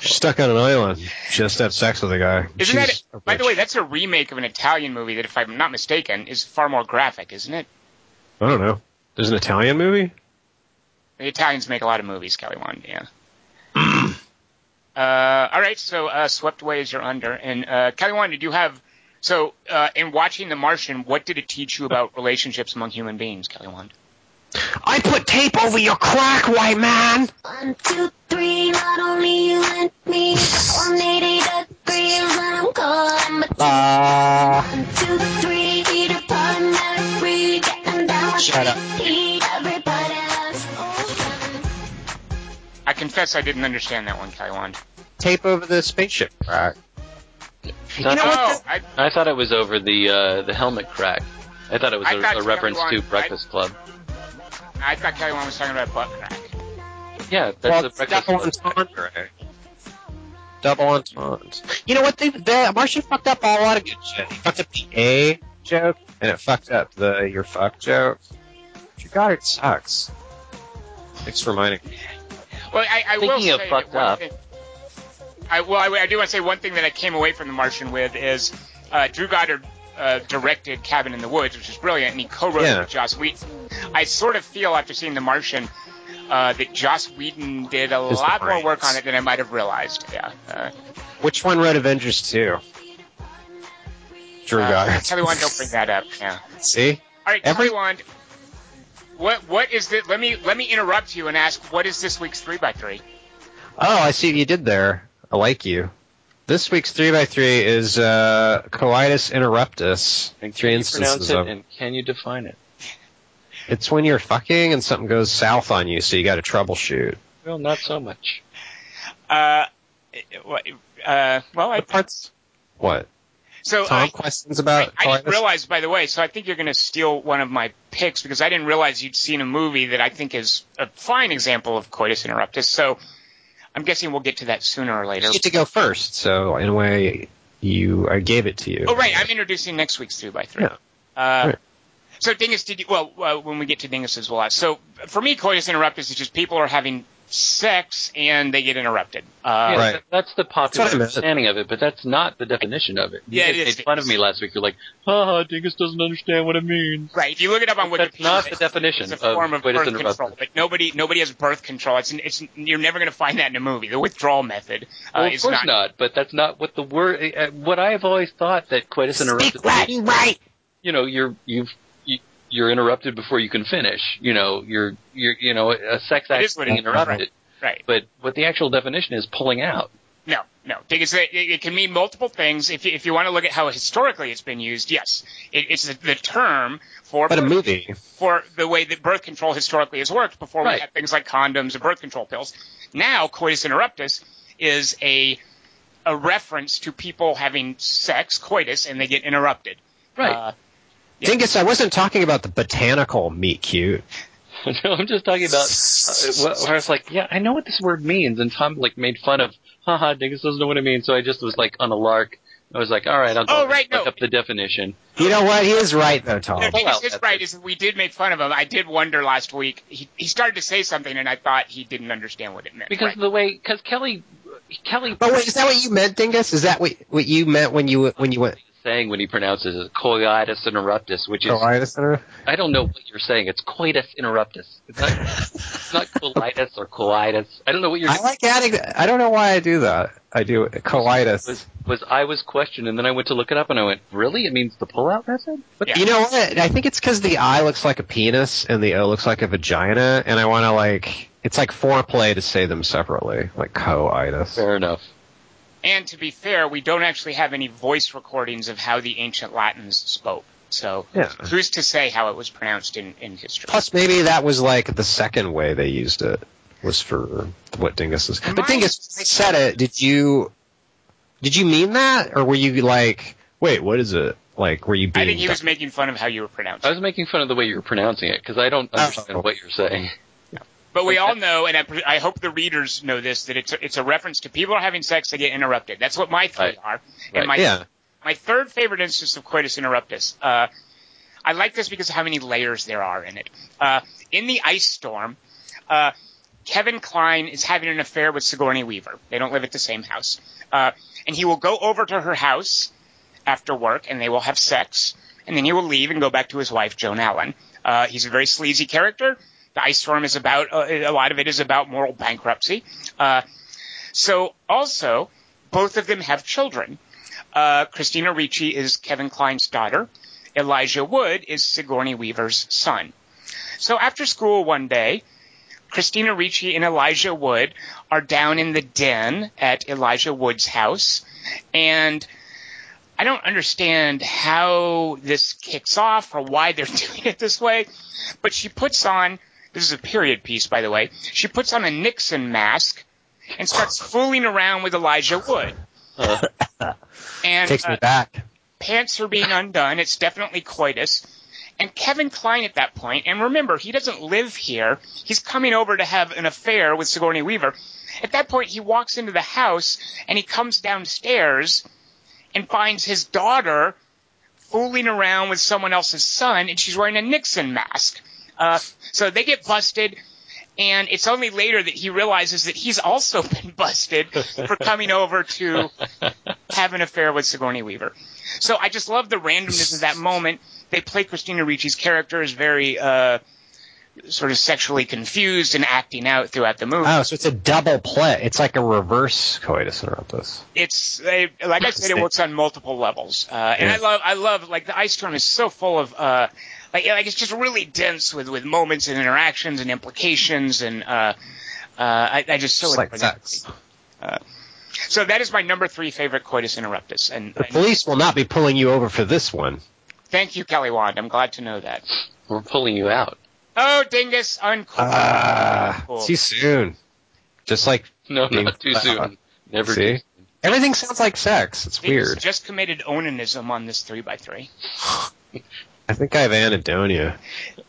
She's stuck on an island. Just had sex with a guy. Isn't that? She's a By the way, that's a remake of an Italian movie that, if I'm not mistaken, is far more graphic, isn't it? I don't know. There's an Italian movie. The Italians make a lot of movies, Kelly Wand. Yeah. [CLEARS THROAT] Uh, all right, so uh, swept away is your under. And uh, Kelly Wand, did you have so uh, in watching The Martian? What did it teach you about relationships among human beings, Kelly Wand? I put tape over your crack, white man. One, two, three, not only you and me, 180 degrees and I'm calling, but Uh, one, two, three, Peter Pan, never free, getting down with Shut up. Pete, everybody loves ocean. I confess I didn't understand that one, Kelly Wand. tape over the spaceship crack. You know what Oh, I, I thought it was over the uh, the helmet crack. I thought it was I a, a reference everyone- to Breakfast Club. I thought Kelly Wand was talking about butt crack. Yeah, that's well, the it's Breakfast double Club. entendre. Double entendre. You know what? They, the Martian fucked up a lot of good shit. He fucked up the A joke, and it fucked up the your fuck joke. Your God, it sucks. Thanks for reminding me. Well, I, I will Speaking of say fucked one up. thing- I, well, I, I do want to say one thing that I came away from The Martian with is uh, Drew Goddard uh, directed Cabin in the Woods, which is brilliant, and he co-wrote Yeah. it with Joss Whedon. I sort of feel after seeing The Martian uh, that Joss Whedon did a lot more work on it than I might have realized. Yeah. Uh, Which one wrote Avengers 2? Drew uh, Goddard. Kelly Wand, don't bring that up. Yeah. See? All right, Every- Kelly Wand. What what is the? Let me let me interrupt you and ask what is this week's three by three? Oh, I see what you did there. I like you. This week's 3x3 is uh, coitus interruptus. And Three can you instances pronounce it of and can you define it? It's when you're fucking and something goes south on you, so you got to troubleshoot. Well, not so much. Uh, uh, well, I What parts? What? so Tom, I, questions about I didn't realize, by the way, so I think you're going to steal one of my picks because I didn't realize you'd seen a movie that I think is a fine example of coitus interruptus. So I'm guessing we'll get to that sooner or later. You get to go first, so in a way, you I gave it to you. Oh, right. I'm introducing next week's three by three. Yeah. Uh, Right. So Dingus, did you? Well, uh, when we get to Dingus's, we'll ask. So for me, coitus interruptus is just people are having sex and they get interrupted. Uh, Yeah, Right. that- that's the popular That's what I meant. understanding of it, but that's not the definition of it. You Yeah, guys it is. made fun of me last week. You're like, haha, Dingus doesn't understand what it means. Right. If you look it up on Wikipedia, That's not the definition It's a form of coitus birth control, but nobody nobody has birth control. It's, it's you're never going to find that in a movie. The withdrawal method uh, Well, of is course not. not. but that's not what the word. Uh, what I have always thought that coitus interruptus. Latin right. You know, you're you've you, you're interrupted before you can finish. You know, you're you're you know a sex act is what being interrupted. Right. But what the actual definition is pulling out. No, no. Because it, it can mean multiple things. If you, if you want to look at how historically it's been used, yes, it, it's the, the term for But a movie. for the way that birth control historically has worked before Right. we had things like condoms and birth control pills. Now, coitus interruptus is a a reference to people having sex, coitus, and they get interrupted. Right. Uh, Yeah. Dingus, I wasn't talking about the botanical meat cute. [LAUGHS] no, I'm just talking about uh, where I was like, yeah, I know what this word means, and Tom like made fun of, haha, Dingus doesn't know what it means. So I just was like on a lark. I was like, all right, I'll go Oh, look right, no. up the definition. You know what? He is right though, Tom. The thing well, is, is that's right it. is we did make fun of him. I did wonder last week. He he started to say something, and I thought he didn't understand what it meant. Because Right. of the way, because Kelly, Kelly But wait, is that what you meant, Dingus? Is that what what you meant when you when you went saying when he pronounces it coitus interruptus, which is coitus? inter- I don't know what you're saying. It's coitus interruptus. It's not, it's not colitis or colitis. I don't know what you're. I like adding. I don't know why I do that. I do coitus. was was I was questioned, and then I went to look it up, and I went, "Really? It means the pullout method?" What Yeah. You know what? I think it's because the I looks like a penis and the O looks like a vagina, and I want to like. It's like foreplay to say them separately, like coitus. Fair enough. And to be fair, we don't actually have any voice recordings of how the ancient Latins spoke. So Yeah. who's to say how it was pronounced in, in history? Plus, maybe that was like the second way they used it was for what Dingus is. But Mine- Dingus, said it, did you did you mean that, or were you like, wait, what is it? Like, were you being? I think he was making fun of how you were pronouncing I it. was making fun of the way you were pronouncing it because I don't oh. understand Oh. what you're saying. But we all know, and I, I hope the readers know this, that it's a, it's a reference to people are having sex, they get interrupted. That's what my three Right. are. Right. And my yeah. my third favorite instance of coitus interruptus. Uh, I like this because of how many layers there are in it. Uh, in the ice storm, uh, Kevin Kline is having an affair with Sigourney Weaver. They don't live at the same house, uh, and he will go over to her house after work, and they will have sex, and then he will leave and go back to his wife Joan Allen. Uh, he's a very sleazy character. Ice storm is about uh, a lot of it is about moral bankruptcy. Uh, So also, both of them have children. Uh, Christina Ricci is Kevin Kline's daughter. Elijah Wood is Sigourney Weaver's son. So after school one day, Christina Ricci and Elijah Wood are down in the den at Elijah Wood's house, and I don't understand how this kicks off or why they're [LAUGHS] doing it this way, but she puts on this is a period piece, by the way. She puts on a Nixon mask and starts [LAUGHS] fooling around with Elijah Wood. and Takes me uh, back. pants are being undone. It's definitely coitus. And Kevin Kline at that point, and remember, he doesn't live here. He's coming over to have an affair with Sigourney Weaver. At that point, he walks into the house and he comes downstairs and finds his daughter fooling around with someone else's son, and she's wearing a Nixon mask. Uh, so they get busted, and it's only later that he realizes that he's also [LAUGHS] been busted for coming over to have an affair with Sigourney Weaver. So I just love the randomness of that moment. They play Christina Ricci's character as very uh, sort of sexually confused and acting out throughout the movie. Oh, so it's a double play. It's like a reverse coitus interruptus. it's they, like I said, it works on multiple levels, uh, and I love I love like the ice storm is so full of uh, like like it's just really dense with with moments and interactions and implications and uh, uh, I, I just so It's like sex. movie. So that is my number three favorite coitus interruptus, and, The and police will not be pulling you over for this one. thank you, Kelly Wand. I'm glad to know that. We're pulling you out. Oh, dingus, uncool. Ah, Cool. too soon. Just like No, Being not too put soon. Never See? too soon. everything sounds like sex. It's Dingus weird. just committed onanism on this three by three. [LAUGHS] I think I have anhedonia.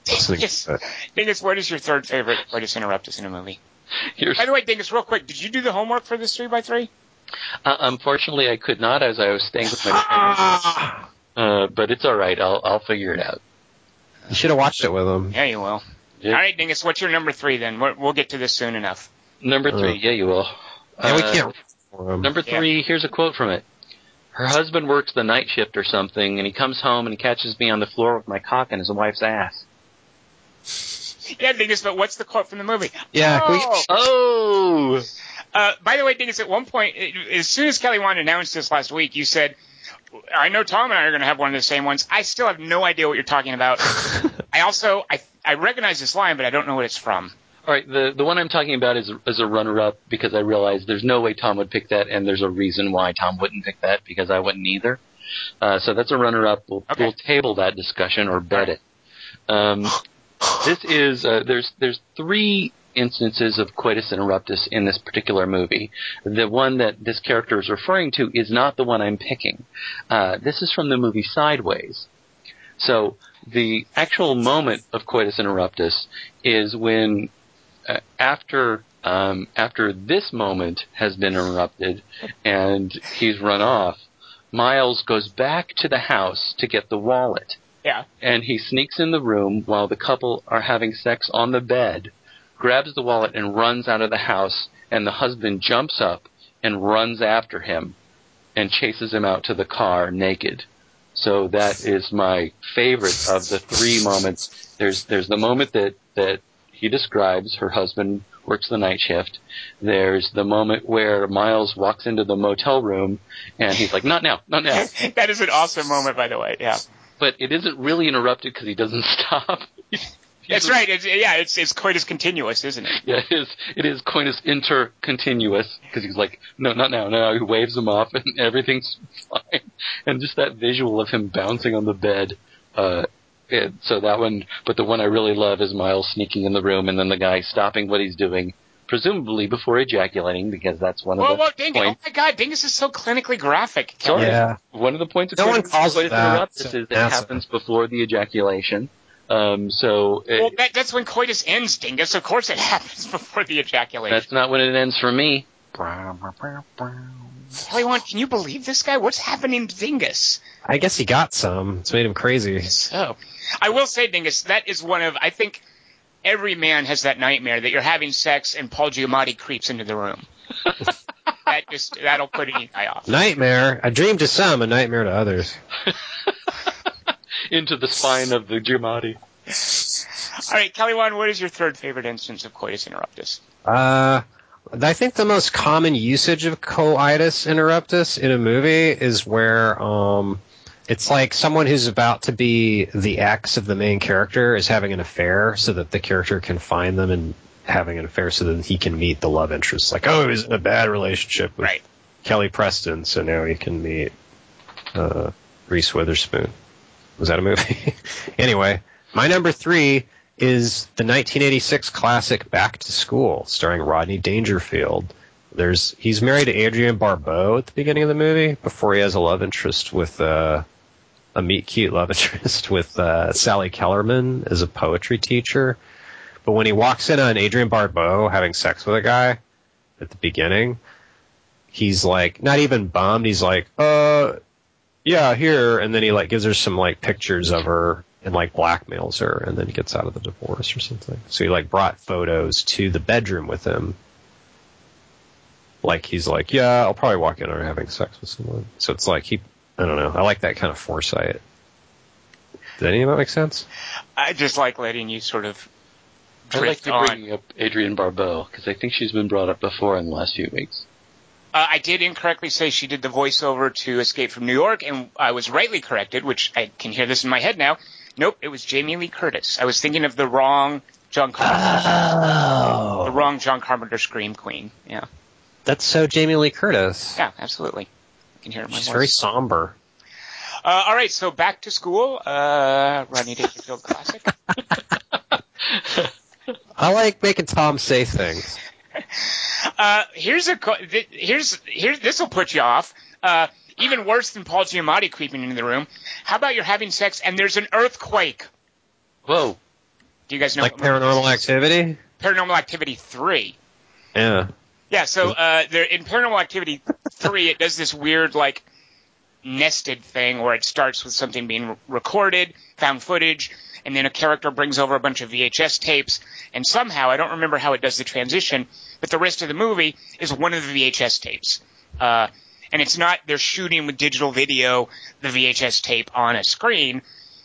listening Dingus. Dingus, what is your third favorite coitus interruptus in a movie? Here's, By the way, Dingus, real quick, did you do the homework for this three by three? uh, unfortunately, I could not as I was staying with my [LAUGHS] parents. Uh, but it's all right. I'll I'll figure it out. You should have watched it with him. Yeah, you will. Yeah. All right, Dingus, what's your number three then? We're, we'll get to this soon enough. Number three, Uh. yeah, you will. Yeah, we Uh, can't. For. Number three, here's a quote from it. Her husband works the night shift or something, and he comes home and he catches me on the floor with my cock in his wife's ass. [LAUGHS] Yeah, Dingus, but what's the quote from the movie? Yeah, can we- Oh! Oh! Uh, by the way, Dingus, at one point, as soon as Kelly Wand announced this last week, you said, I know Tom and I are going to have one of the same ones. I still have no idea what you're talking about. [LAUGHS] I also, I, I recognize this line, but I don't know what it's from. All right, the the one I'm talking about is is a runner-up because I realized there's no way Tom would pick that, and there's a reason why Tom wouldn't pick that because I wouldn't either. Uh, so that's a runner-up. We'll, Okay. we'll table that discussion or bet it. Um, this is uh, there's there's three instances of coitus interruptus in this particular movie. The one that this character is referring to is not the one I'm picking. Uh, this is from the movie Sideways. So the actual moment of coitus interruptus is when after um, after this moment has been interrupted and he's run off, Miles goes back to the house to get the wallet, Yeah. and he sneaks in the room while the couple are having sex on the bed, grabs the wallet and runs out of the house, and the husband jumps up and runs after him and chases him out to the car naked. So that is my favorite of the three moments. There's there's the moment that that he describes her husband works the night shift. There's the moment where Miles walks into the motel room and he's like, "Not now, not now." [LAUGHS] that is an awesome moment, by the way. Yeah. But it isn't really interrupted because he doesn't [LAUGHS] stop. That's right. It's, yeah, it's, it's coitus continuous, isn't it? Yeah, it is. It is coitus intercontinuous because he's like, no, not now, no. He waves him off [LAUGHS] and everything's fine. And just that visual of him bouncing on the bed. Uh, it, so that one, but the one I really love is Miles sneaking in the room and then the guy stopping what he's doing, presumably before ejaculating because that's one of Whoa, the whoa, Dingus. Oh my god, Dingus is so clinically graphic. Sorry. Yeah. One of the points of No one coitus- calls it that. interruptus It's is it happens before the ejaculation. Um, so it, Well, that, that's when coitus ends, Dingus. Of course it [LAUGHS] happens before the ejaculation. that's not when it ends for me. Kelly Wand, can you believe this guy? What's happening to Dingus? I guess he got some. It's made him crazy. So, I will say, Dingus, that is one of, I think, every man has that nightmare that you're having sex and Paul Giamatti creeps into the room. [LAUGHS] that just, that'll put any guy off. Nightmare. A dream to some, a nightmare to others. [LAUGHS] into the spine of the Giamatti. All right, Kelly Wand, what is your third favorite instance of coitus interruptus? Uh, I think the most common usage of coitus interruptus in a movie is where um, it's like someone who's about to be the ex of the main character is having an affair, so that the character can find them and having an affair, so that he can meet the love interest. Like, oh, he's in a bad relationship with Right. Kelly Preston, so now he can meet uh, Reese Witherspoon. Was that a movie? [LAUGHS] anyway, my number three is the 1986 classic Back to School, starring Rodney Dangerfield. There's he's married to Adrienne Barbeau at the beginning of the movie before he has a love interest with uh, a meet cute love [LAUGHS] interest with uh, Sally Kellerman as a poetry teacher. But when he walks in on Adrienne Barbeau having sex with a guy at the beginning, he's like not even bummed. He's like, uh, yeah, here, and then he like gives her some like pictures of her and like blackmails her, and then he gets out of the divorce or something. So he like brought photos to the bedroom with him. Like he's like, yeah, I'll probably walk in on having sex with someone. So it's like he, I don't know. I like that kind of foresight. Did any of that make sense? I just like letting you sort of I like you bringing up Adrienne Barbeau because I think she's been brought up before in the last few weeks. Uh, I did incorrectly say she did the voiceover to Escape from New York, and I was rightly corrected, which I can hear this in my head now. Nope, it was Jamie Lee Curtis. I was thinking of the wrong John Carpenter, the Oh, wrong John Carpenter Scream Queen. Yeah, that's so Jamie Lee Curtis. yeah, absolutely. I can hear it in my She's voice. very somber. Uh, all right, so back to school. Uh, Rodney Dangerfield classic. [LAUGHS] I like making Tom say things. [LAUGHS] Uh, here's a co- th- here's here's this will put you off. Uh, even worse than Paul Giamatti creeping into the room. How about you're having sex and there's an earthquake? Whoa! Do you guys know Like what Paranormal? Activity. Paranormal Activity three. Yeah. Yeah, so uh, there in Paranormal Activity three, it does this weird like nested thing where it starts with something being re- recorded, found footage, and then a character brings over a bunch of VHS tapes, and somehow I don't remember how it does the transition, but the rest of the movie is one of the VHS tapes. Uh, and it's not they're shooting with digital video the VHS tape on a screen.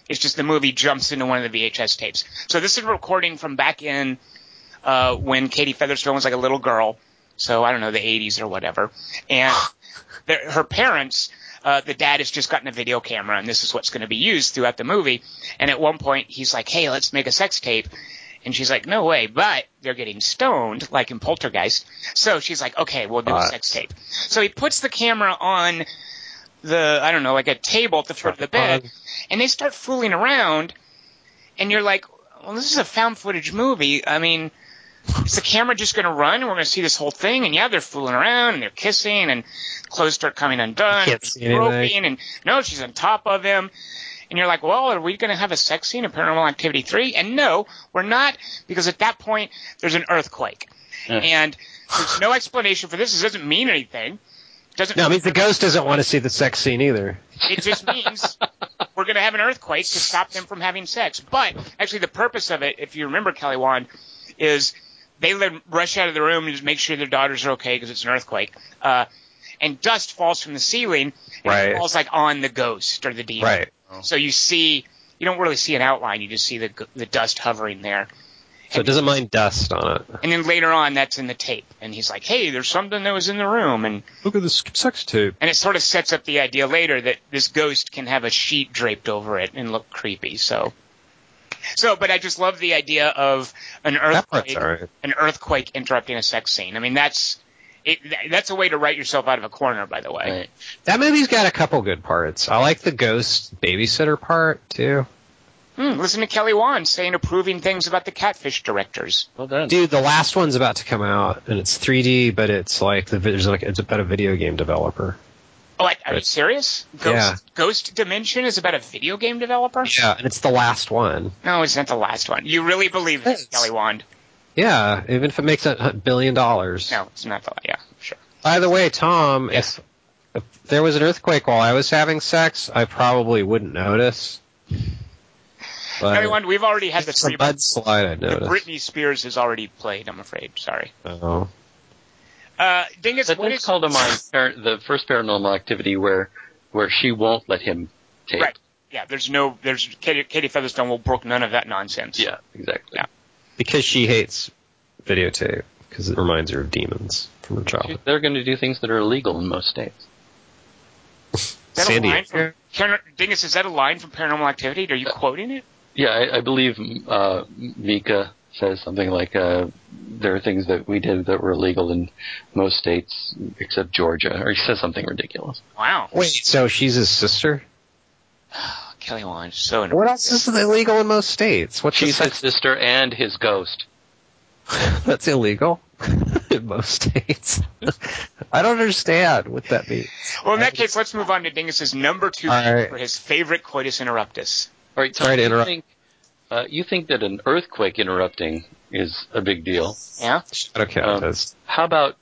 It's just the movie jumps into one of the VHS tapes. So this is a recording from back in uh, when Katie Featherston was like a little girl. So I don't know the 80s or whatever. And [SIGHS] her parents, uh, the dad has just gotten a video camera, and this is what's going to be used throughout the movie. And at one point, he's like, "Hey, let's make a sex tape." And she's like, "No way!" But they're getting stoned, like in Poltergeist. So she's like, "Okay, we'll do a sex tape." So he puts the camera on the I don't know, like a table at the foot of the bed, and they start fooling around. And you're like, "Well, this is a found footage movie. I mean." Is the camera just going to run and we're going to see this whole thing? And yeah, they're fooling around and they're kissing and clothes start coming undone. Can't and see anything. groping, and no, she's on top of him. And you're like, well, are we going to have a sex scene in Paranormal Activity 3? And no, we're not, because at that point, there's an earthquake. Yeah. And there's no explanation for this. It doesn't mean anything. It doesn't No, it means the ghost doesn't want to see the sex scene either. it just means [LAUGHS] we're going to have an earthquake to stop them from having sex. But actually, the purpose of it, if you remember Kelly Wand, is they let rush out of the room and just make sure their daughters are okay because it's an earthquake. Uh, and dust falls from the ceiling and Right. it falls like on the ghost or the demon. Right. So you see, you don't really see an outline. You just see the the dust hovering there. So it doesn't mind dust on it. And then later on, that's in the tape. And he's like, "Hey, there's something that was in the room." And Look at this sex tape. and it sort of sets up the idea later that this ghost can have a sheet draped over it and look creepy. So, so, but I just love the idea of an earthquake, alright. an earthquake interrupting a sex scene. I mean, that's it. That's a way to write yourself out of a corner, by the way. Right. That movie's got a couple good parts. I like the ghost babysitter part too. Hmm, listen to Kelly Wand saying approving things about the Catfish directors. Well done. Dude, the last one's about to come out, and it's 3D, but it's like the there's like it's about a video game developer. Oh, I- are you serious? Ghost, Yeah. Ghost Dimension is about a video game developer? Yeah, and it's the last one. No, it's not the last one. You really believe this, Kelly Wand? Yeah, even if it makes a billion dollars. No, it's not the. Yeah, sure. By the way, Tom, Yes. if, if there was an earthquake while I was having sex, I probably wouldn't notice. But Kelly Wand, we've already had the three. mudslide, I'd The. Britney Spears has already played. I'm afraid. Sorry. Oh. Uh, Dingus, That what does is call to mind [LAUGHS] the first paranormal activity where where she won't let him tape. right? Yeah, there's no, there's Katie, Katie Featherston will brook none of that nonsense. Yeah, exactly. Yeah. Because she hates videotape. because it reminds her of demons from her childhood. They're going to do things that are illegal in most states. Is that a line from, Dingus, is that a line from Paranormal Activity? Are you quoting it? Yeah, I, I believe uh, Micah says something like, uh, "There are things that we did that were illegal in most states except Georgia," or he says something ridiculous. Wow. Wait, so she's his sister? [SIGHS] Kelly Wand, so What else is illegal in most states? What's the She's his sister and his ghost. [LAUGHS] That's illegal [LAUGHS] in most states. [LAUGHS] I don't understand what that means. Well, in that case, let's move on to Dingus's number two All right. for his favorite coitus interruptus. All right, Tom, Sorry to interrupt. think uh, you think that an earthquake interrupting is a big deal? Yeah? Shadow Cat Um, does. How about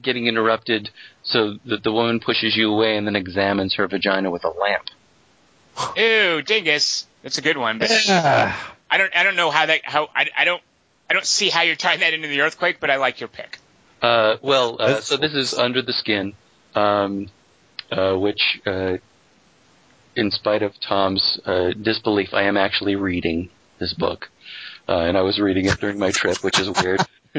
getting interrupted so that the woman pushes you away and then examines her vagina with a lamp? Ew, Dingus. That's a good one. But Yeah. I don't, I don't know how that, how, I, I don't, I don't see how you're tying that into the earthquake, but I like your pick. Uh, well, uh, so this is Under the Skin, um, uh, which, uh, in spite of Tom's uh, disbelief, I am actually reading this book, uh, and I was reading it during my trip, which is weird. [LAUGHS]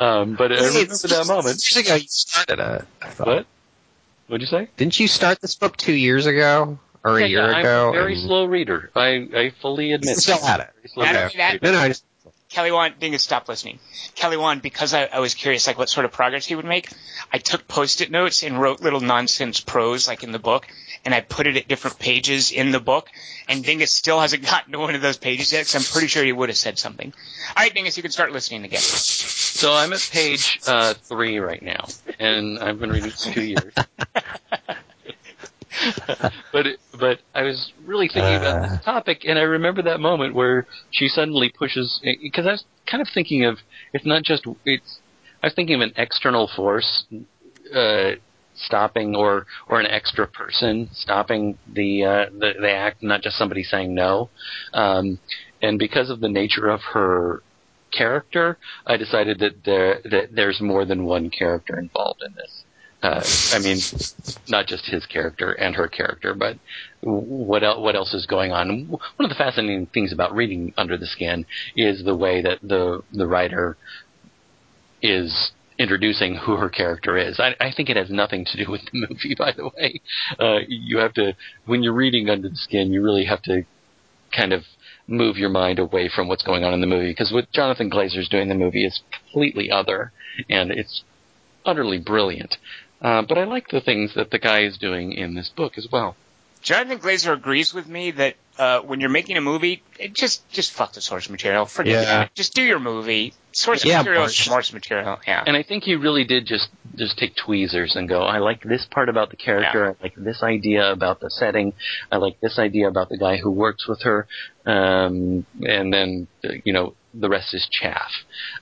um, but I remember that moment. Years ago, you started it. I thought. What? What'd you say? Didn't you start this book two years ago or a Yeah, year yeah, ago? I'm a very and- slow reader. I, I fully admit. Still that. at it. Very slow reader. only No, no, I just Kelly Wand, Dingus, stop listening. Kelly Wand, because I, I was curious, like, what sort of progress he would make, I took post-it notes and wrote little nonsense prose, like in the book, and I put it at different pages in the book, and Dingus still hasn't [LAUGHS] gotten to one of those pages yet, so I'm pretty sure he would have said something. All right, Dingus, you can start listening again. So I'm at page uh, three right now, and I've been reading for two years. [LAUGHS] [LAUGHS] but it, but I was really thinking about Uh. this topic, and I remember that moment where she suddenly pushes because I was kind of thinking of it's not just it's I was thinking of an external force uh, stopping or or an extra person stopping the uh, the, the act, not just somebody saying no. Um, and because of the nature of her character, I decided that there that there's more than one character involved in this. Uh, I mean, not just his character and her character, but what else, what else is going on? One of the fascinating things about reading Under the Skin is the way that the the writer is introducing who her character is. I, I think it has nothing to do with the movie, by the way. Uh, you have to, when you're reading Under the Skin, you really have to kind of move your mind away from what's going on in the movie because what Jonathan Glazer's doing in the movie is completely other, and it's utterly brilliant. Uh, but I like the things that the guy is doing in this book as well. Jonathan Glazer agrees with me that uh, when you're making a movie, it just just fuck the source material. Forget Yeah. it. Just do your movie. Source Yeah, material is source material. Yeah. And I think he really did just just take tweezers and go, I like this part about the character, I like this idea about the setting, I like this idea about the guy who works with her, um, and then uh, you know the rest is chaff.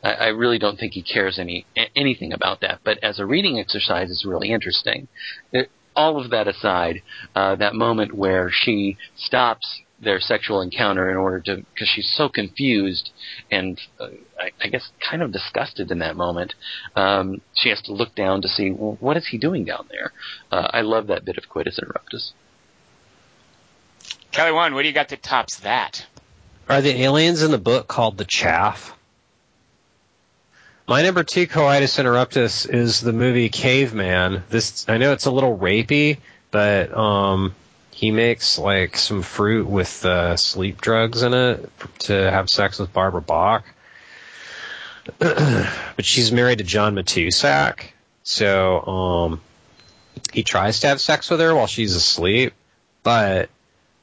I, I really don't think he cares any anything about that. But as a reading exercise, it's really interesting. It, all of that aside, uh, that moment where she stops their sexual encounter in order to, because she's so confused and uh, I, I guess kind of disgusted in that moment. Um, she has to look down to see well, what is he doing down there. Uh, I love that bit of Coitus Interruptus. Kelly Wand, what do you got that tops that? Are the aliens in the book called the Chaff? My number two coitus interruptus is the movie Caveman. This I know it's a little rapey, but um, he makes like some fruit with uh, sleep drugs in it to have sex with Barbara Bach. [CLEARS THROAT] but she's married to John Matuszak, so um, he tries to have sex with her while she's asleep, but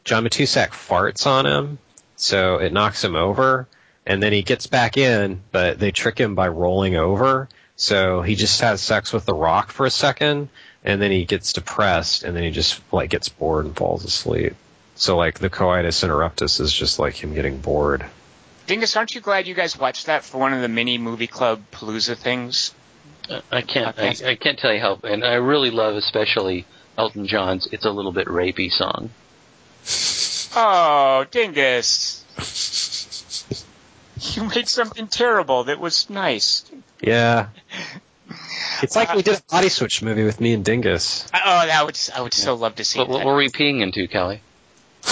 John Matuszak farts on him, so it knocks him over, and then he gets back in, but they trick him by rolling over. So he just has sex with the rock for a second, and then he gets depressed, and then he just like gets bored and falls asleep. So like the coitus interruptus is just like him getting bored. Dingus, aren't you glad you guys watched that for one of the mini movie club palooza things? I can't I, I can't tell you how, and I really love especially Elton John's "It's a Little Bit Rapey" song. [LAUGHS] Oh, Dingus. You made something terrible that was nice. Yeah. [LAUGHS] It's like we did a body switch movie with me and Dingus. I- Oh, that would I would so love to see What, what that. were we peeing into, Kelly? [LAUGHS]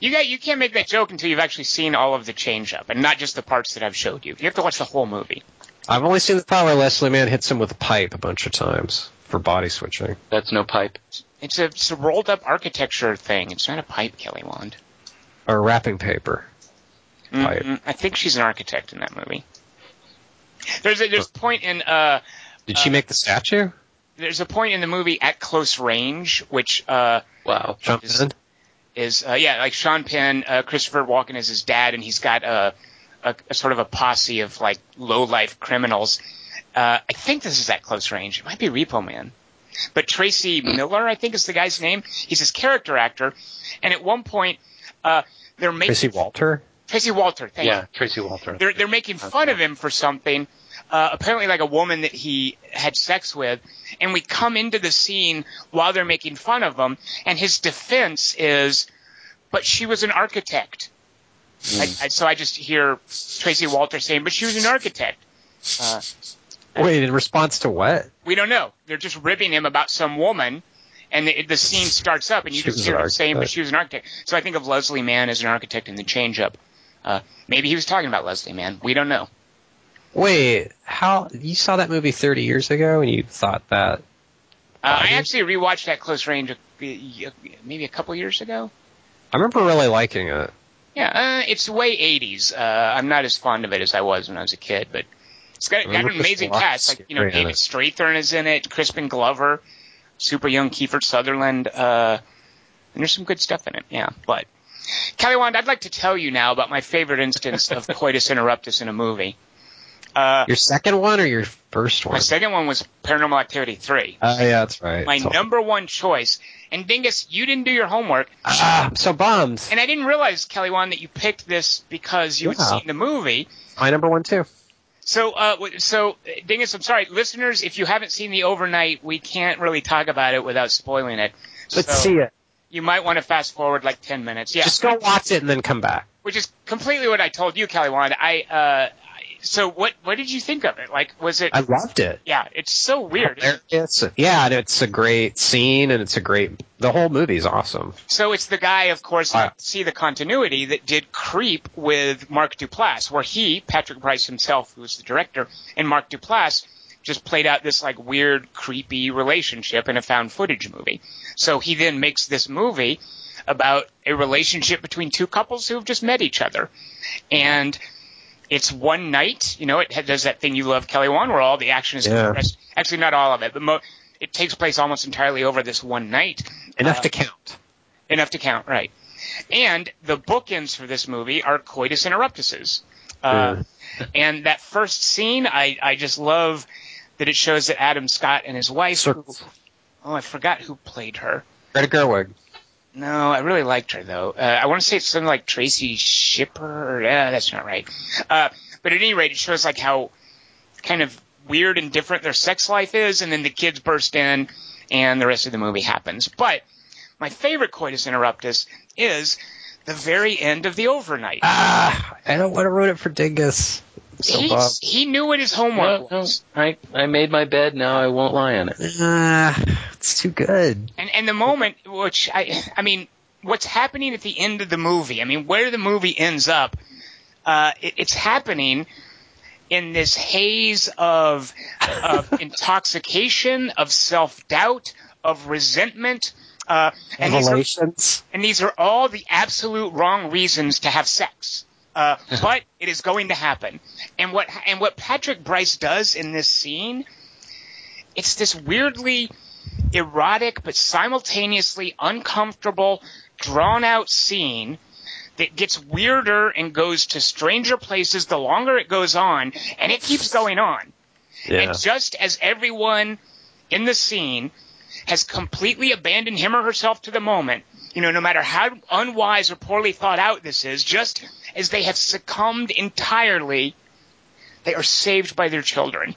You got you can't make that joke until you've actually seen all of the change up and not just the parts that I've showed you. You have to watch the whole movie. I've only seen the part where Leslie Mann hits him with a pipe a bunch of times for body switching. That's no pipe. It's a, it's a rolled up architecture thing. It's not a pipe, Kelly Wand. Or wrapping paper. Pipe. Mm, I think she's an architect in that movie. There's a, there's a point in uh Did she Uh, make the statue? there's a point in the movie at close range which uh Wow. Sean is- Penn? is uh, yeah like Sean Penn, uh, Christopher Walken is his dad, and he's got a, a, a sort of a posse of like low life criminals. Uh, I think this is at close range. It might be Repo Man, but Tracy Miller, I think is the guy's name. He's his character actor, and at one point, uh, they're making Tracy Walter? Tracy Walter. Thank you Yeah, Tracy Walter. they're they're making fun of him for something. Uh, apparently, like a woman that he had sex with, and we come into the scene while they're making fun of him, and his defense is, "But she was an architect." I, I, so I just hear Tracy Walter saying, "But she was an architect." Uh, Wait, in response to what? we don't know. They're just ribbing him about some woman, and the, the scene starts up, and you She just hear him saying, "But she was an architect." So I think of Leslie Mann as an architect in the Change Up. Uh, maybe he was talking about Leslie Mann. We don't know. Wait, how you saw that movie 30 years ago and you thought that Uh, I actually rewatched that Close Range maybe a couple years ago. I remember really liking it. Yeah, uh, it's way 80s. Uh, I'm not as fond of it as I was when I was a kid, but it's got, got an amazing cast. Like you know, David. Strathairn is in it, Crispin Glover, super young Kiefer Sutherland. Uh, and there's some good stuff in it. Yeah, but Kelly Wand, I'd like to tell you now about my favorite instance of [LAUGHS] coitus interruptus in a movie. Uh, Your second one or your first one? my second one was Paranormal Activity 3. Oh yeah, that's right. My number one choice. And Dingus, you didn't do your homework. Ah, I'm so bummed. And I didn't realize, Kelly Wand, that you picked this because you had seen the movie. My number one too. So, uh, so Dingus, I'm sorry, listeners, if you haven't seen the overnight, we can't really talk about it without spoiling it. Let's so see it. You might want to fast forward like 10 minutes. Yeah. Just go watch it and then come back. Which is completely what I told you, Kelly Wand. I, uh, so what, what did you think of it? Like, was it, I loved it. yeah, it's so weird. Hilarious. Yeah, and it's a great scene, and it's a great. The whole movie's awesome. So it's the guy, of course, uh, you see the continuity that did Creep with Mark Duplass, where he, Patrick Brice himself, who was the director, and Mark Duplass just played out this like weird, creepy relationship in a found footage movie. So he then makes this movie about a relationship between two couples who have just met each other. And it's one night, you know, it does that thing you love, Kelly Wand, where all the action is Yeah. compressed. Actually, not all of it, but mo- it takes place almost entirely over this one night. Enough Uh, to count. Enough to count, right. And the bookends for this movie are coitus interruptuses. Uh, and that first scene, I, I just love that it shows that Adam Scott and his wife, who, oh, I forgot who played her. Greta Gerwig. No, I really liked her though. Uh, I want to say it's something like Tracy Shipper. Or, uh, that's not right. Uh, but at any rate, it shows like how kind of weird and different their sex life is, and then the kids burst in, and the rest of the movie happens. But my favorite coitus interruptus is the very end of the overnight. Ah, I don't want to ruin it for Dingus. I'm so He, bummed. he knew what his homework No, no, was. I, I made my bed. Now I won't lie on it. Ah, it's too good. And and the moment which I I mean what's happening at the end of the movie, I mean where the movie ends up, uh, it, it's happening in this haze of of [LAUGHS] intoxication, of self doubt, of resentment. Uh, and, these are, and these are all the absolute wrong reasons to have sex. Uh, but it is going to happen. And what and what Patrick Brice does in this scene, it's this weirdly erotic but simultaneously uncomfortable, drawn out scene that gets weirder and goes to stranger places the longer it goes on, and it keeps going on. Yeah. And just as everyone in the scene has completely abandoned him or herself to the moment, you know, no matter how unwise or poorly thought out this is, just as they have succumbed entirely, they are saved by their children.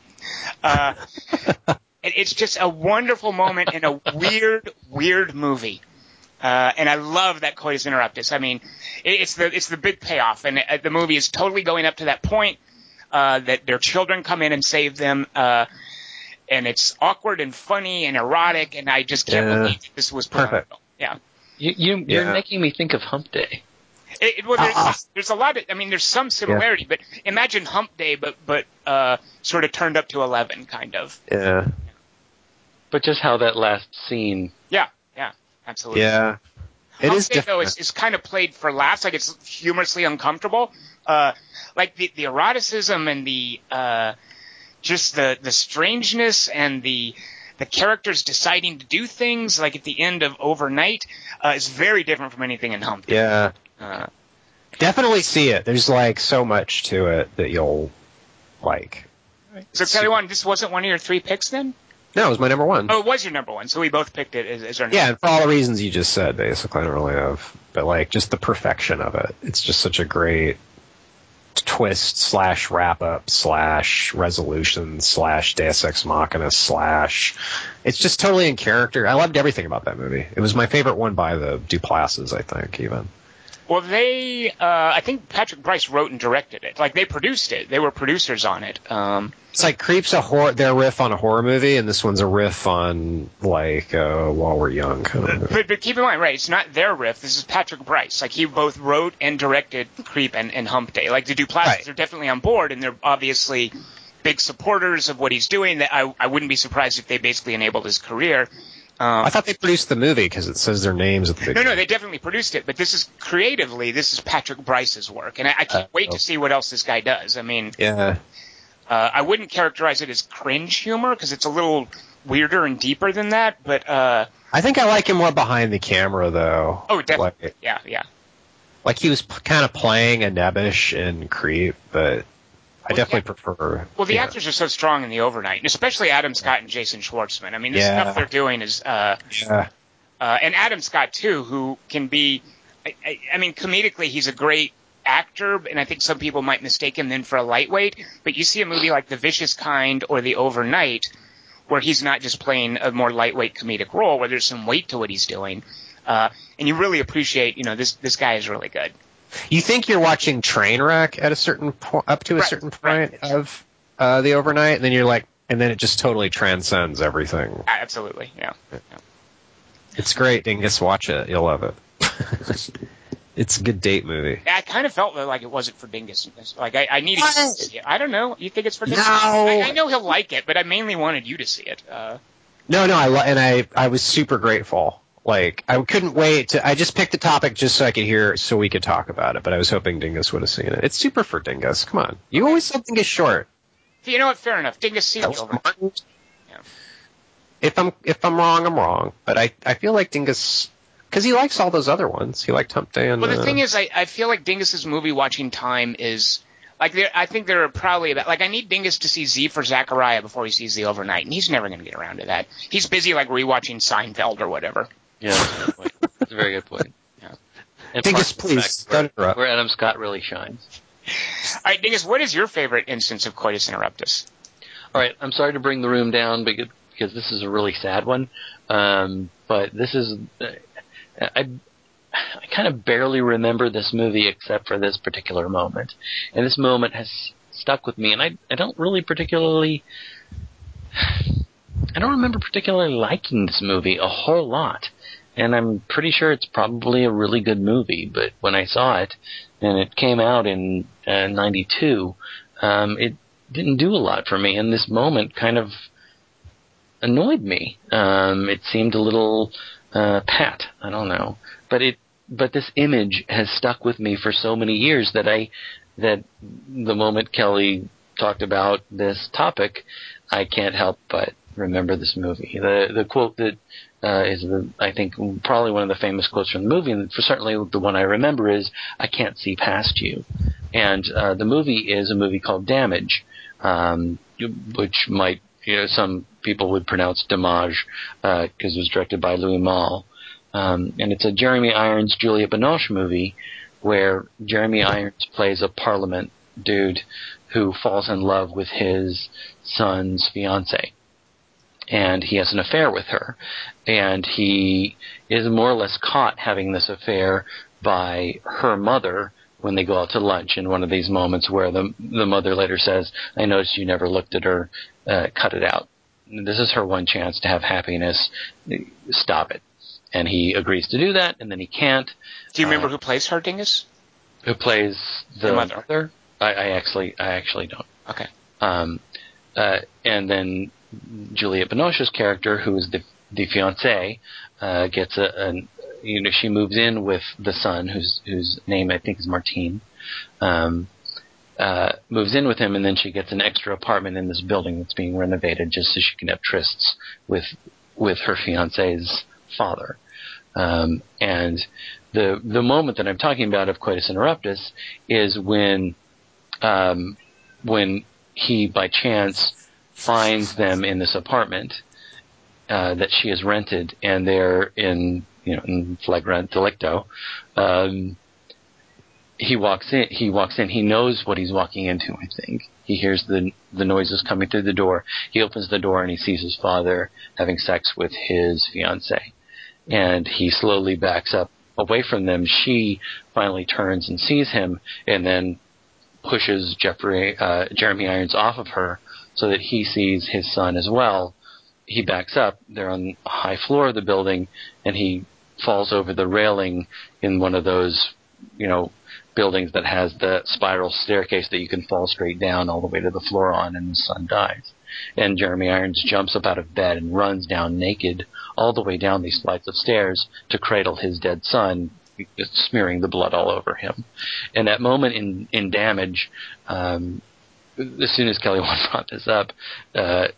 Uh, [LAUGHS] and it's just a wonderful moment in a weird, weird movie. Uh, and I love that coitus interruptus. I mean, it's the it's the big payoff, and uh, the movie is totally going up to that point uh, that their children come in and save them, uh, and it's awkward and funny and erotic, and I just can't Yeah. believe this was Perfect. film. Yeah, You, you, you're Yeah. making me think of Hump Day. It, it- well, there's, Ah. there's a lot of, I mean, there's some similarity, but imagine Hump Day, but but uh, sort of turned up to eleven, kind of. Yeah. But just how that last scene. Yeah, yeah, absolutely. Yeah. It Hump is Day, different. though, is, is kind of played for laughs, like it's humorously uncomfortable. Uh, like the, the eroticism and the uh, just the the strangeness and the the characters deciding to do things, like at the end of Overnight, uh, is very different from anything in Hump Day. yeah. Uh, Definitely see it. There's like so much to it that you'll like. so, Kelly Wand, this wasn't one of your three picks then? No, it was my number one. Oh, it was your number one, so we both picked it as, as our Yeah, and for all the reasons you just said, basically, I don't really have, but like just the perfection of it. It's just such a great twist slash wrap up slash resolution slash Deus Ex Machina slash. It's just totally in character. I loved everything about that movie. It was my favorite one by the Duplases, I think, even. Well, they, uh, I think Patrick Brice wrote and directed it. Like they produced it. They were producers on it. Um, It's like Creep's a horror, their riff on a horror movie, and this one's a riff on like uh, While We're Young kind of but, but keep in mind, right? It's not their riff. This is Patrick Brice. Like he both wrote and directed Creep and, and Hump Day. Like the Duplass Right. are definitely on board, and they're obviously big supporters of what he's doing. That I, I wouldn't be surprised if they basically enabled his career. Um, I thought they produced the movie because it says their names at the no, no, they definitely produced it, but this is creatively, this is Patrick Brice's work, and I, I can't Uh, wait oh. to see what else this guy does. I mean, Yeah. Uh, I wouldn't characterize it as cringe humor because it's a little weirder and deeper than that. But uh, I think I like him more behind the camera, though. oh, definitely, Like, yeah, yeah. like he was p- kind of playing a Nebbish in Creep, but I definitely prefer. Well, the yeah. actors are so strong in the overnight, and especially Adam Scott and Jason Schwartzman. I mean, the Yeah. stuff they're doing is, uh, Yeah, uh, and Adam Scott too, who can be, I, I, I mean, comedically he's a great actor, and I think some people might mistake him then for a lightweight. But you see a movie like The Vicious Kind or The Overnight, where he's not just playing a more lightweight comedic role, where there's some weight to what he's doing, uh, and you really appreciate, you know, this this guy is really good. You think you're watching Trainwreck at a certain point, up to a Right, certain right. point of uh, the overnight, and then you're like, and then it just totally transcends everything. Absolutely, yeah. It's great, Dingus. Watch it. You'll love it. [LAUGHS] it's a good date movie. I kind of felt like it wasn't for Dingus. Like I, I needed to see it. I don't know. You think it's for Dingus? No. I, I know he'll like it, but I mainly wanted you to see it. Uh, No, no, I lo- and I I was super grateful. Like I couldn't wait to. I just picked the topic just so I could hear, so we could talk about it. But I was hoping Dingus would have seen it. It's super for Dingus. Come on, you always said Dingus short. you know what? Fair enough. Dingus see That the was over. Yeah. If I'm if I'm wrong, I'm wrong. But I I feel like Dingus because he likes all those other ones. He liked Hump Day and. Well, the uh, thing is, I, I feel like Dingus's movie watching time is like there. I think there are probably about like I need Dingus to see Z for Zachariah before he sees the overnight, and he's never going to get around to that. He's busy like rewatching Seinfeld or whatever. Yeah, that's a point. That's a very good point. Yeah. And Dingus, part of the please, where- don't. Where Adam Scott really shines. All right, Dingus, what is your favorite instance of coitus interruptus? All right, I'm sorry to bring the room down because because this is a really sad one. Um, but this is uh, I I kind of barely remember this movie except for this particular moment, and this moment has stuck with me. And I I don't really particularly I don't remember particularly liking this movie a whole lot. And I'm pretty sure it's probably a really good movie, but when I saw it, and it came out in uh, '92, um, it didn't do a lot for me, and this moment kind of annoyed me. Um, it seemed a little uh, pat. I don't know, but it but this image has stuck with me for so many years that I that the moment Kelly talked about this topic, I can't help but remember this movie. The the quote that uh, is the I think probably one of the famous quotes from the movie, and for certainly the one I remember is "I can't see past you," and uh, the movie is a movie called Damage, um, which might you know some people would pronounce Damage because it was directed by Louis Malle, um, and it's a Jeremy Irons Julia Binoche movie where Jeremy Irons plays a Parliament dude who falls in love with his son's fiance and he has an affair with her. And he is more or less caught having this affair by her mother when they go out to lunch in one of these moments where the the mother later says, "I noticed you never looked at her. Uh, cut it out. This is her one chance to have happiness. Stop it." And he agrees to do that, and then he can't. Do you remember Uh, who plays her, Dingus? who plays the, The mother. I, I actually, I actually don't. Okay. Um, uh, and then Juliette Binoche's character, who is the the fiance, uh, gets a, you know she moves in with the son, whose whose name I think is Martine. Um, uh, moves in with him, and then she gets an extra apartment in this building that's being renovated just so she can have trysts with with her fiance's father. Um, and the the moment that I'm talking about of coitus interruptus is when um, when he by chance finds them in this apartment uh, that she has rented, and they're in you know in flagrant delicto. Um, he walks in. He walks in. He knows what he's walking into. I think he hears the the noises coming through the door. He opens the door and he sees his father having sex with his fiance, and he slowly backs up away from them. She finally turns and sees him, and then pushes Jeffrey uh, Jeremy Irons off of her so that he sees his son as well. He backs up. They're on a high floor of the building, and he falls over the railing in one of those, you know, buildings that has the spiral staircase that you can fall straight down all the way to the floor on, and his son dies. And Jeremy Irons jumps up out of bed and runs down naked all the way down these flights of stairs to cradle his dead son, smearing the blood all over him. And that moment in in damage, um, as soon as Kelly [LAUGHS] Wand brought this up, uh,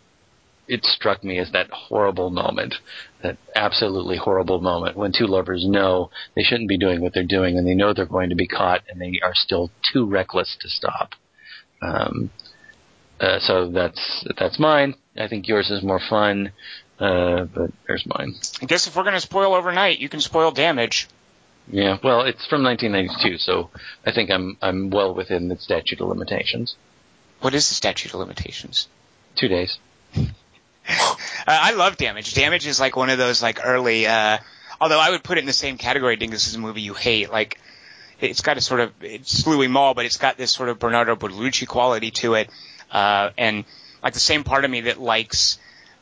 it struck me as that horrible moment, that absolutely horrible moment when two lovers know they shouldn't be doing what they're doing and they know they're going to be caught and they are still too reckless to stop. Um, uh, so that's that's mine. I think yours is more fun, uh, but there's mine. I guess if we're going to spoil overnight, you can spoil damage. Yeah, well, it's from 1992, so I think I'm I'm well within the statute of limitations. What is the statute of limitations? Two days. Uh, I love Damage. Damage is like one of those like early. Uh, although I would put it in the same category. I think this is a movie you hate. Like it's got a sort of it's Louis Malle, but it's got this sort of Bernardo Bertolucci quality to it, uh, and like the same part of me that likes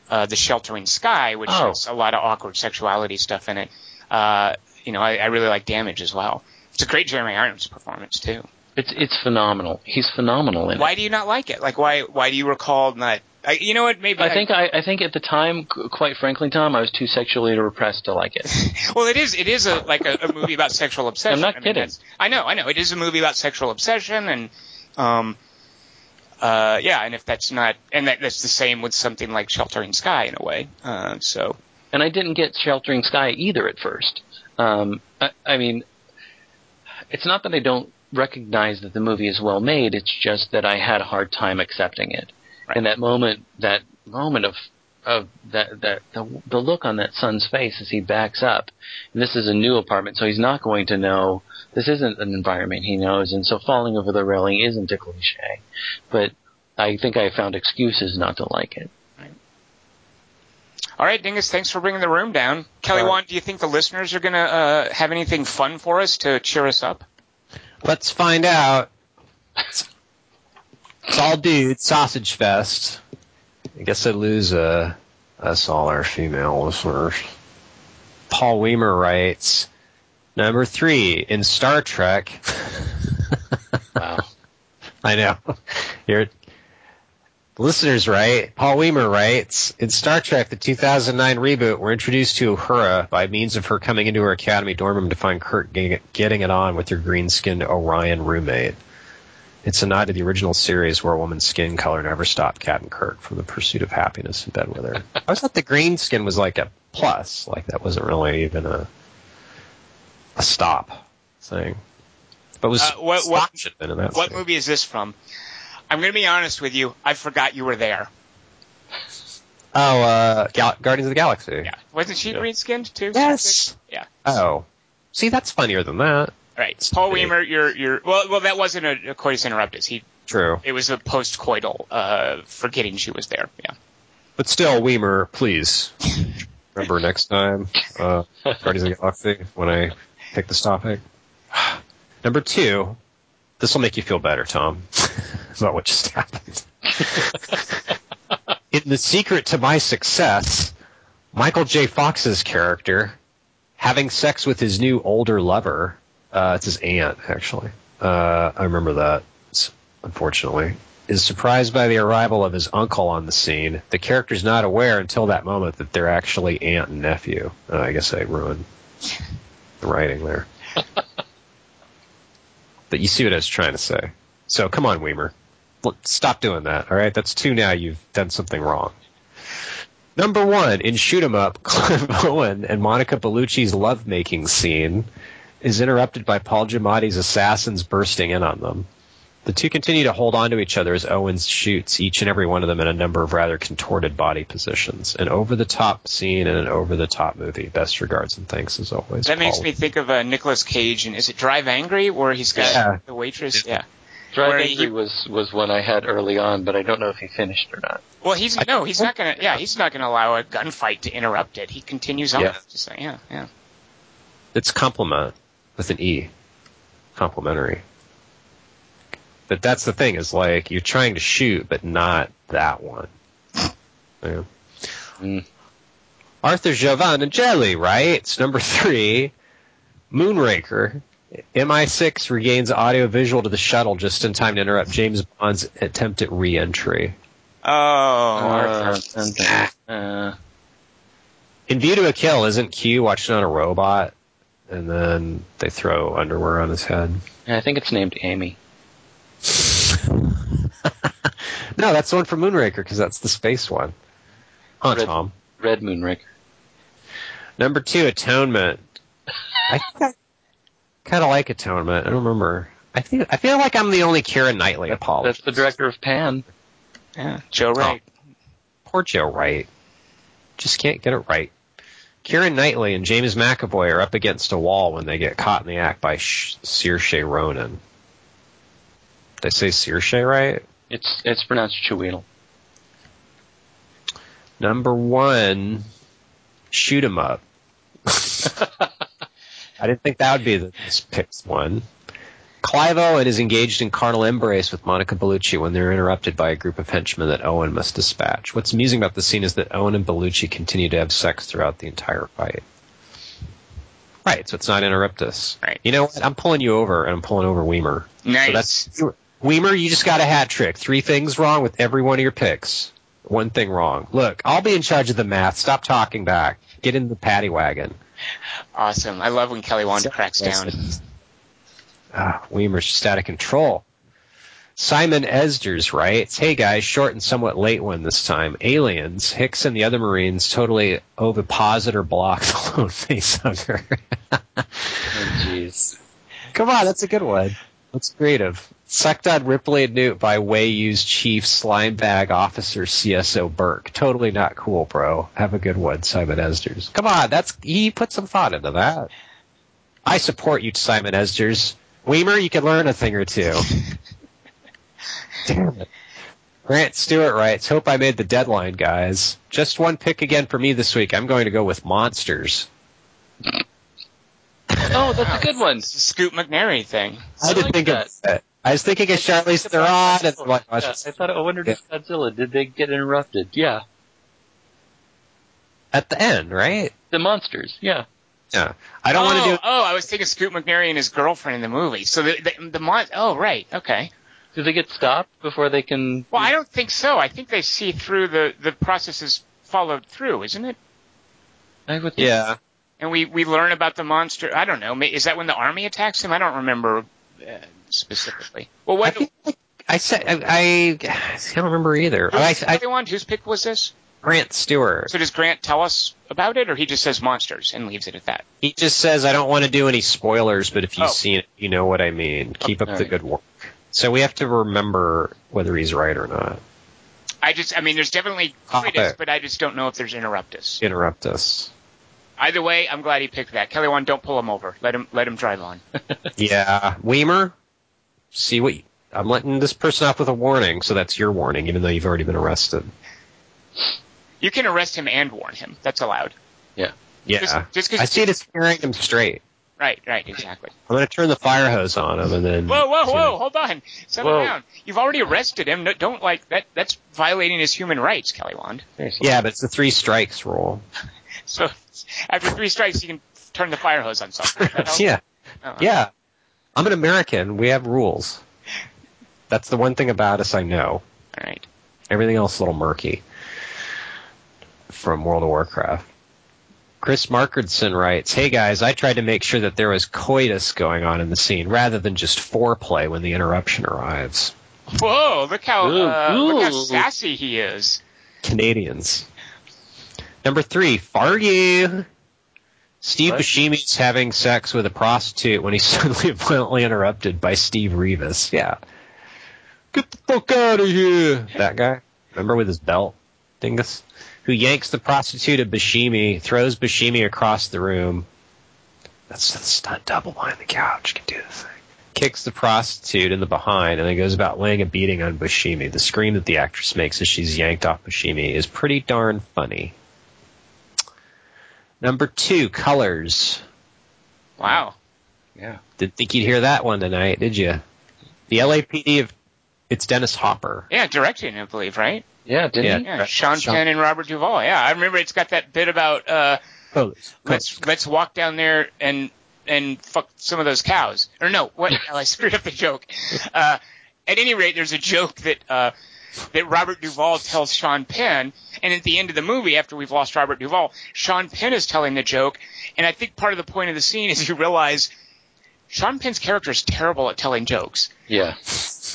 uh, the Sheltering Sky, which Oh. has a lot of awkward sexuality stuff in it. Uh, you know, I, I really like Damage as well. It's a great Jeremy Irons performance too. It's it's phenomenal. He's phenomenal in Why it. Why do you not like it? Like why why do you recall not? I, you know what? Maybe I think I, I think at the time, quite frankly, Tom, I was too sexually repressed to like it. [LAUGHS] Well, it is. It is a like a, a movie about sexual [LAUGHS] obsession. I'm not I kidding. that's- I know. I know. It is a movie about sexual obsession, and um, uh, yeah. And if that's not, and that, that's the same with something like Sheltering Sky in a way. Uh, so and I didn't get Sheltering Sky either at first. Um, I, I mean, it's not that I don't recognize that the movie is well made. It's just that I had a hard time accepting it. Right. And that moment, that moment of of that that the, the look on that son's face as he backs up. And this is a new apartment, so he's not going to know. This isn't an environment he knows, and so falling over the railing isn't a cliche. But I think I found excuses not to like it. all right, Dingus. Thanks for bringing the room down. Kelly right. Wand, do you think the listeners are gonna uh, have anything fun for us to cheer us up? Let's find out. It's all dude sausage fest. I guess I lose uh, us all our female listeners. Paul Weimer writes, number three in Star Trek. [LAUGHS] Wow. I know. You're, listeners right. Paul Weimer writes, in Star Trek, the 2009 reboot, we're introduced to Uhura by means of her coming into her academy dorm room to find Kirk getting it, on with her green-skinned Orion roommate. It's a nod to the original series where a woman's skin color never stopped Captain Kirk from the pursuit of happiness in bed with her. [LAUGHS] I always thought the green skin was like a plus, like that wasn't really even a a stop thing. But it was Uh, what- what- Spock should have been in that What movie is this from? I'm gonna be honest with you. I forgot you were there. Oh, uh, Gal- Guardians of the Galaxy. Yeah, wasn't she Yeah. green skinned too? Yes. Yeah. Oh, see, that's funnier than that. Right. Paul. Weimer, you're you're well. Well, that wasn't a, a coitus interruptus. He True, it was a post-coital uh, forgetting she was there. Yeah. but still, Weimer, please remember next time, uh, Guardians of the Galaxy when I pick this topic. Number two, this will make you feel better, Tom, [LAUGHS] about what just happened. [LAUGHS] In the secret to my success, Michael J. Fox's character having sex with his new older lover. Uh, it's his aunt, actually. uh, I remember that, unfortunately, is surprised by the arrival of his uncle on the scene. The character's not aware until that moment that they're actually aunt and nephew. Uh, I guess I ruined the writing there. [LAUGHS] but you see what I was trying to say. So come on, Weimer. Stop doing that, all right? That's two now. You've done something wrong. Number one, in Shoot 'em Up, [LAUGHS] Clive Owen and Monica Bellucci's lovemaking scene is interrupted by Paul Giamatti's assassins bursting in on them. The two continue to hold on to each other as Owens shoots each and every one of them in a number of rather contorted body positions. An over the top scene and an over the top movie. Best regards and thanks as always. That makes me think of uh, Nicolas Cage, and is it Drive Angry, where he's got Yeah. the waitress? Yeah. Drive Where Angry he- was was one I had early on, but I don't know if he finished or not. Well, he's no, he's not gonna. Yeah, he's not gonna allow a gunfight to interrupt it. He continues on. Yeah. Just like, yeah, yeah. It's compliment with an E. Complimentary. But that's the thing is like you're trying to shoot, but not that one. [LAUGHS] Yeah. Mm. Arthur Jelly, right? It's number three. Moonraker. MI6 regains audio visual to the shuttle just in time to interrupt James Bond's attempt at re-entry. Oh, Uh, dun, dun, uh, In View to a Kill, isn't Q watching on a robot, and then they throw underwear on his head? yeah, I think it's named Amy. [LAUGHS] no, that's the one from Moonraker because that's the space one. Huh, Red- Tom. Red Moonraker. Number two, Atonement. [LAUGHS] I think I kind of like Atonement. I don't remember. I think I feel like I'm the only Keira Knightley apologist. That's the director of Pan. Yeah, Joe oh. Wright. Poor Joe Wright. Just can't get it right. Kieran Knightley and James McAvoy are up against a wall when they get caught in the act by Sh- Saoirse Ronan. Did I say Saoirse right? It's it's pronounced Chiweedle. Number one, shoot 'em up. [LAUGHS] I didn't think that would be the picked one. Clive Owen is engaged in carnal embrace with Monica Bellucci when they're interrupted by a group of henchmen that Owen must dispatch. What's amusing about the scene is that Owen and Bellucci continue to have sex throughout the entire fight. Right, so it's not interruptus. Right. You know what? I'm pulling you over, and I'm pulling over Weimer. Nice. So that's Weimer. You just got a hat trick. Three things wrong with every one of your picks. One thing wrong. Look, I'll be in charge of the math. Stop talking back. Get in the paddy wagon. Awesome. I love when Kelly Wand cracks down. Ah, Weimer's just out of control. Simon Esders writes, Hey guys, short and somewhat late one this time. Aliens, Hicks and the other Marines totally ovipositor block [LAUGHS] the lone facehugger. Oh, jeez. Come on, that's a good one. That's creative. Sucked on Ripley and Newt by Wayu's chief slime bag officer CSO Burke. Totally not cool, bro. Have a good one, Simon Esders. Come on, that's he put some thought into that. I support you, Simon Esders. Weimer, you can learn a thing or two. [LAUGHS] Damn it. Grant Stewart writes, Hope I made the deadline, guys. Just one pick again for me this week. I'm going to go with Monsters. Oh, that's a good one. It's the Scoot McNairy thing. I, I didn't like think that. of that. I was thinking of Charlize Theron and like, Yeah, I thought I wondered if Godzilla did they get interrupted? Yeah, at the end, right? the monsters. Yeah, Yeah. I don't oh, want to do Oh, I was thinking Scoot McNairy and his girlfriend in the movie. So the the, the mon- Oh, right. Okay. do they get stopped before they can? Well, I don't think so. I think they see through the the process is followed through, isn't it? I would think- Yeah. And we we learn about the monster. I don't know. Is that when the army attacks him? I don't remember uh, specifically. Well, I what? like I said I, I, I don't remember either. I, Who's I. Whose pick was this? Grant Stewart. So does Grant tell us about it, or he just says monsters and leaves it at that? He just says I don't want to do any spoilers, but if you've Oh. seen it, you know what I mean. Oh, Keep up the Alright. good work. So we have to remember whether he's right or not. I just, I mean, there's definitely ah, Oh, critics, there. but I just don't know if there's interruptus. Interrupt us. Either way, I'm glad he picked that. Kelly Wand, don't pull him over. Let him let him drive on. [LAUGHS] Yeah, Weimer. See what you, I'm letting this person off with a warning, so that's your warning, even though you've already been arrested. You can arrest him and warn him. That's allowed. Yeah, Yeah. Just- just 'cause- I see it as carrying him straight. Right, right, exactly. I'm going to turn the fire hose on him, and then. Whoa, whoa, whoa! Hold on, settle Whoa. down. You've already arrested him. No, don't like that. That's violating his human rights, Kelly Wand. Seriously. Yeah, but it's the three strikes rule. [LAUGHS] So after three strikes, you can turn the fire hose on someone. That [LAUGHS] help? yeah, Oh, yeah. I'm an American. We have rules. That's the one thing about us I know. All right. Everything else is a little murky. From World of Warcraft. Chris Markinson writes, Hey guys, I tried to make sure that there was coitus going on in the scene rather than just foreplay when the interruption arrives. Whoa! Look how Ooh, uh, look how sassy he is. Canadians. Number three, Fargo. Steve What? Buscemi's having sex with a prostitute when he's [LAUGHS] suddenly violently interrupted by Steve Reevis. Yeah. Get the fuck out of here! That guy. Remember with his belt? Dingus? Who yanks the prostitute at Buscemi, throws Buscemi across the room. That's the stunt double behind the couch. Can do the thing. Kicks the prostitute in the behind and then goes about laying a beating on Buscemi. The scream that the actress makes as she's yanked off Buscemi is pretty darn funny. Number two, colors. Wow. Yeah. Didn't think you'd hear that one tonight, did you? The LAPD of it's Dennis Hopper. Yeah, directing, I believe, right? Yeah, didn't Yeah. he? Yeah, Sean, Sean- Penn and Robert Duvall. Yeah, I remember it's got that bit about uh, Oh, let's let's walk down there and and fuck some of those cows. Or no, what? [LAUGHS] I screwed up the joke. Uh, at any rate, there's a joke that uh, that Robert Duvall tells Sean Penn, and at the end of the movie, after we've lost Robert Duvall, Sean Penn is telling the joke, and I think part of the point of the scene is you realize Sean Penn's character is terrible at telling jokes, Yeah.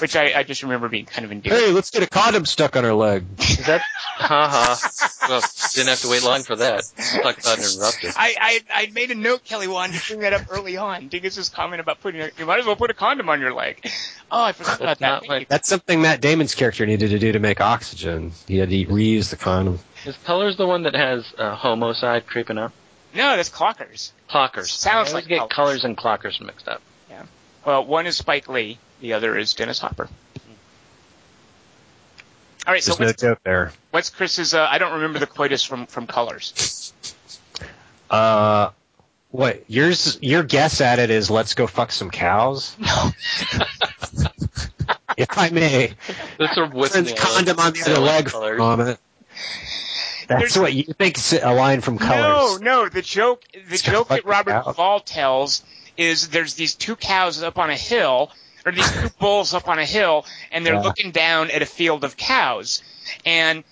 which I, I just remember being kind of endearing. Hey, let's get a condom stuck on her leg. Is that? Haha. well, didn't have to wait long for that. Talk about interrupted. I, I I made a note, Kelly wanted to bring that up early on. Dingus' comment about putting a, you might as well put a condom on your leg. Oh, I forgot about That's that. not Thank what- you. That's something Matt Damon's character needed to do to make oxygen. He had to reuse the condom. Is Colors the one that has uh, homicide creeping up? No, that's Clockers. Clockers. Sounds I always like get Colors. Colors and Clockers mixed up. Yeah. Well, one is Spike Lee, the other is Dennis Hopper. All right, so There's no what's, joke there. what's Chris's? Uh, I don't remember the coitus from from Colors. Uh, what yours? Your guess at it is let's go fuck some cows. [LAUGHS] No. if I may, That's a with turn the condom on the other leg for a moment. That's There's- what you think's a line from Colors. No, no. The joke, the Let's joke that Robert. Duvall tells is there's these two cows up on a hill, or these two [LAUGHS] bulls up on a hill, and they're Yeah. looking down at a field of cows, and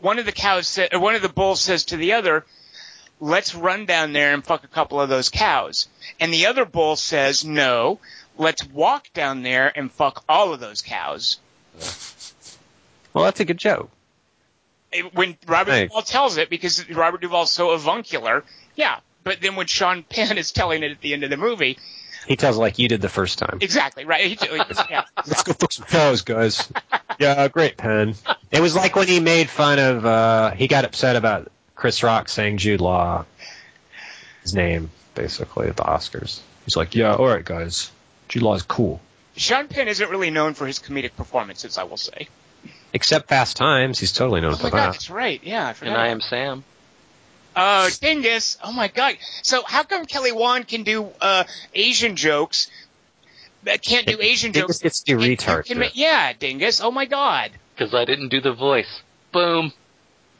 one of the cows, sa- or one of the bulls says to the other, "Let's run down there and fuck a couple of those cows," and the other bull says, "No." Let's walk down there and fuck all of those cows. Well, that's a good joke. It- when Robert Thanks. Duvall tells it, because Robert Duvall's so avuncular, yeah. But then when Sean [LAUGHS] Penn is telling it at the end of the movie, He tells like you did the first time. exactly right. He, yeah. [LAUGHS] Let's go fuck some cows, guys. yeah, great, Penn. It was like when he made fun of. uh He got upset about Chris Rock saying Jude Law, his name, basically at the Oscars. He's like, "Yeah, all right, guys. Jude Law's cool." Sean Penn isn't really known for his comedic performances, I will say. Except Fast Times, he's totally known Oh for my god, that. that's right. Yeah, I forgot. And I am Sam. Oh, dingus! Oh my god. So how come Kelly Wand can do uh, Asian jokes, but can't do Asian Dingus jokes? gets to do retard can ma- yeah, dingus. Oh my god. Because I didn't do the voice. Boom.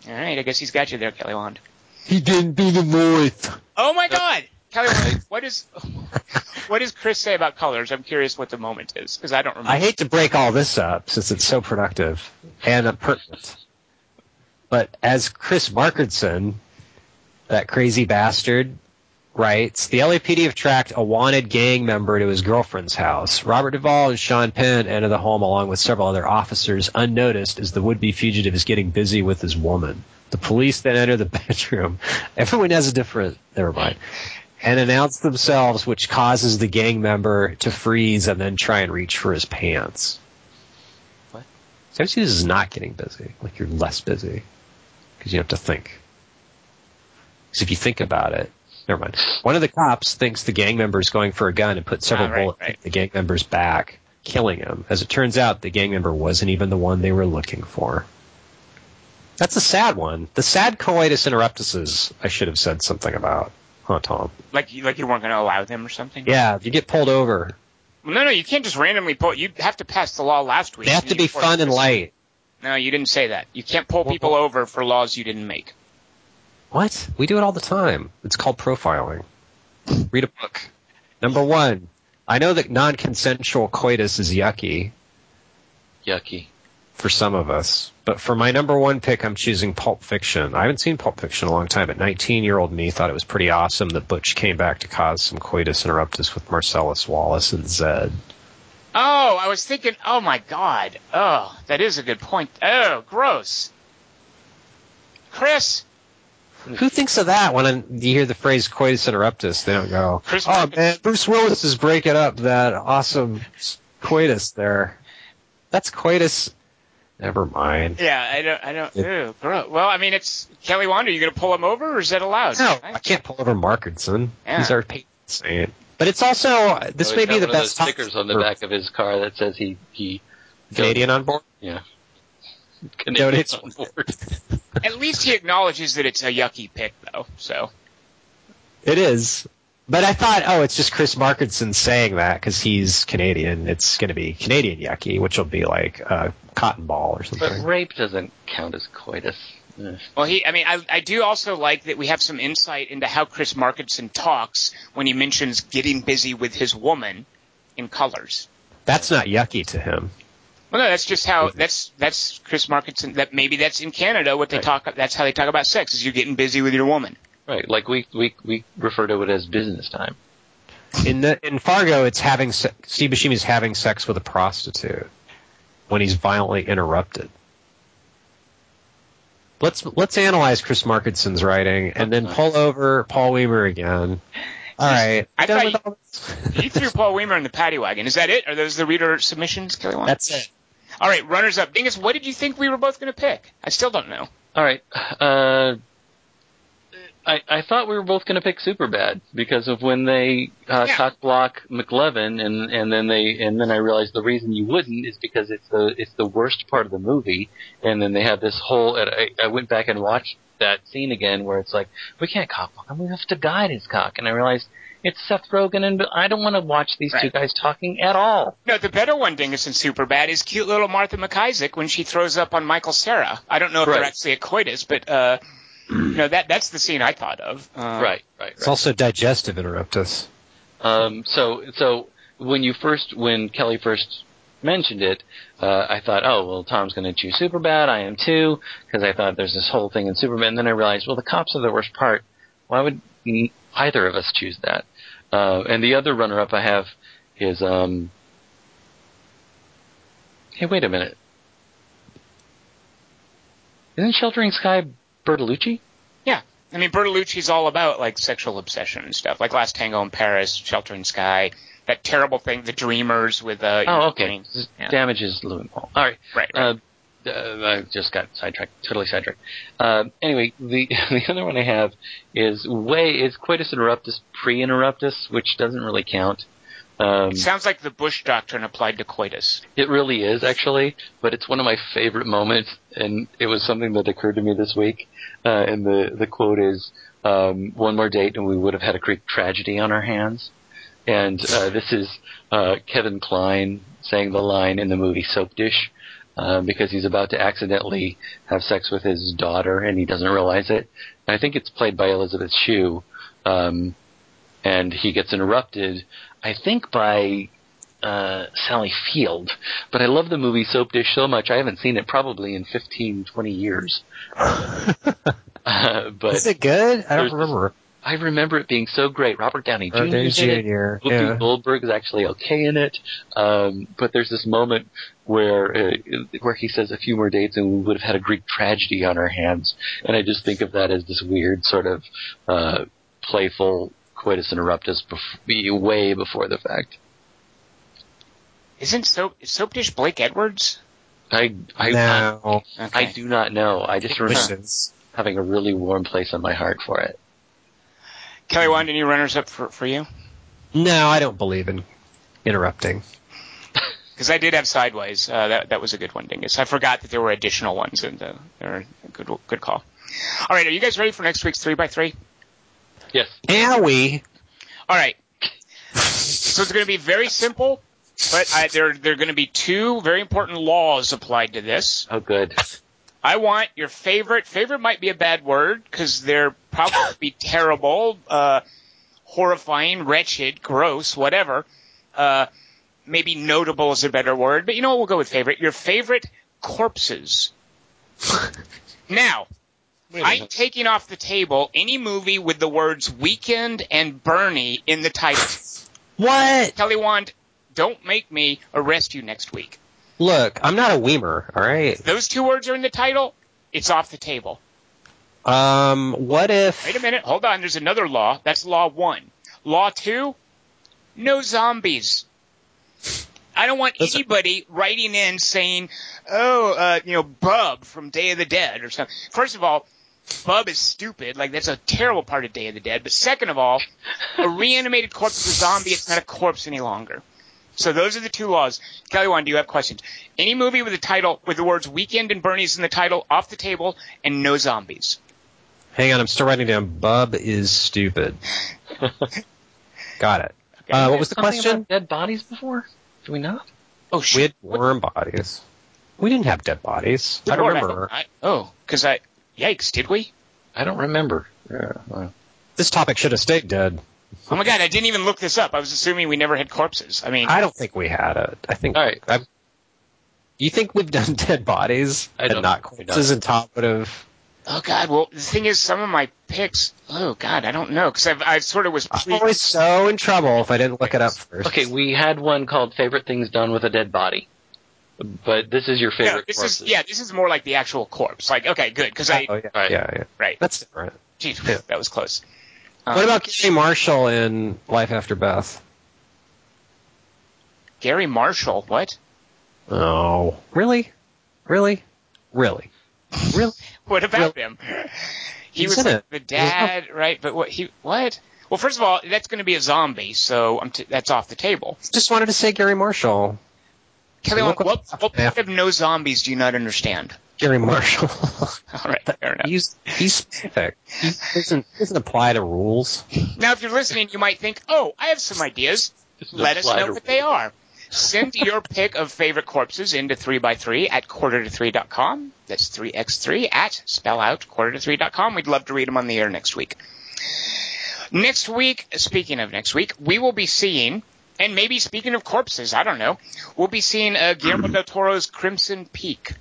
All right, I guess he's got you there, Kelly Wand. He didn't do the voice. Oh my god, Kelly. What is what does Chris say about colors? I'm curious what the moment is because I don't remember. I hate to break all this up since it's so productive and pertinent. But as Chris Markinson, that crazy bastard, writes, the LAPD have tracked a wanted gang member to his girlfriend's house. Robert Duvall and Sean Penn enter the home along with several other officers unnoticed as the would-be fugitive is getting busy with his woman. The police then enter the [LAUGHS] bedroom. Everyone has a different, never mind. And announce themselves, which causes the gang member to freeze and then try and reach for his pants. What? So this is not getting busy. Like you're less busy. Because you have to think. Because if you think about it, never mind. One of the cops thinks the gang member is going for a gun and put several Ah, right, bullets right. in the gang member's back, killing him. As it turns out, the gang member wasn't even the one they were looking for. That's a sad one. The sad coitus interruptuses, I should have said something about. Huh, Tom? like you like you weren't going to allow them or something. Yeah, you get pulled over. Well, no, no, you can't just randomly pull. You have to pass the law last week. They have to be fun and light. No, you didn't say that. You can't pull people over for laws you didn't make. What? We do it all the time. It's called profiling. Read a book. Number one, I know that non-consensual coitus is yucky Yucky. For some of us, but for my number one pick, I'm choosing Pulp Fiction. I haven't seen Pulp Fiction in a long time, but 19-year-old me thought it was pretty awesome that Butch came back to cause some coitus interruptus with Marcellus Wallace and Zed. Oh, I was thinking. Oh my God. Oh, that is a good point. Oh, gross. Chris, Who thinks of that when you hear the phrase coitus interruptus? They don't go, Chris "Oh man, Bruce Willis is breaking up that awesome coitus there." That's coitus. Never mind. Yeah, I don't. I don't. Ew, gross. Well, I mean, it's Kelly Wand. Are you going to pull him over, or is that allowed? No, I can't pull over Markinson. Yeah. He's our patron saint. But it's also this Oh, may be the one of best those stickers on the back of his car that says he he Canadian on board. Yeah. Donates- on board. At least he acknowledges that it's a yucky pick, though. So It is. But I thought, oh, it's just Chris Markinson saying that because he's Canadian. It's going to be Canadian yucky, which will be like a cotton ball or But something. rape doesn't count as coitus. Well, he. I mean, I, I do also like that we have some insight into how Chris Markinson talks when he mentions getting busy with his woman in colors. That's not yucky to him. Well, no, that's just how that's that's Chris Markinson. That maybe that's in Canada what they Right. talk. That's how they talk about sex is you're getting busy with your woman. Right, like we, we we refer to it as business time. In the in Fargo, it's having se- Steve Buscemi's having sex with a prostitute when he's violently interrupted. Let's let's analyze Chris Markinson's writing and then pull over Paul Weimer again. All right, I done thought with all this? You threw [LAUGHS] Paul Weimer in the paddy wagon. Is that it? Are those the reader submissions, Kelly? Wand? That's it. All right, runners up. Dingus, what did you think we were both going to pick? I still don't know. All right. Uh, I I thought we were both going to pick Superbad because of when they uh, Yeah. cock block McLovin, and and then they and then I realized the reason you wouldn't is because it's the it's the worst part of the movie, and then they have this whole. And I, I went back and watched that scene again where it's like we can't cock block him, we have to guide his cock, and I realized. It's Seth Rogen, and I don't want to watch these two guys talking at all. No, the better one, Dingus, and super bad is cute little Martha McIsaac when she throws up on Michael Cera. I don't know if they're actually a coitus, but uh, [CLEARS THROAT] no, that that's the scene I thought of. Uh, right, right, It's also digestive interruptus. Um, so, so when you first, when Kelly first mentioned it, uh, I thought, oh, well, Tom's going to choose Superbad. I am too, because I thought there's this whole thing in Superman. And then I realized, well, the cops are the worst part. Why would either of us choose that? Uh, and the other runner-up I have is, um, hey, wait a minute. Isn't Sheltering Sky Bertolucci? Yeah. I mean, Bertolucci's all about like sexual obsession and stuff, like Last Tango in Paris, Sheltering Sky, that terrible thing, The Dreamers with uh. Oh, okay. James. Yeah. Damages Lewinwall. All right. Right. right. Uh, uh, I just got sidetracked, totally sidetracked. Uh, anyway, the [LAUGHS] the other one I have is way is coitus interruptus pre-interruptus, which doesn't really count. Um, Sounds like the Bush doctrine applied to coitus. it really is actually, but it's one of my favorite moments, and it was something that occurred to me this week. Uh, and the the quote is, um, "One more date, and we would have had a Greek tragedy on our hands." And uh, this is uh, Kevin Kline saying the line in the movie Soap Dish uh, because he's about to accidentally have sex with his daughter, and he doesn't realize it. And I think it's played by Elizabeth Shue, um, and he gets interrupted. I think by uh, Sally Field. But I love the movie Soap Dish so much, I haven't seen it probably in 15, 20 years. [LAUGHS] uh, but Is it good? I don't remember. I remember it being so great. Robert Downey Jr. Robert Downey is in it. Jr. Whoopi Yeah. Goldberg is actually okay in it. Um, but there's this moment where uh, where he says a few more dates and we would have had a Greek tragedy on our hands. And I just think of that as this weird sort of uh, playful coitus interruptus bef- way before the fact. Isn't Soap is Soap Dish Blake Edwards? I I, no. Okay. I do not know. I just remember having a really warm place in my heart for it. Kelly Wand, any runners up for for you? No, I don't believe in interrupting. [LAUGHS] Because I did have Sideways. Uh, that that was a good one, Dingus. I forgot that there were additional ones, and uh, they're a good good call. All right, are you guys ready for next week's three by three? Yes. We. All right. So it's going to be very simple, but I, there there are going to be two very important laws applied to this. Oh, good. I want your favorite. Favorite might be a bad word because they're probably terrible, uh, horrifying, wretched, gross, whatever. uh, maybe notable is a better word, but you know what? We'll go with favorite. Your favorite corpses. [LAUGHS] now, I'm taking off the table any movie with the words Weekend and Bernie in the title. What? Kelly Wand, don't make me arrest you next week. Look, I'm not a Weimer, all right? Those two words are in the title. It's off the table. Um, what if. Wait a minute. Hold on. There's another law. That's law one. Law two, no zombies. I don't want Listen. anybody writing in saying, oh, uh, you know, Bub from Day of the Dead or something. First of all, Bub is stupid. Like, that's a terrible part of Day of the Dead. But second of all, a [LAUGHS] reanimated corpse is a zombie. It's not a corpse any longer. So those are the two laws. Kelly Wand, do you have questions? Any movie with a title, with the words Weekend and Bernie's in the title, off the table, and no zombies. Hang on, I'm still writing down. Bub is stupid. [LAUGHS] Got it. Okay. Uh, what was the question? about dead bodies before? Do we not? oh, We shit. had worm bodies. We didn't have dead bodies. I don't Lord, remember. I, oh, because I. Yikes, did we? I don't remember. Yeah, well. This topic should have stayed dead. Oh my god, I didn't even look this up. I was assuming we never had corpses. I mean, I don't think we had it. I think. All right. I'm, you think we've done [LAUGHS] dead bodies I and don't not think we've corpses, done and Tom would have. oh god, well, the thing is, some of my picks, oh god, I don't know, because I've, I sort of was I'm always so in trouble if I didn't look it up first. Okay, we had one called "Favorite Things Done with a Dead Body," but this is your No, favorite. this corpses. is, yeah, this is more like the actual corpse. Like, okay, good, because I, Oh yeah, Right. yeah, yeah. right, That's different. Jeez, Yeah. that was close. Um, What about Garry Marshall in Life After Beth? Garry Marshall? What? Oh, really, really, really, really? [LAUGHS] What about him? He He's was like the dad, right? But what he, what? Well, first of all, that's going to be a zombie, so I'm t- that's off the table. Just wanted to say Garry Marshall. Kelly, Look what, what- what, what part of no zombies do you not understand? Garry Marshall. [LAUGHS] All right, fair enough. he's he's specific. He doesn't doesn't apply to rules. Now, if you're listening, you might think, oh, I have some ideas. Let us know to- what they are. Send your pick of favorite corpses into 3x3 at quarter to 3.com. That's 3x3 at spell out quarter to 3.com. We'd love to read them on the air next week. Next week, speaking of next week, we will be seeing, and maybe speaking of corpses, I don't know, we'll be seeing uh, Guillermo del Toro's Crimson Peak.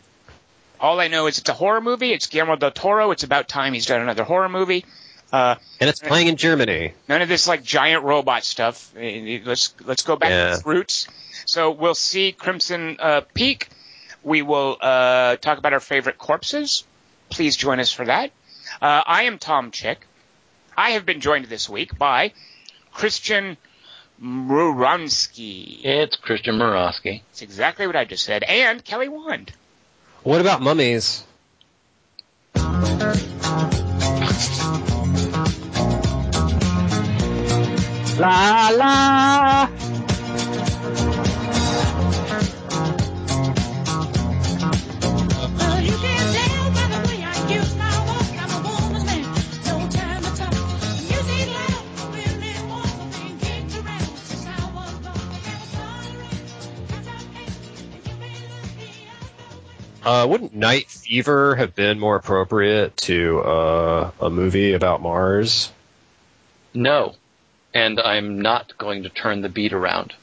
All I know is it's a horror movie. It's Guillermo del Toro. It's about time he's done another horror movie. Uh, And it's playing in Germany. None of this like giant robot stuff. Let's let's go back Yeah. to its roots. So we'll see Crimson uh, Peak. We will uh, talk about our favorite corpses. Please join us for that. Uh, I am Tom Chick. I have been joined this week by Christian Muransky. It's Christian Murawski. That's exactly what I just said. And Kelly Wand. What about mummies? La la. Uh, wouldn't Night Fever have been more appropriate to uh, a movie about Mars? No, and I'm not going to turn the beat around.